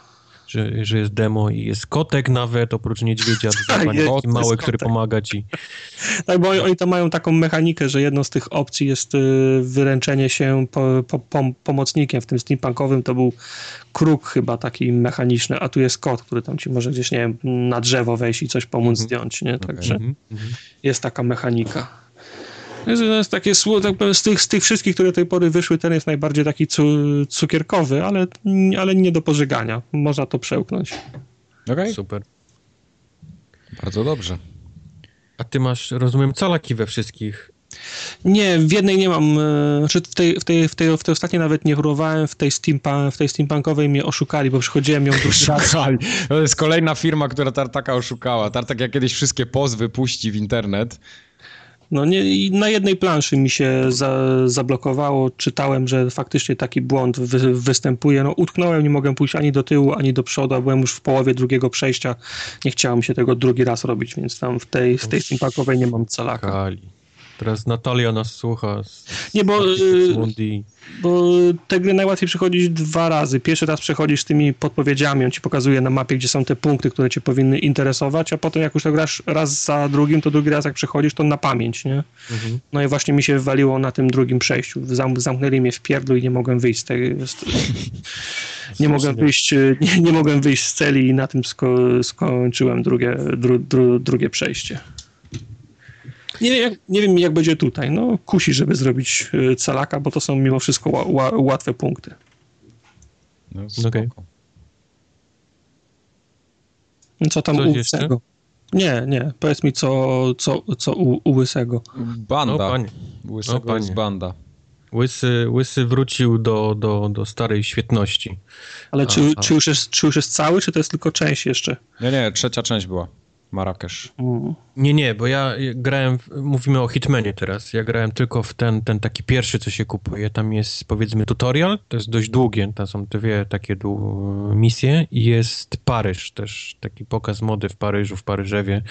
że, że jest demo i jest kotek nawet, oprócz niedźwiedzia, tak, taki mały, który pomaga ci. Tak, bo oni, oni tam mają taką mechanikę, że jedną z tych opcji jest y, wyręczenie się po, po, po, pomocnikiem. W tym steampunkowym to był kruk chyba taki mechaniczny, a tu jest kot, który tam ci może gdzieś, nie wiem, na drzewo wejść i coś pomóc mm -hmm. zdjąć, nie? Także okay. mm -hmm. jest taka mechanika. To jest takie tak z tych, z tych wszystkich, które do tej pory wyszły, ten jest najbardziej taki cu, cukierkowy, ale, ale nie do pożegania. Można to przełknąć. Okej. Okay. Super. Bardzo dobrze. A ty masz, rozumiem, calaki we wszystkich nie, w jednej nie mam. E, znaczy w tej, w tej, w tej, w tej ostatniej nawet nie chorowałem, w tej, steampa, w tej steampunkowej mnie oszukali, bo przychodziłem ją drugi raz. To jest kolejna firma, która Tartaka oszukała. Tartak jak kiedyś wszystkie pozwy puści w internet, no nie, na jednej planszy mi się za, zablokowało, czytałem, że faktycznie taki błąd wy, występuje. No utknąłem, nie mogłem pójść ani do tyłu, ani do przodu, a byłem już w połowie drugiego przejścia. Nie chciałem się tego drugi raz robić, więc tam w tej, w tej steampakowej nie mam calaka. Kali. Teraz Natalia nas słucha. Z, nie, bo, y, bo te gry najłatwiej przechodzić dwa razy. Pierwszy raz przechodzisz z tymi podpowiedziami, on ci pokazuje na mapie, gdzie są te punkty, które cię powinny interesować, a potem jak już to grasz raz za drugim, to drugi raz jak przechodzisz, to na pamięć, nie? Mhm. No i właśnie mi się wywaliło na tym drugim przejściu. Zam, zamknęli mnie w pierdlu i nie mogłem wyjść z tej... Z... nie mogłem wyjść, nie, nie mogłem wyjść z celi i na tym sko skończyłem drugie, dru, dru, drugie przejście. Nie, wiem, jak, nie wiem, jak będzie tutaj. No, kusi, żeby zrobić y, calaka, bo to są mimo wszystko łatwe punkty. No, okay. Co tam Coś u Łysego? Nie, nie. Powiedz mi, co, co, co u, u Łysego. Banda. No, panie. Łysego no, jest banda. Łysy, Łysy wrócił do, do, do starej świetności. Ale a, czy, a... Czy, już jest, czy już jest cały, czy to jest tylko część jeszcze? Nie, nie, trzecia część była. Marrakesz. Nie, nie, bo ja grałem, mówimy o Hitmanie teraz, ja grałem tylko w ten, ten taki pierwszy, co się kupuje, tam jest powiedzmy tutorial, to jest dość długie, tam są dwie takie misje i jest Paryż też, taki pokaz mody w Paryżu, w Paryżewie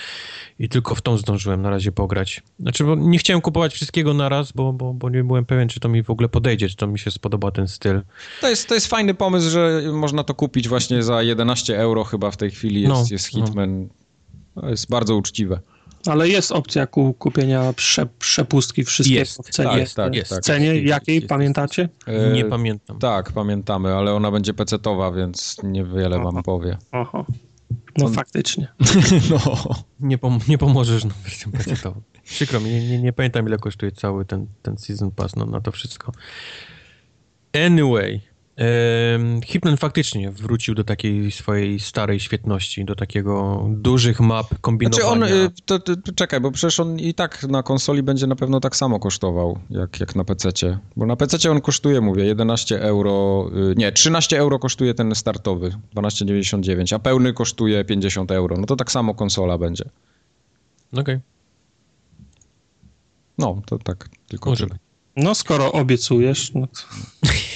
i tylko w tą zdążyłem na razie pograć. Znaczy, bo nie chciałem kupować wszystkiego na raz, bo, bo, bo nie byłem pewien, czy to mi w ogóle podejdzie, czy to mi się spodoba ten styl. To jest, to jest fajny pomysł, że można to kupić właśnie za 11 euro chyba w tej chwili jest, no, jest. Hitman. No to jest bardzo uczciwe. Ale jest opcja ku, kupienia prze, przepustki wszystkiego Jest, w cenie. tak, tak, w tak. cenie Jest, jakiej, jest, jest. pamiętacie? E, Nie pamiętam. Tak, pamiętamy, ale ona będzie pecetowa, więc niewiele wam Aha. powie. Oho. No On- faktycznie. No. Nie, pom nie pomożesz na wersję pecetową. Przykro mi, nie, nie, nie pamiętam ile kosztuje cały ten, ten Season Pass no, na to wszystko. Anyway, Hypnen faktycznie wrócił do takiej swojej starej świetności, do takiego dużych map Znaczy kombinowania. on, y, to, to, to, czekaj, bo przecież on i tak na konsoli będzie na pewno tak samo kosztował, jak, jak na PC-cie. Bo na PC-cie on kosztuje, mówię, 11 euro, y, nie, 13 euro kosztuje ten startowy, 12,99, a pełny kosztuje 50 euro. No to tak samo konsola będzie. Okej, No, to tak tylko może być. No skoro obiecujesz, no to...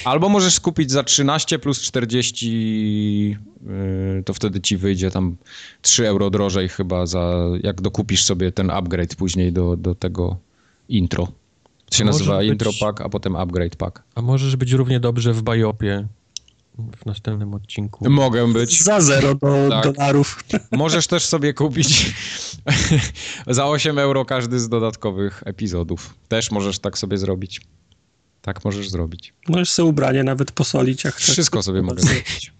Albo możesz kupić za 13 plus 40, yy, to wtedy ci wyjdzie tam 3 euro drożej chyba za, jak dokupisz sobie ten upgrade później do, do tego intro. To się nazywa być- intro pack, a potem upgrade pack. A możesz być równie dobrze w Biopie w następnym odcinku. Mogę być. za zero do, Tak. dolarów. Możesz też sobie kupić za 8 euro każdy z dodatkowych epizodów. Też możesz tak sobie zrobić. Tak możesz zrobić. Możesz sobie ubranie nawet posolić, jak chcesz. Wszystko sobie mogę zrobić.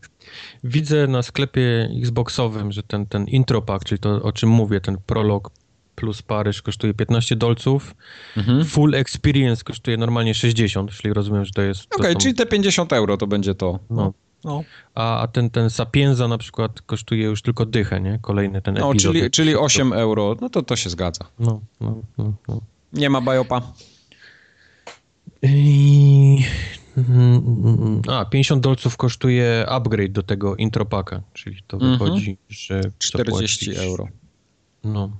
Widzę na sklepie Xboxowym, że ten, ten intro pack, czyli to o czym mówię, ten prolog plus Paryż kosztuje 15 dolców. Mhm. Full Experience kosztuje normalnie 60, czyli rozumiem, że to jest... Okej, są- czyli te 50 euro to będzie to. No. No. A, a ten, ten Sapienza na przykład kosztuje już tylko dychę, nie? Kolejny ten No, epizod. czyli, czyli 8 euro, no to to się zgadza. No, no, no, no. Nie ma biopa. I... mm. A, 50 dolców kosztuje upgrade do tego intro packa, czyli to Mhm. wychodzi, że 40 zapłacisz- euro. No.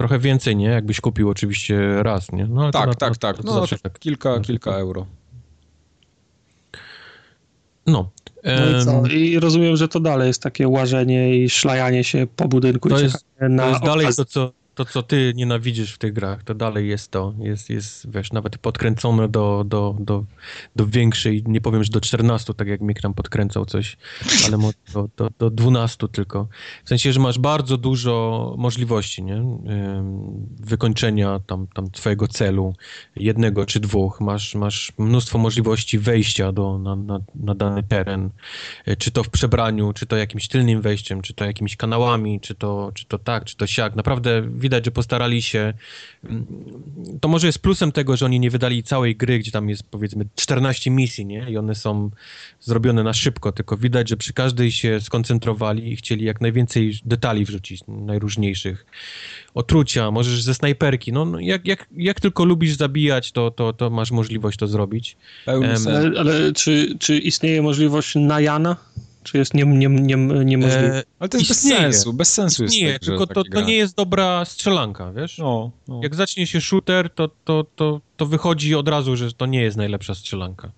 Trochę więcej, nie? Jakbyś kupił oczywiście raz, nie? No, ale to Tak, na- tak, na- tak. to No, zawsze tak. kilka, No, kilka to- euro. No. No i co? I rozumiem, że to dalej jest takie łażenie i szlajanie się po budynku To jest- na To jest dalej okazję. to co, to, co ty nienawidzisz w tych grach, to dalej jest to. Jest, jest wiesz, nawet podkręcone do, do, do, do większej, nie powiem, że do 14, tak jak Mick tam podkręcał coś, ale do, do, do 12 tylko. W sensie, że masz bardzo dużo możliwości, nie? Wykończenia tam, tam twojego celu, jednego czy dwóch. Masz, masz mnóstwo możliwości wejścia do, na, na, na dany teren, Y, czy to w przebraniu, czy to jakimś tylnym wejściem, czy to jakimiś kanałami, czy to, czy to tak, czy to siak. Naprawdę widać, że postarali się. To może jest plusem tego, że oni nie wydali całej gry, gdzie tam jest powiedzmy 14 misji, nie? I one są zrobione na szybko, tylko widać, że przy każdej się skoncentrowali i chcieli jak najwięcej detali wrzucić, najróżniejszych. Otrucia, możesz ze snajperki, no no, jak, jak, jak tylko lubisz zabijać, to, to, to masz możliwość to zrobić. Sen. Ale, ale czy, czy istnieje możliwość najana? Czy jest nie, nie, nie, niemożliwe? E, Ale to jest bez istnieje. sensu, bez sensu jest nie, tak, tylko to, to nie jest dobra strzelanka, wiesz? No, no. Jak zacznie się shooter, to, to, to, to wychodzi od razu, że to nie jest najlepsza strzelanka.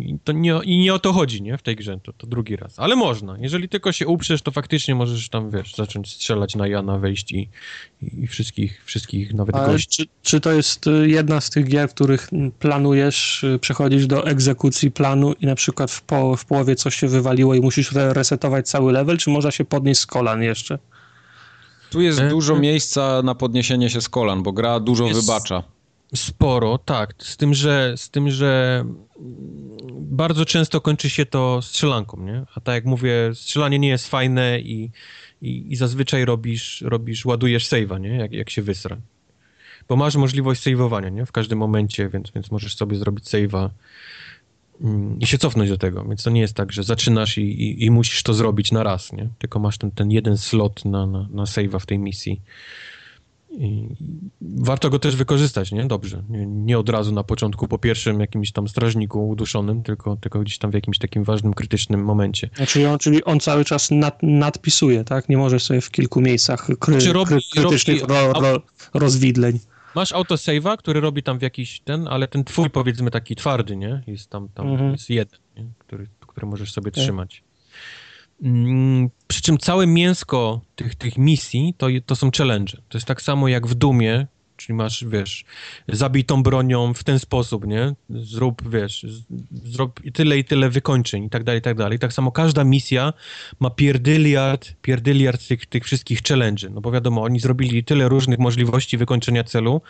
I, to nie, I nie o to chodzi, nie? W tej grze, to, to drugi raz. Ale można. Jeżeli tylko się uprzesz, to faktycznie możesz tam, wiesz, zacząć strzelać na Jana, wejść i, i wszystkich, wszystkich nawet Ale gości. czy, czy to jest y, jedna z tych gier, w których planujesz y, przechodzić do egzekucji planu i na przykład w, po, w połowie coś się wywaliło i musisz re- resetować cały level, czy można się podnieść z kolan jeszcze? Tu jest E, dużo e. miejsca na podniesienie się z kolan, bo gra dużo Jest- wybacza. Sporo, tak. Z tym, że, z tym, że bardzo często kończy się to strzelanką, nie? A tak jak mówię, strzelanie nie jest fajne i, i, i zazwyczaj robisz, robisz, ładujesz save'a, nie? Jak, jak się wysra. Bo masz możliwość save'owania, nie? W każdym momencie, więc, więc możesz sobie zrobić save'a mm, i się cofnąć do tego. Więc to nie jest tak, że zaczynasz i, i, i musisz to zrobić na raz, nie? Tylko masz ten, ten jeden slot na, na, na save'a w tej misji. I warto go też wykorzystać, nie? Dobrze. Nie, nie od razu na początku, po pierwszym jakimś tam strażniku uduszonym, tylko, tylko gdzieś tam w jakimś takim ważnym, krytycznym momencie. Znaczy on, czyli on cały czas nad, nadpisuje, tak? Nie możesz sobie w kilku miejscach kry, Znaczy robi- kry, krytycznych robi- ro, ro, rozwidleń. Masz autosave'a, który robi tam w jakiś ten, ale ten twój powiedzmy taki twardy, nie? Jest tam, tam Mhm. jest jeden, nie? Który, który możesz sobie Tak. trzymać. Mm, przy czym całe mięsko tych, tych misji to, to są challenge. To jest tak samo jak w Dumie, czyli masz, wiesz, zabij tą bronią w ten sposób, nie? Zrób, wiesz, zrób tyle i tyle wykończeń i tak dalej, i tak dalej. Tak samo każda misja ma pierdyliard, pierdyliard tych, tych wszystkich challenge, no bo wiadomo, oni zrobili tyle różnych możliwości wykończenia celu,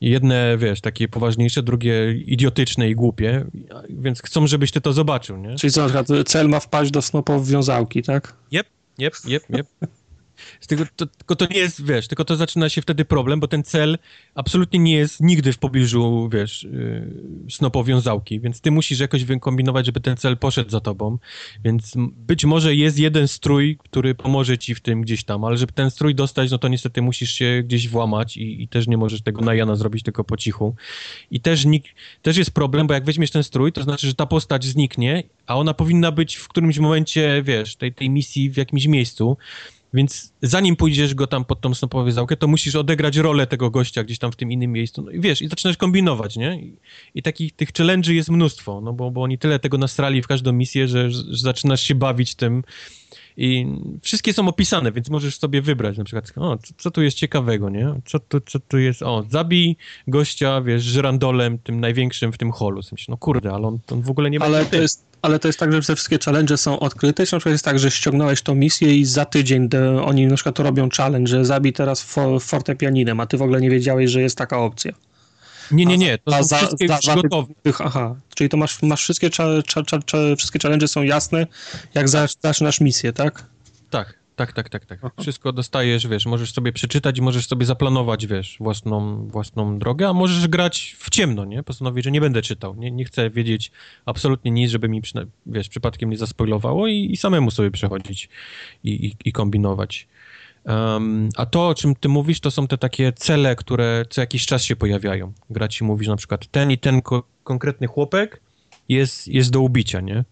jedne, wiesz, takie poważniejsze, drugie idiotyczne i głupie, więc chcą, żebyś ty to zobaczył, nie? Czyli co, na przykład cel ma wpaść do snopowiązałki, tak? Jep, jep, jep, jep. Tylko to, tylko to nie jest, wiesz, tylko to zaczyna się wtedy problem, bo ten cel absolutnie nie jest nigdy w pobliżu, wiesz, yy, snopowiązałki, więc ty musisz jakoś wykombinować, żeby ten cel poszedł za tobą, więc być może jest jeden strój, który pomoże ci w tym gdzieś tam, ale żeby ten strój dostać, no to niestety musisz się gdzieś włamać i, i też nie możesz tego na Jana zrobić tylko po cichu. I też, nikt, też jest problem, bo jak weźmiesz ten strój, to znaczy, że ta postać zniknie, a ona powinna być w którymś momencie, wiesz, tej, tej misji w jakimś miejscu, więc zanim pójdziesz go tam pod tą załkę, to musisz odegrać rolę tego gościa gdzieś tam w tym innym miejscu. No i wiesz, i zaczynasz kombinować, nie? I, i takich tych challenge'y jest mnóstwo, no bo, bo oni tyle tego nastrali w każdą misję, że, że zaczynasz się bawić tym. I wszystkie są opisane, więc możesz sobie wybrać na przykład, o, co, co, tu jest ciekawego, nie? Co tu, co tu jest, o, zabij gościa, wiesz, żyrandolem tym największym w tym holu. Myślę, no kurde, ale on, on w ogóle nie ale to jest ale to jest tak, że te wszystkie challenge są odkryte, czy na przykład jest tak, że ściągnąłeś tą misję i za tydzień oni na przykład to robią challenge, że zabij teraz for, fortepianinem, a ty w ogóle nie wiedziałeś, że jest taka opcja. Nie, nie, nie, to a są wszystkie za, za Aha, czyli to masz, masz wszystkie, cza, cza, cza, wszystkie challenge są jasne, jak zaczynasz misję, tak? Tak, tak, tak, tak, tak. Wszystko dostajesz, wiesz, możesz sobie przeczytać możesz sobie zaplanować, wiesz, własną, własną drogę, a możesz grać w ciemno, nie? Postanowić, że nie będę czytał, nie, nie chcę wiedzieć absolutnie nic, żeby mi, wiesz, przypadkiem nie zaspoilowało i, i samemu sobie przechodzić i, i, i kombinować. Um, a to, o czym ty mówisz, to są te takie cele, które co jakiś czas się pojawiają. Gra ci mówisz na przykład, ten i ten ko konkretny chłopek jest, jest do ubicia, nie?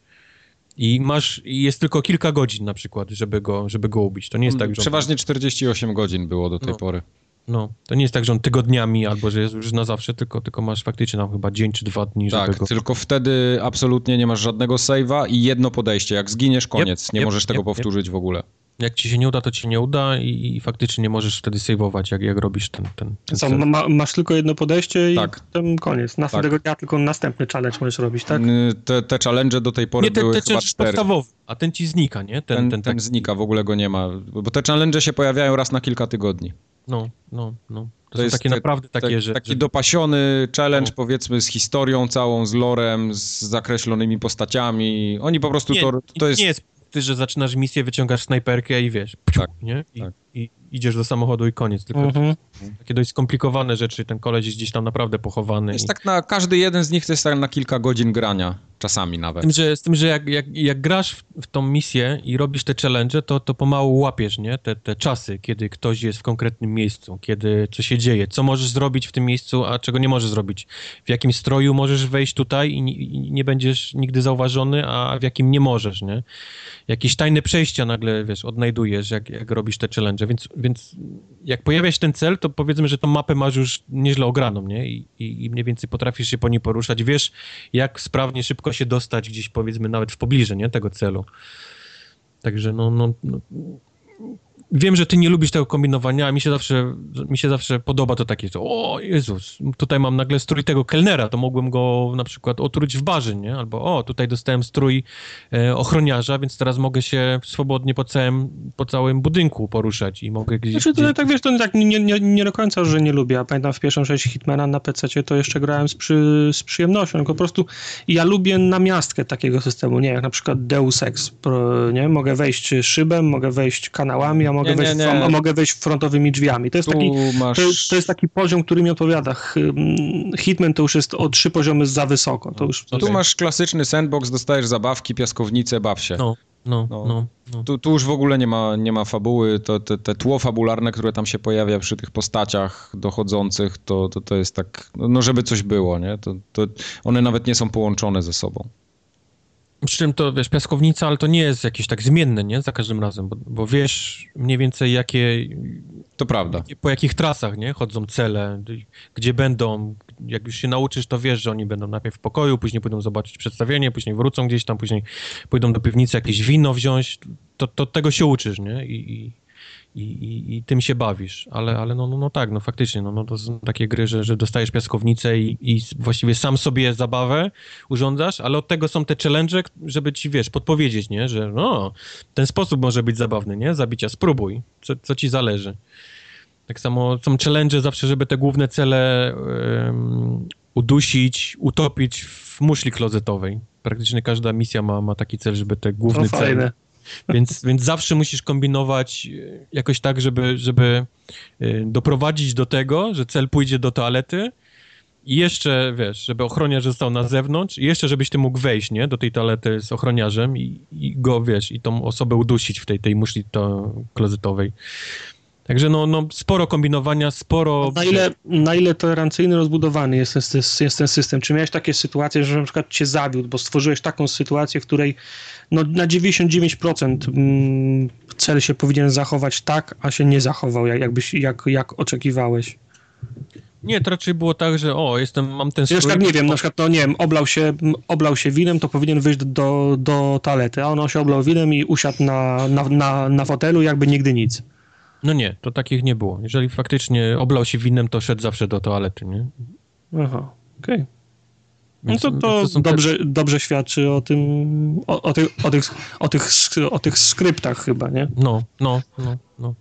I masz, jest tylko kilka godzin na przykład, żeby go, żeby go ubić. To nie jest tak, że... Przeważnie 48 godzin było do tej no. pory. No, to nie jest tak, że on tygodniami albo że jest już na zawsze, tylko, tylko masz faktycznie tam chyba dzień czy dwa dni, tak, żeby go... tylko wtedy absolutnie nie masz żadnego save'a i jedno podejście. Jak zginiesz, koniec. Yep, nie yep, możesz tego yep, powtórzyć w ogóle. Jak ci się nie uda, to ci nie uda i, i faktycznie nie możesz wtedy saveować, jak, jak robisz ten, ten, ten Co, ma, masz tylko jedno podejście i tak. potem koniec. Następnego tak. dnia tylko następny challenge możesz robić, tak? Te, te challenge do tej pory nie, te, były te, chyba cztery. podstawowy, a ten ci znika, nie? Ten, ten, ten, ten znika, w ogóle go nie ma. Bo te challenge się pojawiają raz na kilka tygodni. No, no, no. To, to jest takie te, naprawdę takie, te, że... Taki że... dopasiony challenge, no. powiedzmy, z historią całą, z lorem, z zakreślonymi postaciami. Oni po prostu nie, to, to jest... Nie jest ty, że zaczynasz misję, wyciągasz snajperkę i wiesz, pciu, tak, nie? I, tak. I, idziesz do samochodu i koniec. Tylko mhm. takie dość skomplikowane rzeczy, ten koleś jest gdzieś tam naprawdę pochowany. Jest i... tak na, każdy jeden z nich to jest tak na kilka godzin grania, czasami nawet. Z tym, że, z tym, że jak, jak, jak grasz w, w tą misję i robisz te challenge, to, to pomału łapiesz, nie? Te, te czasy, kiedy ktoś jest w konkretnym miejscu, kiedy co się dzieje, co możesz zrobić w tym miejscu, a czego nie możesz zrobić. W jakim stroju możesz wejść tutaj i, i nie będziesz nigdy zauważony, a w jakim nie możesz, nie? Jakieś tajne przejścia nagle, wiesz, odnajdujesz, jak, jak robisz te challenge, więc więc jak pojawia się ten cel, to powiedzmy, że tą mapę masz już nieźle ograną, nie? I, i, i mniej więcej potrafisz się po niej poruszać. Wiesz, jak sprawnie, szybko się dostać gdzieś, powiedzmy, nawet w pobliże, nie? Tego celu. Także no, no, no wiem, że ty nie lubisz tego kombinowania, a mi się zawsze, mi się zawsze podoba to takie, o Jezus, tutaj mam nagle strój tego kelnera, to mogłem go na przykład otruć w barze, nie? Albo o, tutaj dostałem strój e, ochroniarza, więc teraz mogę się swobodnie po całym, po całym budynku poruszać i mogę gdzieś... Znaczy, to, tak wiesz, to tak nie, nie, nie do końca, że nie lubię. Ja pamiętam w pierwszą część Hitmana na PC to jeszcze grałem z, przy, z przyjemnością, tylko po prostu ja lubię namiastkę takiego systemu, nie? Jak na przykład Deus Ex, nie? Mogę wejść szybem, mogę wejść kanałami, a mogę, nie, wejść, nie, nie. mogę wejść frontowymi drzwiami. To jest, taki, masz... to, to, jest taki poziom, który mi odpowiada. Hitman to już jest o trzy poziomy za wysoko. To już, no, tu masz klasyczny sandbox, dostajesz zabawki, piaskownice, baw się. No. No, no, no, no. Tu, tu, już w ogóle nie ma, nie ma fabuły, to te, te tło fabularne, które tam się pojawia przy tych postaciach dochodzących, to, to, to jest tak, no żeby coś było, nie? To, to one nawet nie są połączone ze sobą. Przy czym to, wiesz, piaskownica, ale to nie jest jakieś tak zmienne, nie? Za każdym razem, bo, bo wiesz mniej więcej jakie... To prawda. Po jakich trasach, nie? Chodzą cele, gdzie będą. Jak już się nauczysz, to wiesz, że oni będą najpierw w pokoju, później pójdą zobaczyć przedstawienie, później wrócą gdzieś tam, później pójdą do piwnicy jakieś wino wziąć. To, to tego się uczysz, nie? I, i i, i, i tym się bawisz, ale, ale no, no, no tak, no faktycznie, no, no to są takie gry, że, że dostajesz piaskownicę i, i właściwie sam sobie zabawę urządzasz, ale od tego są te challenge, żeby ci, wiesz, podpowiedzieć, nie, że no, ten sposób może być zabawny, nie, zabicia, spróbuj, co, co ci zależy. Tak samo są challenge zawsze, żeby te główne cele um, udusić, utopić w muszli klozetowej. Praktycznie każda misja ma, ma taki cel, żeby te główne cele więc, więc zawsze musisz kombinować e, jakoś tak, żeby, żeby e, doprowadzić do tego, że cel pójdzie do toalety i jeszcze, wiesz, żeby ochroniarz został na zewnątrz i jeszcze, żebyś ty mógł wejść, nie, do tej toalety z ochroniarzem i, i go, wiesz, i tą osobę udusić w tej, tej muszli to klozetowej. Także no, no sporo kombinowania, sporo... Na ile, na ile tolerancyjny, rozbudowany jest ten, jest ten system? Czy miałeś takie sytuacje, że na przykład cię zawiódł, bo stworzyłeś taką sytuację, w której no, na 99% mm, cel się powinien zachować tak, a się nie zachował, jak, jakbyś, jak, jak oczekiwałeś? Nie, to raczej było tak, że o, jestem, mam ten strój... Na przykład, nie wiem, na przykład, no nie wiem, oblał się, oblał się winem, to powinien wyjść do, do toalety, a on się oblał winem i usiadł na, na, na, na fotelu, jakby nigdy nic. No nie, to takich nie było. Jeżeli faktycznie oblał się winem, to szedł zawsze do toalety, nie? Aha, okej. Okay. No to, to, to dobrze, te... dobrze świadczy o tym, o, o, tych, o, tych, o, tych, o tych skryptach chyba, nie? No, no, no, no.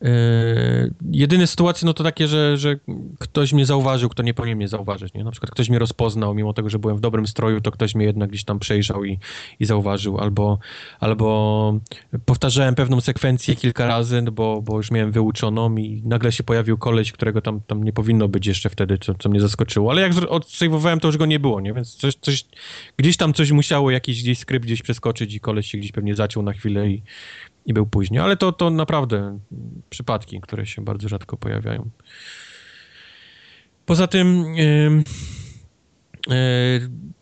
Yy, jedyne sytuacje, no to takie, że, że ktoś mnie zauważył, kto nie powinien mnie zauważyć, nie? Na przykład ktoś mnie rozpoznał, mimo tego, że byłem w dobrym stroju, to ktoś mnie jednak gdzieś tam przejrzał i, i zauważył, albo, albo powtarzałem pewną sekwencję kilka razy, no bo, bo już miałem wyuczoną i nagle się pojawił koleś, którego tam, tam nie powinno być jeszcze wtedy, co, co mnie zaskoczyło, ale jak odsejwowałem, to już go nie było, nie? Więc coś, coś, gdzieś tam coś musiało, jakiś gdzieś skrypt gdzieś przeskoczyć i koleś się gdzieś pewnie zaciął na chwilę i, i był później. Ale to, to naprawdę przypadki, które się bardzo rzadko pojawiają. Poza tym. Yy,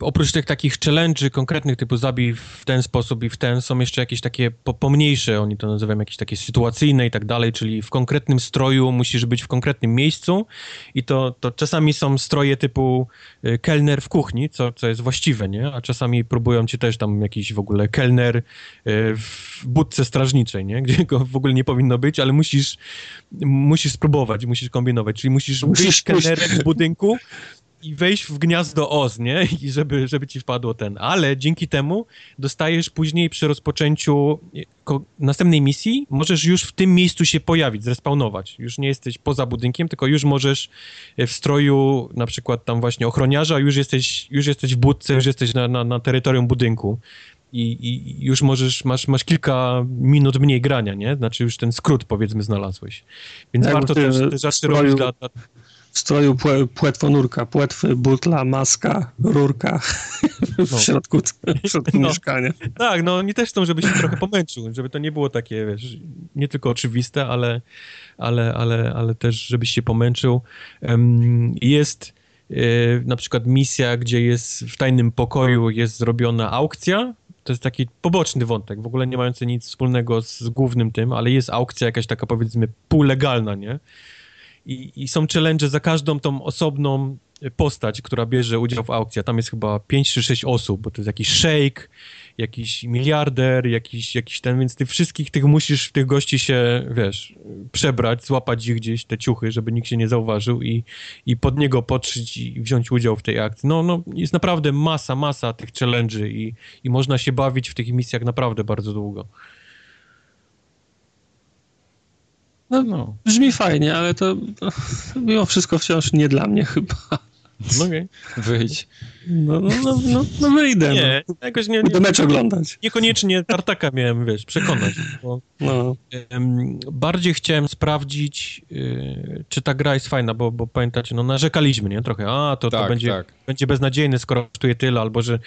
oprócz tych takich challenge'y konkretnych typu zabij w ten sposób i w ten, są jeszcze jakieś takie po, pomniejsze, oni to nazywają jakieś takie sytuacyjne i tak dalej, czyli w konkretnym stroju musisz być w konkretnym miejscu i to, to czasami są stroje typu y, kelner w kuchni, co, co jest właściwe, nie? A czasami próbują ci też tam jakiś w ogóle kelner y, w budce strażniczej, nie? Gdzie go w ogóle nie powinno być, ale musisz musisz spróbować, musisz kombinować, czyli musisz, musisz być kelnerem w budynku, i wejść w gniazdo Oz, nie? I żeby, żeby ci wpadło ten. Ale dzięki temu dostajesz później przy rozpoczęciu następnej misji, możesz już w tym miejscu się pojawić, zrespawnować. Już nie jesteś poza budynkiem, tylko już możesz w stroju na przykład tam właśnie ochroniarza, już jesteś, już jesteś w budce, już jesteś na, na, na terytorium budynku. I, i, już możesz, masz, masz kilka minut mniej grania, nie? Znaczy już ten skrót powiedzmy znalazłew. Więc tak, warto też te rzeczy robić dla, dla, w stroju płetwonurka, płetwy, butla, maska, rurka w no. środku, w środku no. mieszkania. Tak, no oni też chcą, żebyś się trochę pomęczył, żeby to nie było takie, wiesz, nie tylko oczywiste, ale, ale, ale, ale też, żebyś się pomęczył. Jest e, na przykład misja, gdzie jest w tajnym pokoju jest zrobiona aukcja, to jest taki poboczny wątek, w ogóle nie mający nic wspólnego z głównym tym, ale jest aukcja jakaś taka powiedzmy półlegalna, nie? I, i są challenge za każdą tą osobną postać, która bierze udział w aukcji. Tam jest chyba 5 czy 6 osób, bo to jest jakiś shake, jakiś miliarder, jakiś, jakiś ten, więc ty wszystkich tych musisz, tych gości się, wiesz, przebrać, złapać ich gdzieś, te ciuchy, żeby nikt się nie zauważył i, i pod niego podszyć i wziąć udział w tej akcji. No, no jest naprawdę masa, masa tych challenge'y i, i można się bawić w tych misjach naprawdę bardzo długo. No, no. Brzmi fajnie, ale to, to mimo wszystko wciąż nie dla mnie chyba. No okej. Okay. Wyjdź. No, no, no, no, no wyjdę. Nie, no. jakoś nie, nie. Będę mecz oglądać. Niekoniecznie Tartaka miałem, wiesz, przekonać. Bo, no. bardziej chciałem sprawdzić, y, czy ta gra jest fajna, bo, bo pamiętacie, no narzekaliśmy, nie? Trochę, a to, tak, to będzie, tak. będzie beznadziejne, skoro kosztuje tyle, albo że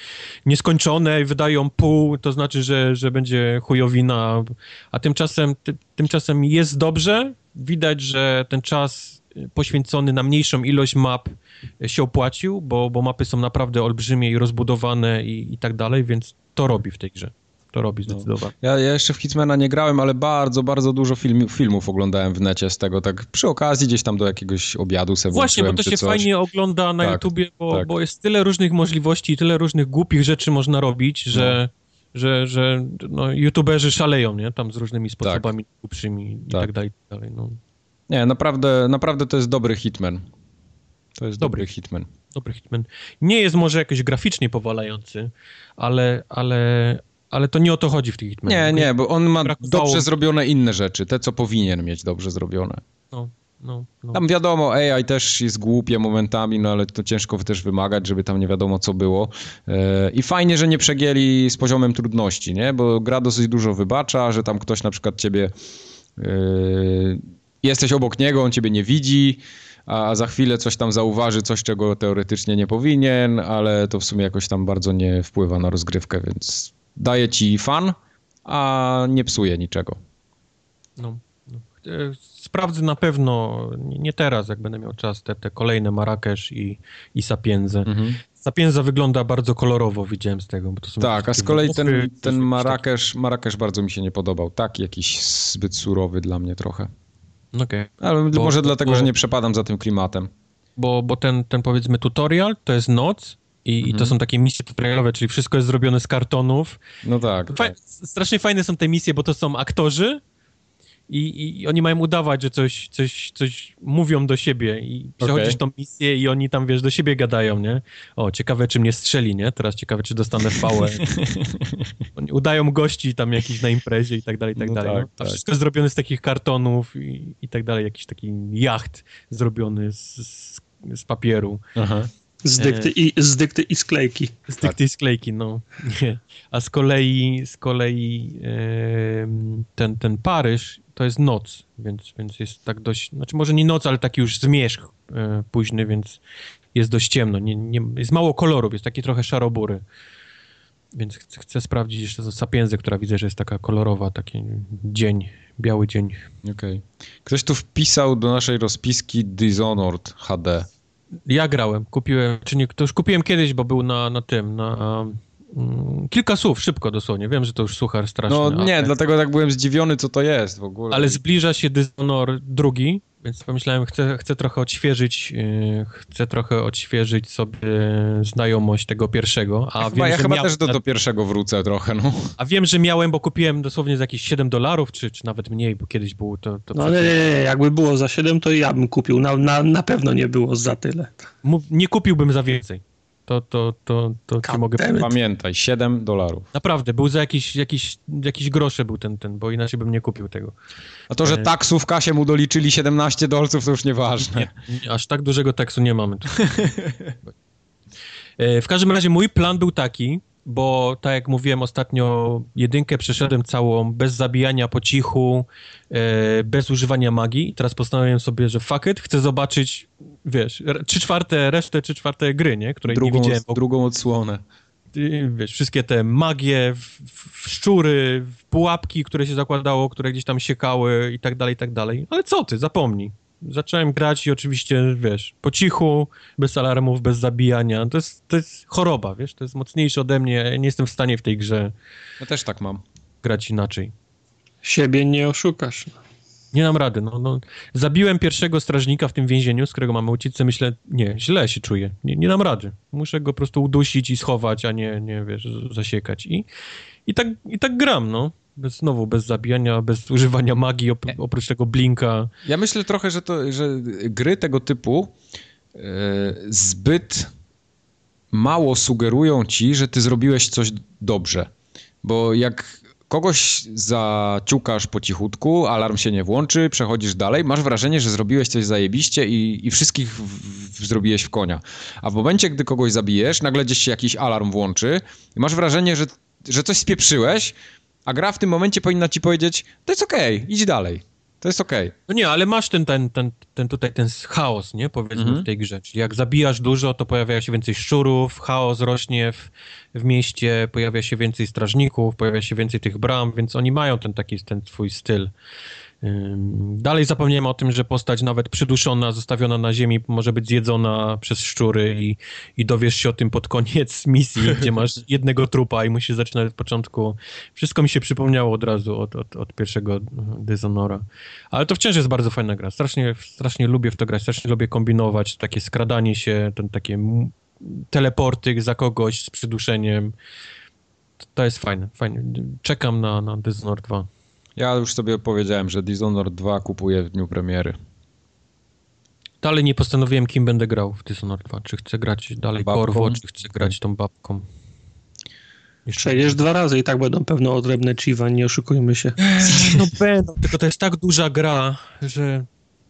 nieskończone i wydają pół, to znaczy, że, że będzie chujowina, a tymczasem, ty, tymczasem jest dobrze, widać, że ten czas poświęcony na mniejszą ilość map się opłacił, bo, bo mapy są naprawdę olbrzymie i rozbudowane i, i tak dalej, więc to robi w tej grze. To robi zdecydowanie. No. Ja, ja, jeszcze w Hitmana nie grałem, ale bardzo, bardzo dużo film, filmów oglądałem w necie z tego, tak przy okazji gdzieś tam do jakiegoś obiadu sobie Właśnie, bo to się coś. fajnie ogląda na tak, YouTubie, bo, tak. bo jest tyle różnych możliwości, tyle różnych głupich rzeczy można robić, że... No że, że no, youtuberzy szaleją, nie? Tam z różnymi sposobami tak. głupszymi i tak, tak dalej, tak dalej. No. Nie, naprawdę, naprawdę to jest dobry hitman. To jest dobry, dobry hitman. Dobry hitman. Nie jest może jakoś graficznie powalający, ale, ale, ale to nie o to chodzi w tych hitmanach. Nie, nie, bo on ma dobrze zrobione inne rzeczy, te co powinien mieć dobrze zrobione. No, no, no. Tam wiadomo, AI też jest głupie momentami, no ale to ciężko też wymagać, żeby tam nie wiadomo co było. E, I fajnie, że nie przegięli z poziomem trudności, nie? Bo gra dosyć dużo wybacza, że tam ktoś na przykład ciebie... Jesteś obok niego, on ciebie nie widzi, a za chwilę coś tam zauważy, coś czego teoretycznie nie powinien, ale to w sumie jakoś tam bardzo nie wpływa na rozgrywkę, więc daje ci fan, a nie psuje niczego. No, no. E, sprawdzę na pewno, nie teraz, jak będę miał czas, te, te kolejne Marrakesz i, i Sapienze. Mhm. Sapienza wygląda bardzo kolorowo, widziałem z tego. tak, a z kolei ten, ten Marrakesz, Marrakesz bardzo mi się nie podobał. Tak, jakiś zbyt surowy dla mnie trochę. Okay. Ale bo, może dlatego, bo, że nie przepadam za tym klimatem. Bo, bo ten, ten powiedzmy tutorial to jest noc i, mhm. i to mhm. są takie misje tutorialowe, czyli wszystko jest zrobione z kartonów. No tak. tak. Strasznie fajne są te misje, bo to są aktorzy, i, i oni mają udawać, że coś, coś, coś mówią do siebie i przechodzisz okay. tą misję i oni tam, wiesz, do siebie gadają, nie? O, ciekawe, czy mnie strzeli, nie? Teraz ciekawe, czy dostanę oni udają gości tam jakiś na imprezie i tak dalej, i tak no dalej. Tak, no. To tak. wszystko jest zrobione z takich kartonów i, i tak dalej, jakiś taki jacht zrobiony z, z, z papieru. Aha. Z dykty, i, z dykty i sklejki. Z dykty tak. i sklejki, no. A z kolei, z kolei ten, ten Paryż to jest noc, więc, więc jest tak dość, znaczy może nie noc, ale taki już zmierzch e, późny, więc jest dość ciemno, nie, nie, jest mało kolorów, jest taki trochę szarobury. Więc chcę, chcę sprawdzić jeszcze Sapienzę, która widzę, że jest taka kolorowa, taki dzień, biały dzień. Okej. Okay. Ktoś tu wpisał do naszej rozpiski Dishonored HD. Ja grałem, kupiłem, czy nie, to już kupiłem kiedyś, bo był na, na tym, na kilka słów, szybko dosłownie. Wiem, że to już suchar straszny. No nie, ale... dlatego tak byłem zdziwiony, co to jest w ogóle. Ale zbliża się Dishonor drugi, więc pomyślałem, chcę, chcę trochę odświeżyć, yy, chcę trochę odświeżyć sobie znajomość tego pierwszego. A ja wiem, chyba, ja chyba miał... też do, do pierwszego wrócę trochę, no. A wiem, że miałem, bo kupiłem dosłownie za jakieś 7 dolarów, czy, czy nawet mniej, bo kiedyś było to... to no ale nie, nie, jakby było za 7, to ja bym kupił. Na, na, na pewno nie było za tyle. Mów, nie kupiłbym za więcej to, to, to, to ci mogę powiedzieć. Pamiętaj, 7 dolarów. Naprawdę, był za jakieś, jakieś, jakieś grosze był ten, ten, bo inaczej bym nie kupił tego. A to, że e... taksówka się mu doliczyli 17 dolców, to już nieważne. Nie, aż tak dużego tekstu nie mamy. e, w każdym razie mój plan był taki, bo tak jak mówiłem ostatnio, jedynkę przeszedłem całą bez zabijania po cichu, e, bez używania magii teraz postanowiłem sobie, że fuck it, chcę zobaczyć, wiesz, trzy czwarte, resztę trzy czwarte gry, nie? Której drugą, nie widziałem. Drugą odsłonę. Wiesz, wszystkie te magie, w, w szczury, w pułapki, które się zakładało, które gdzieś tam siekały i tak dalej, i tak dalej. Ale co ty, zapomnij zacząłem grać i oczywiście, wiesz, po cichu, bez alarmów, bez zabijania. To jest, to jest choroba, wiesz, to jest mocniejsze ode mnie. Ja nie jestem w stanie w tej grze. Ja też tak mam. Grać inaczej. Siebie nie oszukasz. Nie dam rady. No, no. Zabiłem pierwszego strażnika w tym więzieniu, z którego mamy uciec. Myślę, nie, źle się czuję. Nie, nie dam rady. Muszę go po prostu udusić i schować, a nie, nie wiesz, zasiekać. I, i, tak, i tak gram, no. Bez, znowu bez zabijania, bez używania magii, op oprócz tego blinka. Ja myślę trochę, że, to, że gry tego typu yy, zbyt mało sugerują ci, że ty zrobiłeś coś dobrze. Bo jak kogoś zaciukasz po cichutku, alarm się nie włączy, przechodzisz dalej, masz wrażenie, że zrobiłeś coś zajebiście i, i wszystkich w, w, zrobiłeś w konia. A w momencie, gdy kogoś zabijesz, nagle gdzieś się jakiś alarm włączy i masz wrażenie, że, że coś spieprzyłeś, a gra w tym momencie powinna ci powiedzieć, to jest okej, okay, idź dalej. To jest okej. Okay. No nie, ale masz ten, ten, ten, ten tutaj ten chaos, nie? Powiedzmy mhm. w tej grze. Czyli jak zabijasz dużo, to pojawia się więcej szczurów, chaos rośnie w, w mieście, pojawia się więcej strażników, pojawia się więcej tych bram, więc oni mają ten taki ten twój styl. Dalej zapomniałem o tym, że postać nawet przyduszona, zostawiona na ziemi może być zjedzona przez szczury i, i dowiesz się o tym pod koniec misji, gdzie masz jednego trupa i musisz zaczynać od początku. Wszystko mi się przypomniało od razu od, od, od pierwszego Dishonora. Ale to wciąż jest bardzo fajna gra. Strasznie, strasznie lubię w to grać, strasznie lubię kombinować, takie skradanie się, ten, takie teleporty za kogoś z przyduszeniem. to jest fajne, fajne. Czekam na, na Dishonored 2. Ja już sobie powiedziałem, że Dishonored 2 kupuję w dniu premiery. Dalej nie postanowiłem, kim będę grał w Dishonored 2. Czy chcę grać dalej Babką? Corvo, czy chcę grać tą babką. Jeszcze Przejdziesz dwa razy i tak będą pewno odrębne chiwa, nie oszukujmy się. No będą, tylko to jest tak duża gra, że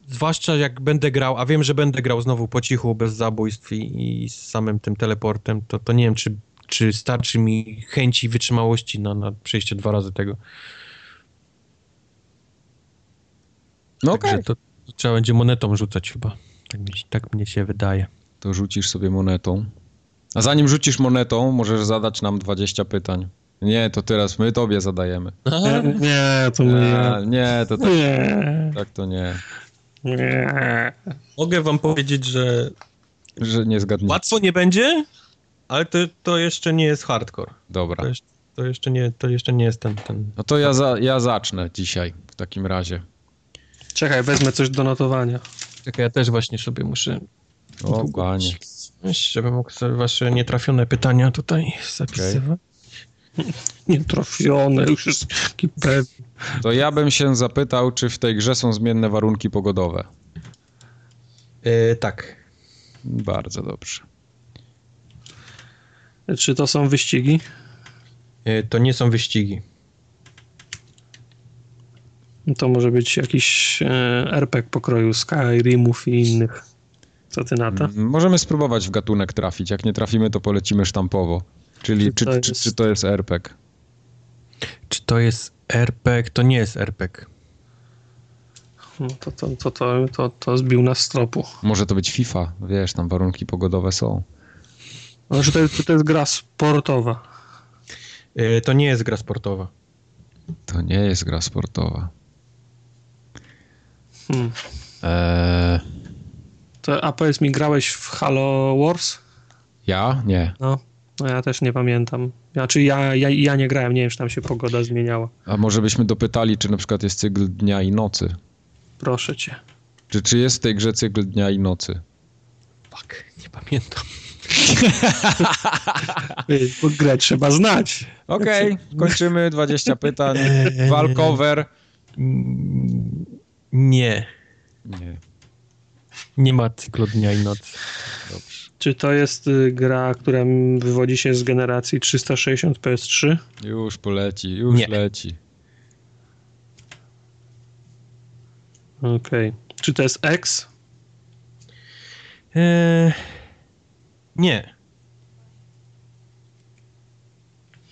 zwłaszcza jak będę grał, a wiem, że będę grał znowu po cichu, bez zabójstw i, i z samym tym teleportem, to, to nie wiem, czy, czy starczy mi chęci i wytrzymałości na, na przejście dwa razy tego. No Także okej. to, to trzeba będzie monetą rzucać chyba. Tak, mi, tak mnie się wydaje. To rzucisz sobie monetą. A zanim rzucisz monetą, możesz zadać nam 20 pytań. Nie, to teraz my tobie zadajemy. Nie, nie to my. A, nie, to tak, Nie, tak to nie. nie. Mogę wam powiedzieć, że Że nie zgadniesz. łatwo nie będzie, ale to, to jeszcze nie jest hardcore. Dobra. To jeszcze, to jeszcze, nie, to jeszcze nie jest ten... ten... No to ja, za, ja zacznę dzisiaj w takim razie. Czekaj, wezmę coś do notowania. Czekaj, ja też właśnie sobie muszę O, Długo. panie. Żebym mógł sobie wasze nietrafione pytania tutaj zapisywać. Nietrafione, już jest taki pewny. To ja bym się zapytał, czy w tej grze są zmienne warunki pogodowe. E, tak. Bardzo dobrze. Czy to są wyścigi? E, to nie są wyścigi. To może być jakiś e, RPG pokroju Skyrimów i innych. Co ty na to? Mm, Możemy spróbować w gatunek trafić. Jak nie trafimy, to polecimy sztampowo. Czyli Czy czy, to czy, jest- czy to jest RPG? Czy to jest RPG? To nie jest RPG. No to, to, to, to, to, to zbił nas z tropu. Może to być FIFA, wiesz, tam warunki pogodowe są. Znaczy to, jest- to jest gra sportowa. E, to nie jest gra sportowa. To nie jest gra sportowa. Hmm. Eee, To, a powiedz mi, grałeś w Halo Wars? ja? Nie. No, no ja też nie pamiętam. Znaczy ja, ja, ja nie grałem, nie wiem, czy tam się pogoda zmieniała. A może byśmy dopytali, czy na przykład jest cykl dnia i nocy? Proszę cię. Czy, czy jest w tej grze cykl dnia i nocy? Tak, nie pamiętam. Bo grę trzeba znać. Okej, kończymy 20 pytań. Walkover. Nie. Nie. Nie ma cyklu dnia i nocy. Czy to jest y, gra, która wywodzi się z generacji 360 PS3? Już poleci, już Nie. leci. Okej. Czy to jest X? E, nie.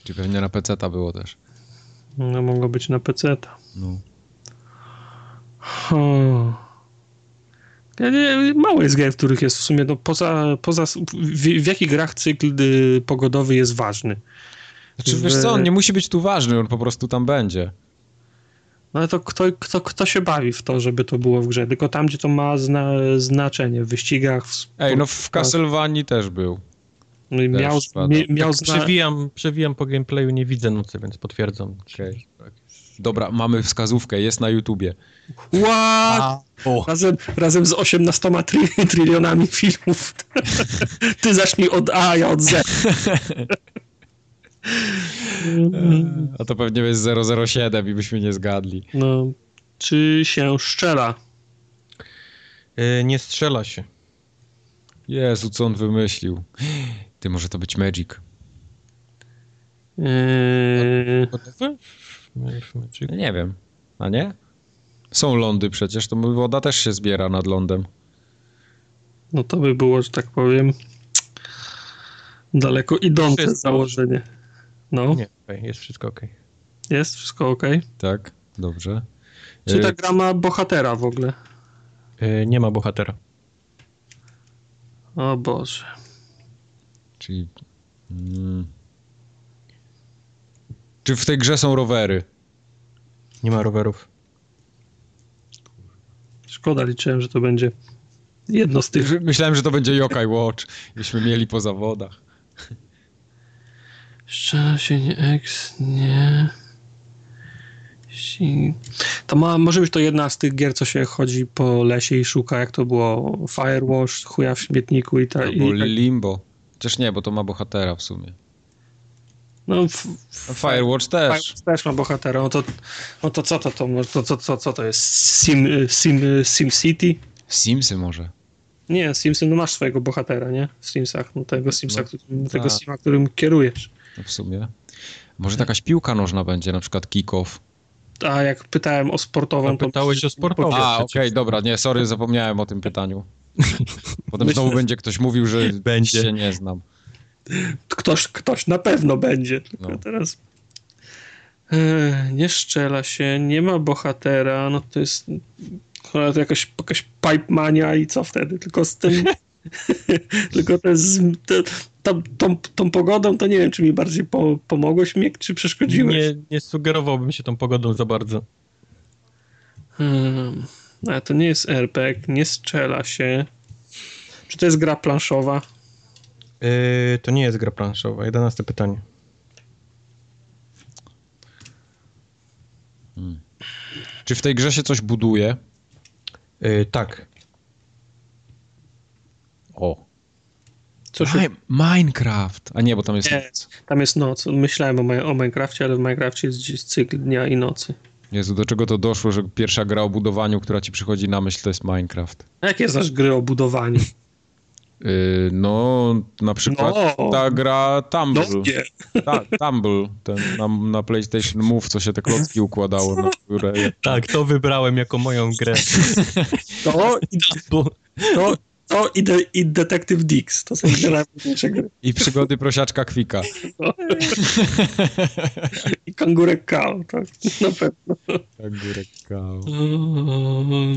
Czy pewnie na PC było też. No mogło być na PC. No. Hmm. Ja nie, mało jest gier, w których jest w sumie, no poza, poza w, w jakich grach cykl y, pogodowy jest ważny? Znaczy, wiesz co, on nie musi być tu ważny, on po prostu tam będzie. No ale to kto, kto, kto się bawi w to, żeby to było w grze? Tylko tam, gdzie to ma zna, znaczenie, w wyścigach, w Ej, no sport- w Castlevanii też był. no i miał, mie, miał Tak zna... przewijam, przewijam po gameplayu, nie widzę nocy, więc potwierdzam. Okej. Dobra, mamy wskazówkę, jest na YouTubie. What? O. Razem, razem z 18 tri, trylionami filmów. Ty zacznij od A, ja od Z. A to pewnie jest 007 i byśmy nie zgadli. No, czy się szczela? E, nie strzela się. Jezu, co on wymyślił. Ty, może to być Magic. Yy, Ja nie wiem. A nie? Są lądy przecież, to woda też się zbiera nad lądem. no to by było, że tak powiem, daleko idące Wszystko. założenie. No, Nie, okej, jest wszystko ok. jest wszystko ok. Tak? Dobrze. Czy Y, ta gra ma bohatera w ogóle? E, nie ma bohatera. O Boże. Czyli... Mm. Czy w tej grze są rowery? Nie ma rowerów. Szkoda, liczyłem, że to będzie jedno z tych. Myślałem, że to będzie Yokai Watch. Byśmy mieli po zawodach. Szczela się nie X, nie. To ma, może być to jedna z tych gier, co się chodzi po lesie i szuka, jak to było Firewash, chuja w śmietniku i, ta, Albo i tak. Limbo. Chociaż nie, bo to ma bohatera w sumie. No, f- Firewatch też. Firewatch też ma bohatera. No to, no to co to, to, to, to, co, co to jest? Sim, Sim, Sim City? Simsy może. Nie, Simsy, no masz swojego bohatera, nie? W Simsach, no tego Simsa, No, którym, tego. Sima, którym kierujesz. No w sumie. Może jakaś piłka nożna będzie, na przykład kick-off. A jak pytałem o sportową, No, to... pytałeś o sportową. A, okej, dobra, nie, sorry, zapomniałem o tym pytaniu. Potem Myślę, znowu będzie ktoś mówił, że Będzie. się nie znam. Ktoś, ktoś na pewno będzie, tylko No. teraz... E, nie szczela się, nie ma bohatera, no to jest... Cholera, to jakaś, jakaś pipe mania i co wtedy? Tylko z tym... tylko to jest... To, tą, tą, tą pogodą to nie wiem, czy mi bardziej po, pomogłeś mnie, czy przeszkodziłeś. Nie, nie sugerowałbym się tą pogodą za bardzo. Hmm. Ale to nie jest RPG, nie strzela się. Czy to jest gra planszowa? Yy, to nie jest gra planszowa. Jedenaste pytanie. Czy w tej grze się coś buduje? Yy, tak. O. Co się... Mi- Minecraft. A nie, bo tam jest... Nie. Tam jest noc. Myślałem o, o Minecrafcie, ale w Minecrafcie jest gdzieś cykl dnia i nocy. Jezu, do czego to doszło, że pierwsza gra o budowaniu, która ci przychodzi na myśl, to jest Minecraft? A Jakie znasz gry o budowaniu? Yy, no, na przykład No. ta gra No Tumble. nie. Ta, Tumble, ten na, na PlayStation Move, co się te klocki układało na górę. Tak, to wybrałem jako moją grę. To, i- Bo to, to i, de, i Detective Dix. To są dwie najważniejsze gry. I przygody prosiaczka Kwika. I Kangurek Kao, tak. Na pewno. Górek kał.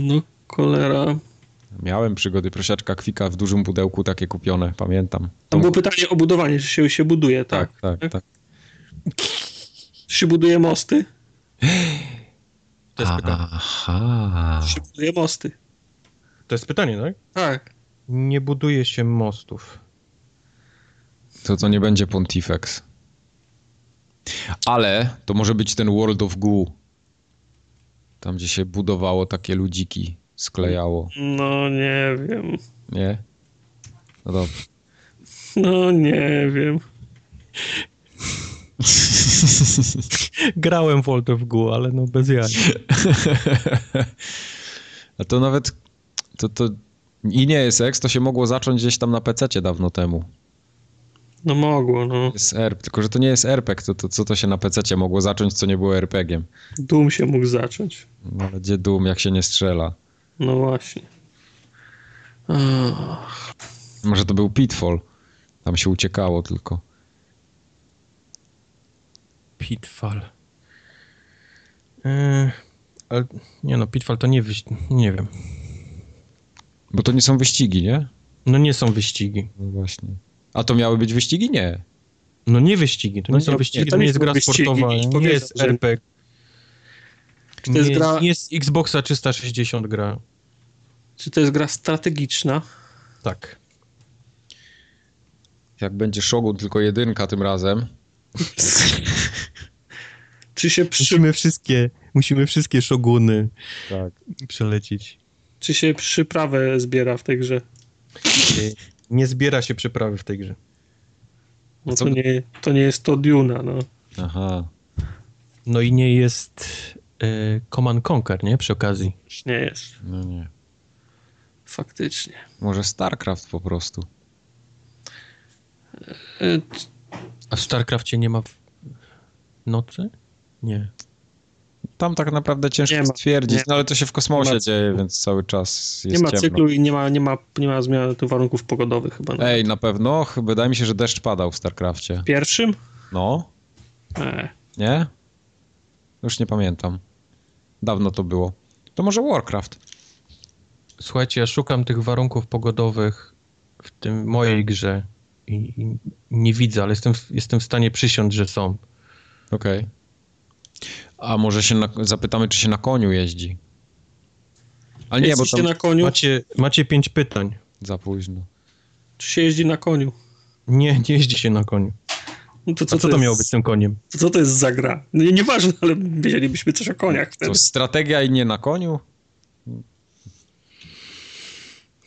No, cholera. Miałem przygody prosiaczka Kwika w dużym pudełku takie kupione, pamiętam. Tam było pytanie o budowanie, czy się, się buduje, tak? tak, tak. tak. Czy się buduje mosty? to jest pytanie. Aha. Czy się buduje mosty? To jest pytanie, tak? Tak. Nie buduje się mostów. To to nie będzie Pontifex. Ale to może być ten World of Goo. Tam, gdzie się budowało takie ludziki, sklejało. No nie wiem. Nie? No dobrze. No nie wiem. Grałem w World of Goo, ale no bez jaj. A to nawet to, to i nie jest X, to się mogło zacząć gdzieś tam na PC dawno temu. No mogło, no. Jest RP, tylko że to nie jest RPG, to, to co to się na PC mogło zacząć, co nie było RPG-iem. Doom się mógł zacząć. No ale gdzie Doom, jak się nie strzela? No właśnie. Ach, Może to był Pitfall. Tam się uciekało tylko. Pitfall. Yy, ale nie no, Pitfall to nie wyścig. Nie wiem. Bo to nie są wyścigi, nie? No nie są wyścigi. No właśnie. A to miały być wyścigi? Nie. No nie wyścigi, to No nie są nie, wyścigi, nie, to nie jest są gra wyścigi. sportowa, nie jest RPG. Czy to jest nie, gra- nie jest Xboxa 360 gra. Czy to jest gra strategiczna? Tak. Jak będzie Shogun tylko jedynka tym razem. Czy się, przy, Musimy wszystkie, musimy wszystkie szoguny Tak. przelecieć. czy się przyprawę zbiera w tej grze? Yy, Nie zbiera się przyprawy w tej grze. No to nie, to nie jest to Duna, no. Aha. No i nie jest yy, Command Conquer, nie? Przy okazji. Nie jest. No nie. Faktycznie. Może StarCraft po prostu. E, A w StarCraftie nie ma w... nocy? Nie. Tam tak naprawdę ciężko Nie ma. stwierdzić, Nie. no ale to się w kosmosie ma. dzieje, więc cały czas jest Nie ma ciemno. cyklu i nie ma, nie ma, nie ma zmiany tu warunków pogodowych chyba. No. Ej, na pewno. Wydaje mi się, że deszcz padał w StarCrafcie. W pierwszym? No, E, nie? Już nie pamiętam. Dawno to było. To może Warcraft. Słuchajcie, ja szukam tych warunków pogodowych w tym mojej grze i, i nie widzę, ale jestem, w- jestem w stanie przysiąc, że są. Okej. A może się na, zapytamy, czy się na koniu jeździ? Ale nie, bo tam na koniu? Macie, macie pięć pytań. za późno. Czy się jeździ na koniu? Nie, nie jeździ się na koniu. No to Co, co, co to jest, miało być tym koniem? Co to jest za gra? No, nie, nieważne, ale wiedzielibyśmy coś o koniach wtedy. To strategia i nie na koniu?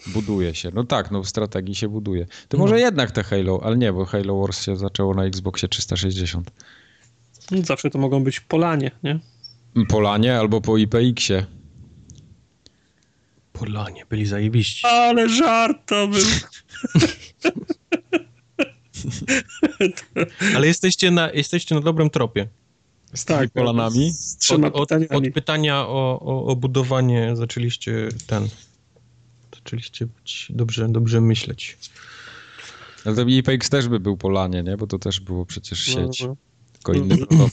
Buduje się. No tak, no w strategii się buduje. To może No. jednak te Halo, ale nie, bo Halo Wars się zaczęło na Xboxie 360. Zawsze to mogą być Polanie, nie? Polanie albo po IPX-ie. Polanie, byli zajebiści. Ale żart to był. Ale jesteście na, jesteście na dobrym tropie. Z tymi Polanami? Z trzema od, od, od pytania o, o, o budowanie zaczęliście ten. Zaczęliście być dobrze, dobrze myśleć. Ale to IPX też by był Polanie, nie? Bo to też było przecież sieć. No, no. Tylko inny protokół.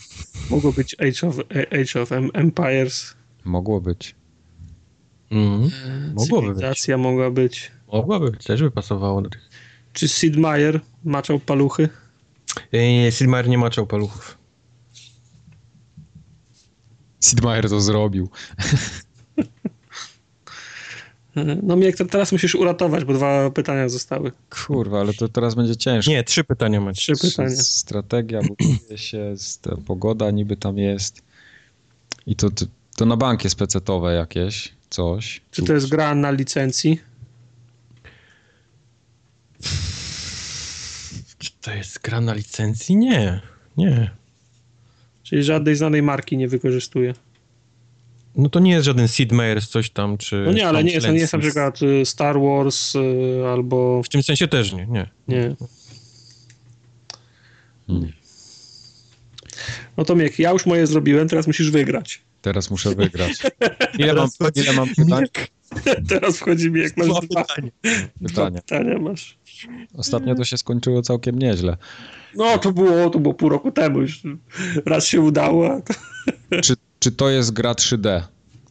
Mogło być Age of, Age of Em- Empires. Mogło być. Mhm. Mogłoby być. Mogła być. Mogłaby być, też by pasowało do tych. Czy Sid Meier maczał paluchy? Nie, Sid Meier nie maczał paluchów. Sid Meier to zrobił. No mnie teraz musisz uratować, bo dwa pytania zostały. Kurwa, ale to teraz będzie ciężko. Nie, trzy pytania macie. Trzy pytania. Strategia buduje się, pogoda niby tam jest. I to, to, to na bank jest pecetowe jakieś, coś. Czy to jest gra na licencji? Czy to jest gra na licencji? Nie. Nie. Czyli żadnej znanej marki nie wykorzystuje. No to nie jest żaden Sid Meier's coś tam, czy... No nie, ale nie jest, nie jest na przykład y, Star Wars y, albo... W tym sensie też nie, nie. Nie. Hmm. No to Miek, ja już moje zrobiłem, teraz musisz wygrać. Teraz muszę wygrać. Ile mam, Teraz ile mam pytań? Teraz wchodzi Miek, masz Dwa pytania. dwa pytania? pytania masz. Ostatnio to się skończyło całkiem nieźle. No to było, to było pół roku temu już. Raz się udało. to- Czy, czy to jest gra 3D?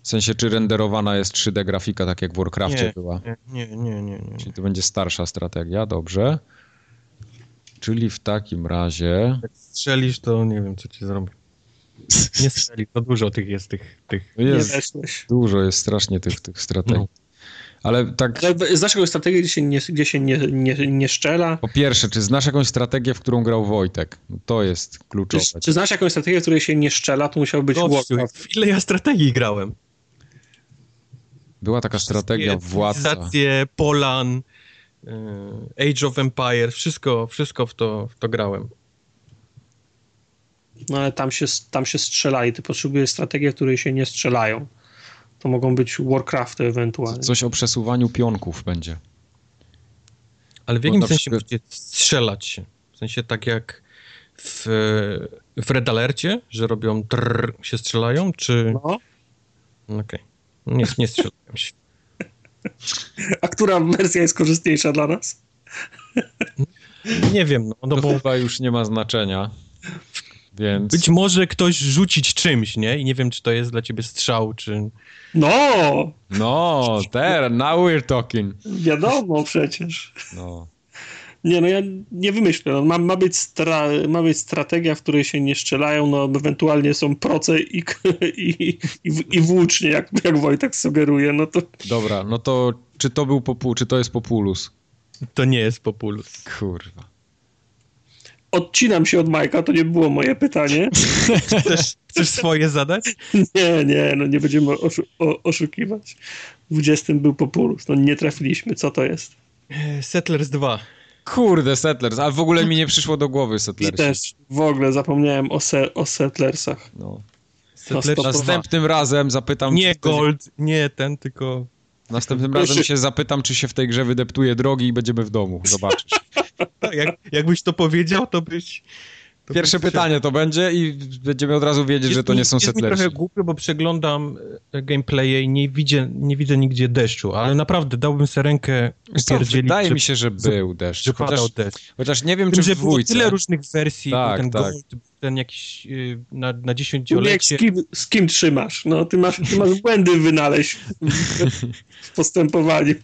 W sensie, czy renderowana jest 3D grafika, tak jak w Warcraftie Nie. była? Nie, nie, nie, nie. nie. Czyli to będzie starsza strategia, dobrze. Czyli w takim razie... Jak strzelisz, to nie wiem, co ci zrobi. Nie strzeli, to dużo tych jest, tych... tych. Nie Jest, dużo jest strasznie tych, tych strategii. No. Ale tak, Ale Znasz jakąś strategię, gdzie się nie, gdzie się nie, nie, nie szczela? po pierwsze, czy znasz jakąś strategię, w którą grał Wojtek? No to jest Czy, kluczowe. czy znasz jakąś strategię, w której się nie szczela, to musiał być Gościu, Warcraft. w ile ja strategii grałem? Była taka strategia władca. Polan, y, Age of Empires, wszystko, wszystko w to, w to grałem. No ale tam się, tam się strzela i ty potrzebujesz strategii, w której się nie strzelają. To mogą być Warcrafty ewentualnie. Coś o przesuwaniu pionków będzie. Ale w jakim sensie przykład- będzie strzelać się? W sensie tak jak w, w Red Alercie, że robią trrr, się strzelają, czy... No. Okej. Nie, nie strzelają się. A która wersja jest korzystniejsza dla nas? Nie wiem, no, no To bo chyba już nie ma znaczenia. Więc być może ktoś rzucić czymś, nie? I nie wiem, czy to jest dla ciebie strzał, czy... No, no, there, now we're talking. wiadomo przecież. No. Nie, no ja nie wymyślę. No, ma, ma, być stra, ma być strategia, w której się nie strzelają, no ewentualnie są proce i, i, i, i włócznie, jak, jak Wojtek sugeruje, no to Dobra, no to czy to był popu, czy to jest Populus? To nie jest Populus. Kurwa. Odcinam się od Majka, to nie było moje pytanie. Chcesz, chcesz swoje zadać? Nie, nie, no nie będziemy oszu o, oszukiwać. W 20 był Populus, no nie trafiliśmy, co to jest? Settlers 2. Kurde, Settlers, ale w ogóle mi nie przyszło do głowy I Settlers. też w ogóle zapomniałem o, se o Settlersach. No. Settlers to- 2. Następnym razem zapytam... Nie Gold, nie ten, tylko... Następnym razem się zapytam, czy się w tej grze wydeptuje drogi i będziemy w domu. Zobaczysz. Tak, Jak, jakbyś to powiedział, to byś... To Pierwsze byś pytanie to będzie i będziemy od razu wiedzieć, że to nie są jest mi Settlersi. trochę głupio, bo przeglądam e, gameplaye i nie widzę, nie widzę nigdzie deszczu, ale naprawdę dałbym sobie rękę co, upierdzielić, wydaje że, mi się, że był deszcz. że Chociaż, deszcz. chociaż nie wiem, Tym, czy w było dwójce. tyle różnych wersji, Tak, ten tak. Gold, ten jakiś y, na, na Umiek, z dziesięciolecie. kim, z kim trzymasz? No, ty masz, ty masz błędy wynaleźć w postępowaniu.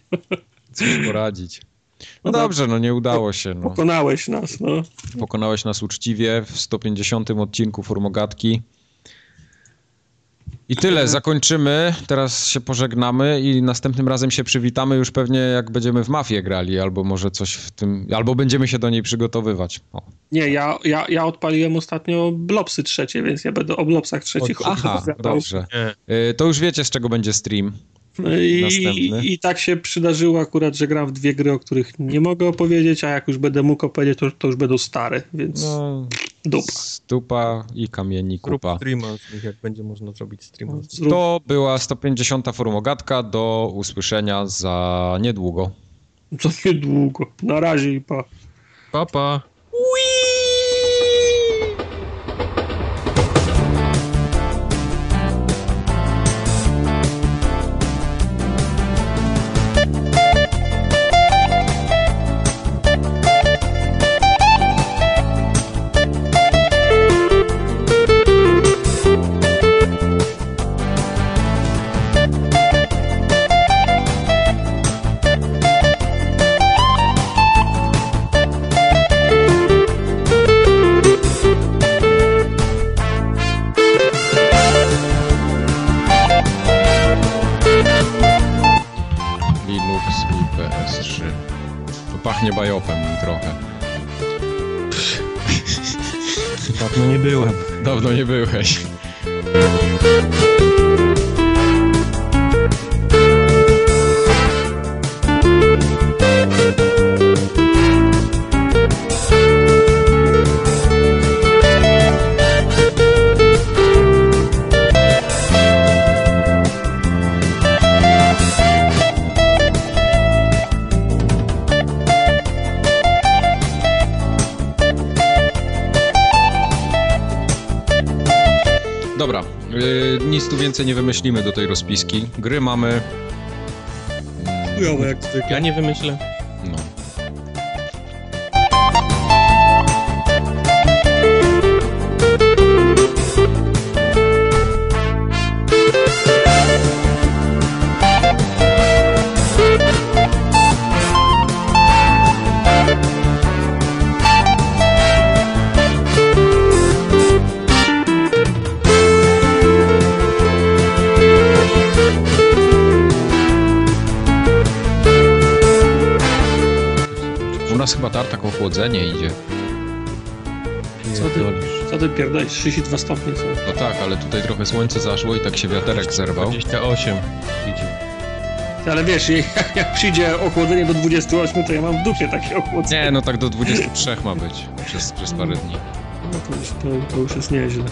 Cóż poradzić. No No dobrze, no nie udało się. No. Pokonałeś nas, no. Pokonałeś nas uczciwie w 150 odcinku Formogatki. I tyle, zakończymy. Teraz się pożegnamy i następnym razem się przywitamy już pewnie jak będziemy w Mafię grali, albo może coś w tym, albo będziemy się do niej przygotowywać. O. Nie, ja, ja, ja odpaliłem ostatnio Blobsy trzecie, więc ja będę o Blobsach trzecich Aha, dobrze. Y, To już wiecie z czego będzie stream. No I, I tak się przydarzyło akurat, że gram w dwie gry, o których nie mogę opowiedzieć, a jak już będę mógł opowiedzieć, to, to już będą stare, więc no, dupa. Stupa i kamieni kupa. streama z nich, jak będzie można zrobić streama. To była 150. formogatka, do usłyszenia za niedługo. Za niedługo. Na razie i pa. Pa, pa. Nie byłeś. Więcej nie wymyślimy do tej rozpiski. Gry mamy... Chujowe jak zwykle. Ja nie wymyślę. Ochłodzenie idzie. Co ty, co ty pierdolisz? 32 stopnie są. No tak, ale tutaj trochę słońce zaszło i tak się wiaterek zerwał. 28 idzie. Ale wiesz, jak, jak przyjdzie ochłodzenie do 28, to ja mam w dupie takie ochłodzenie. Nie, no tak do 23 ma być przez, przez parę dni. No to już, to, to już jest nieźle.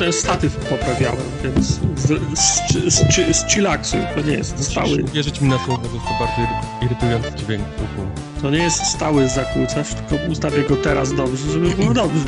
Ten statyw poprawiałem, więc z, z, z, z chillaksu, to nie jest Musisz stały. wierzyć mi na słowo, że to bardzo irytujący dźwięk. To nie jest stały zakłócacz, tylko ustawię go teraz dobrze, żeby było dobrze.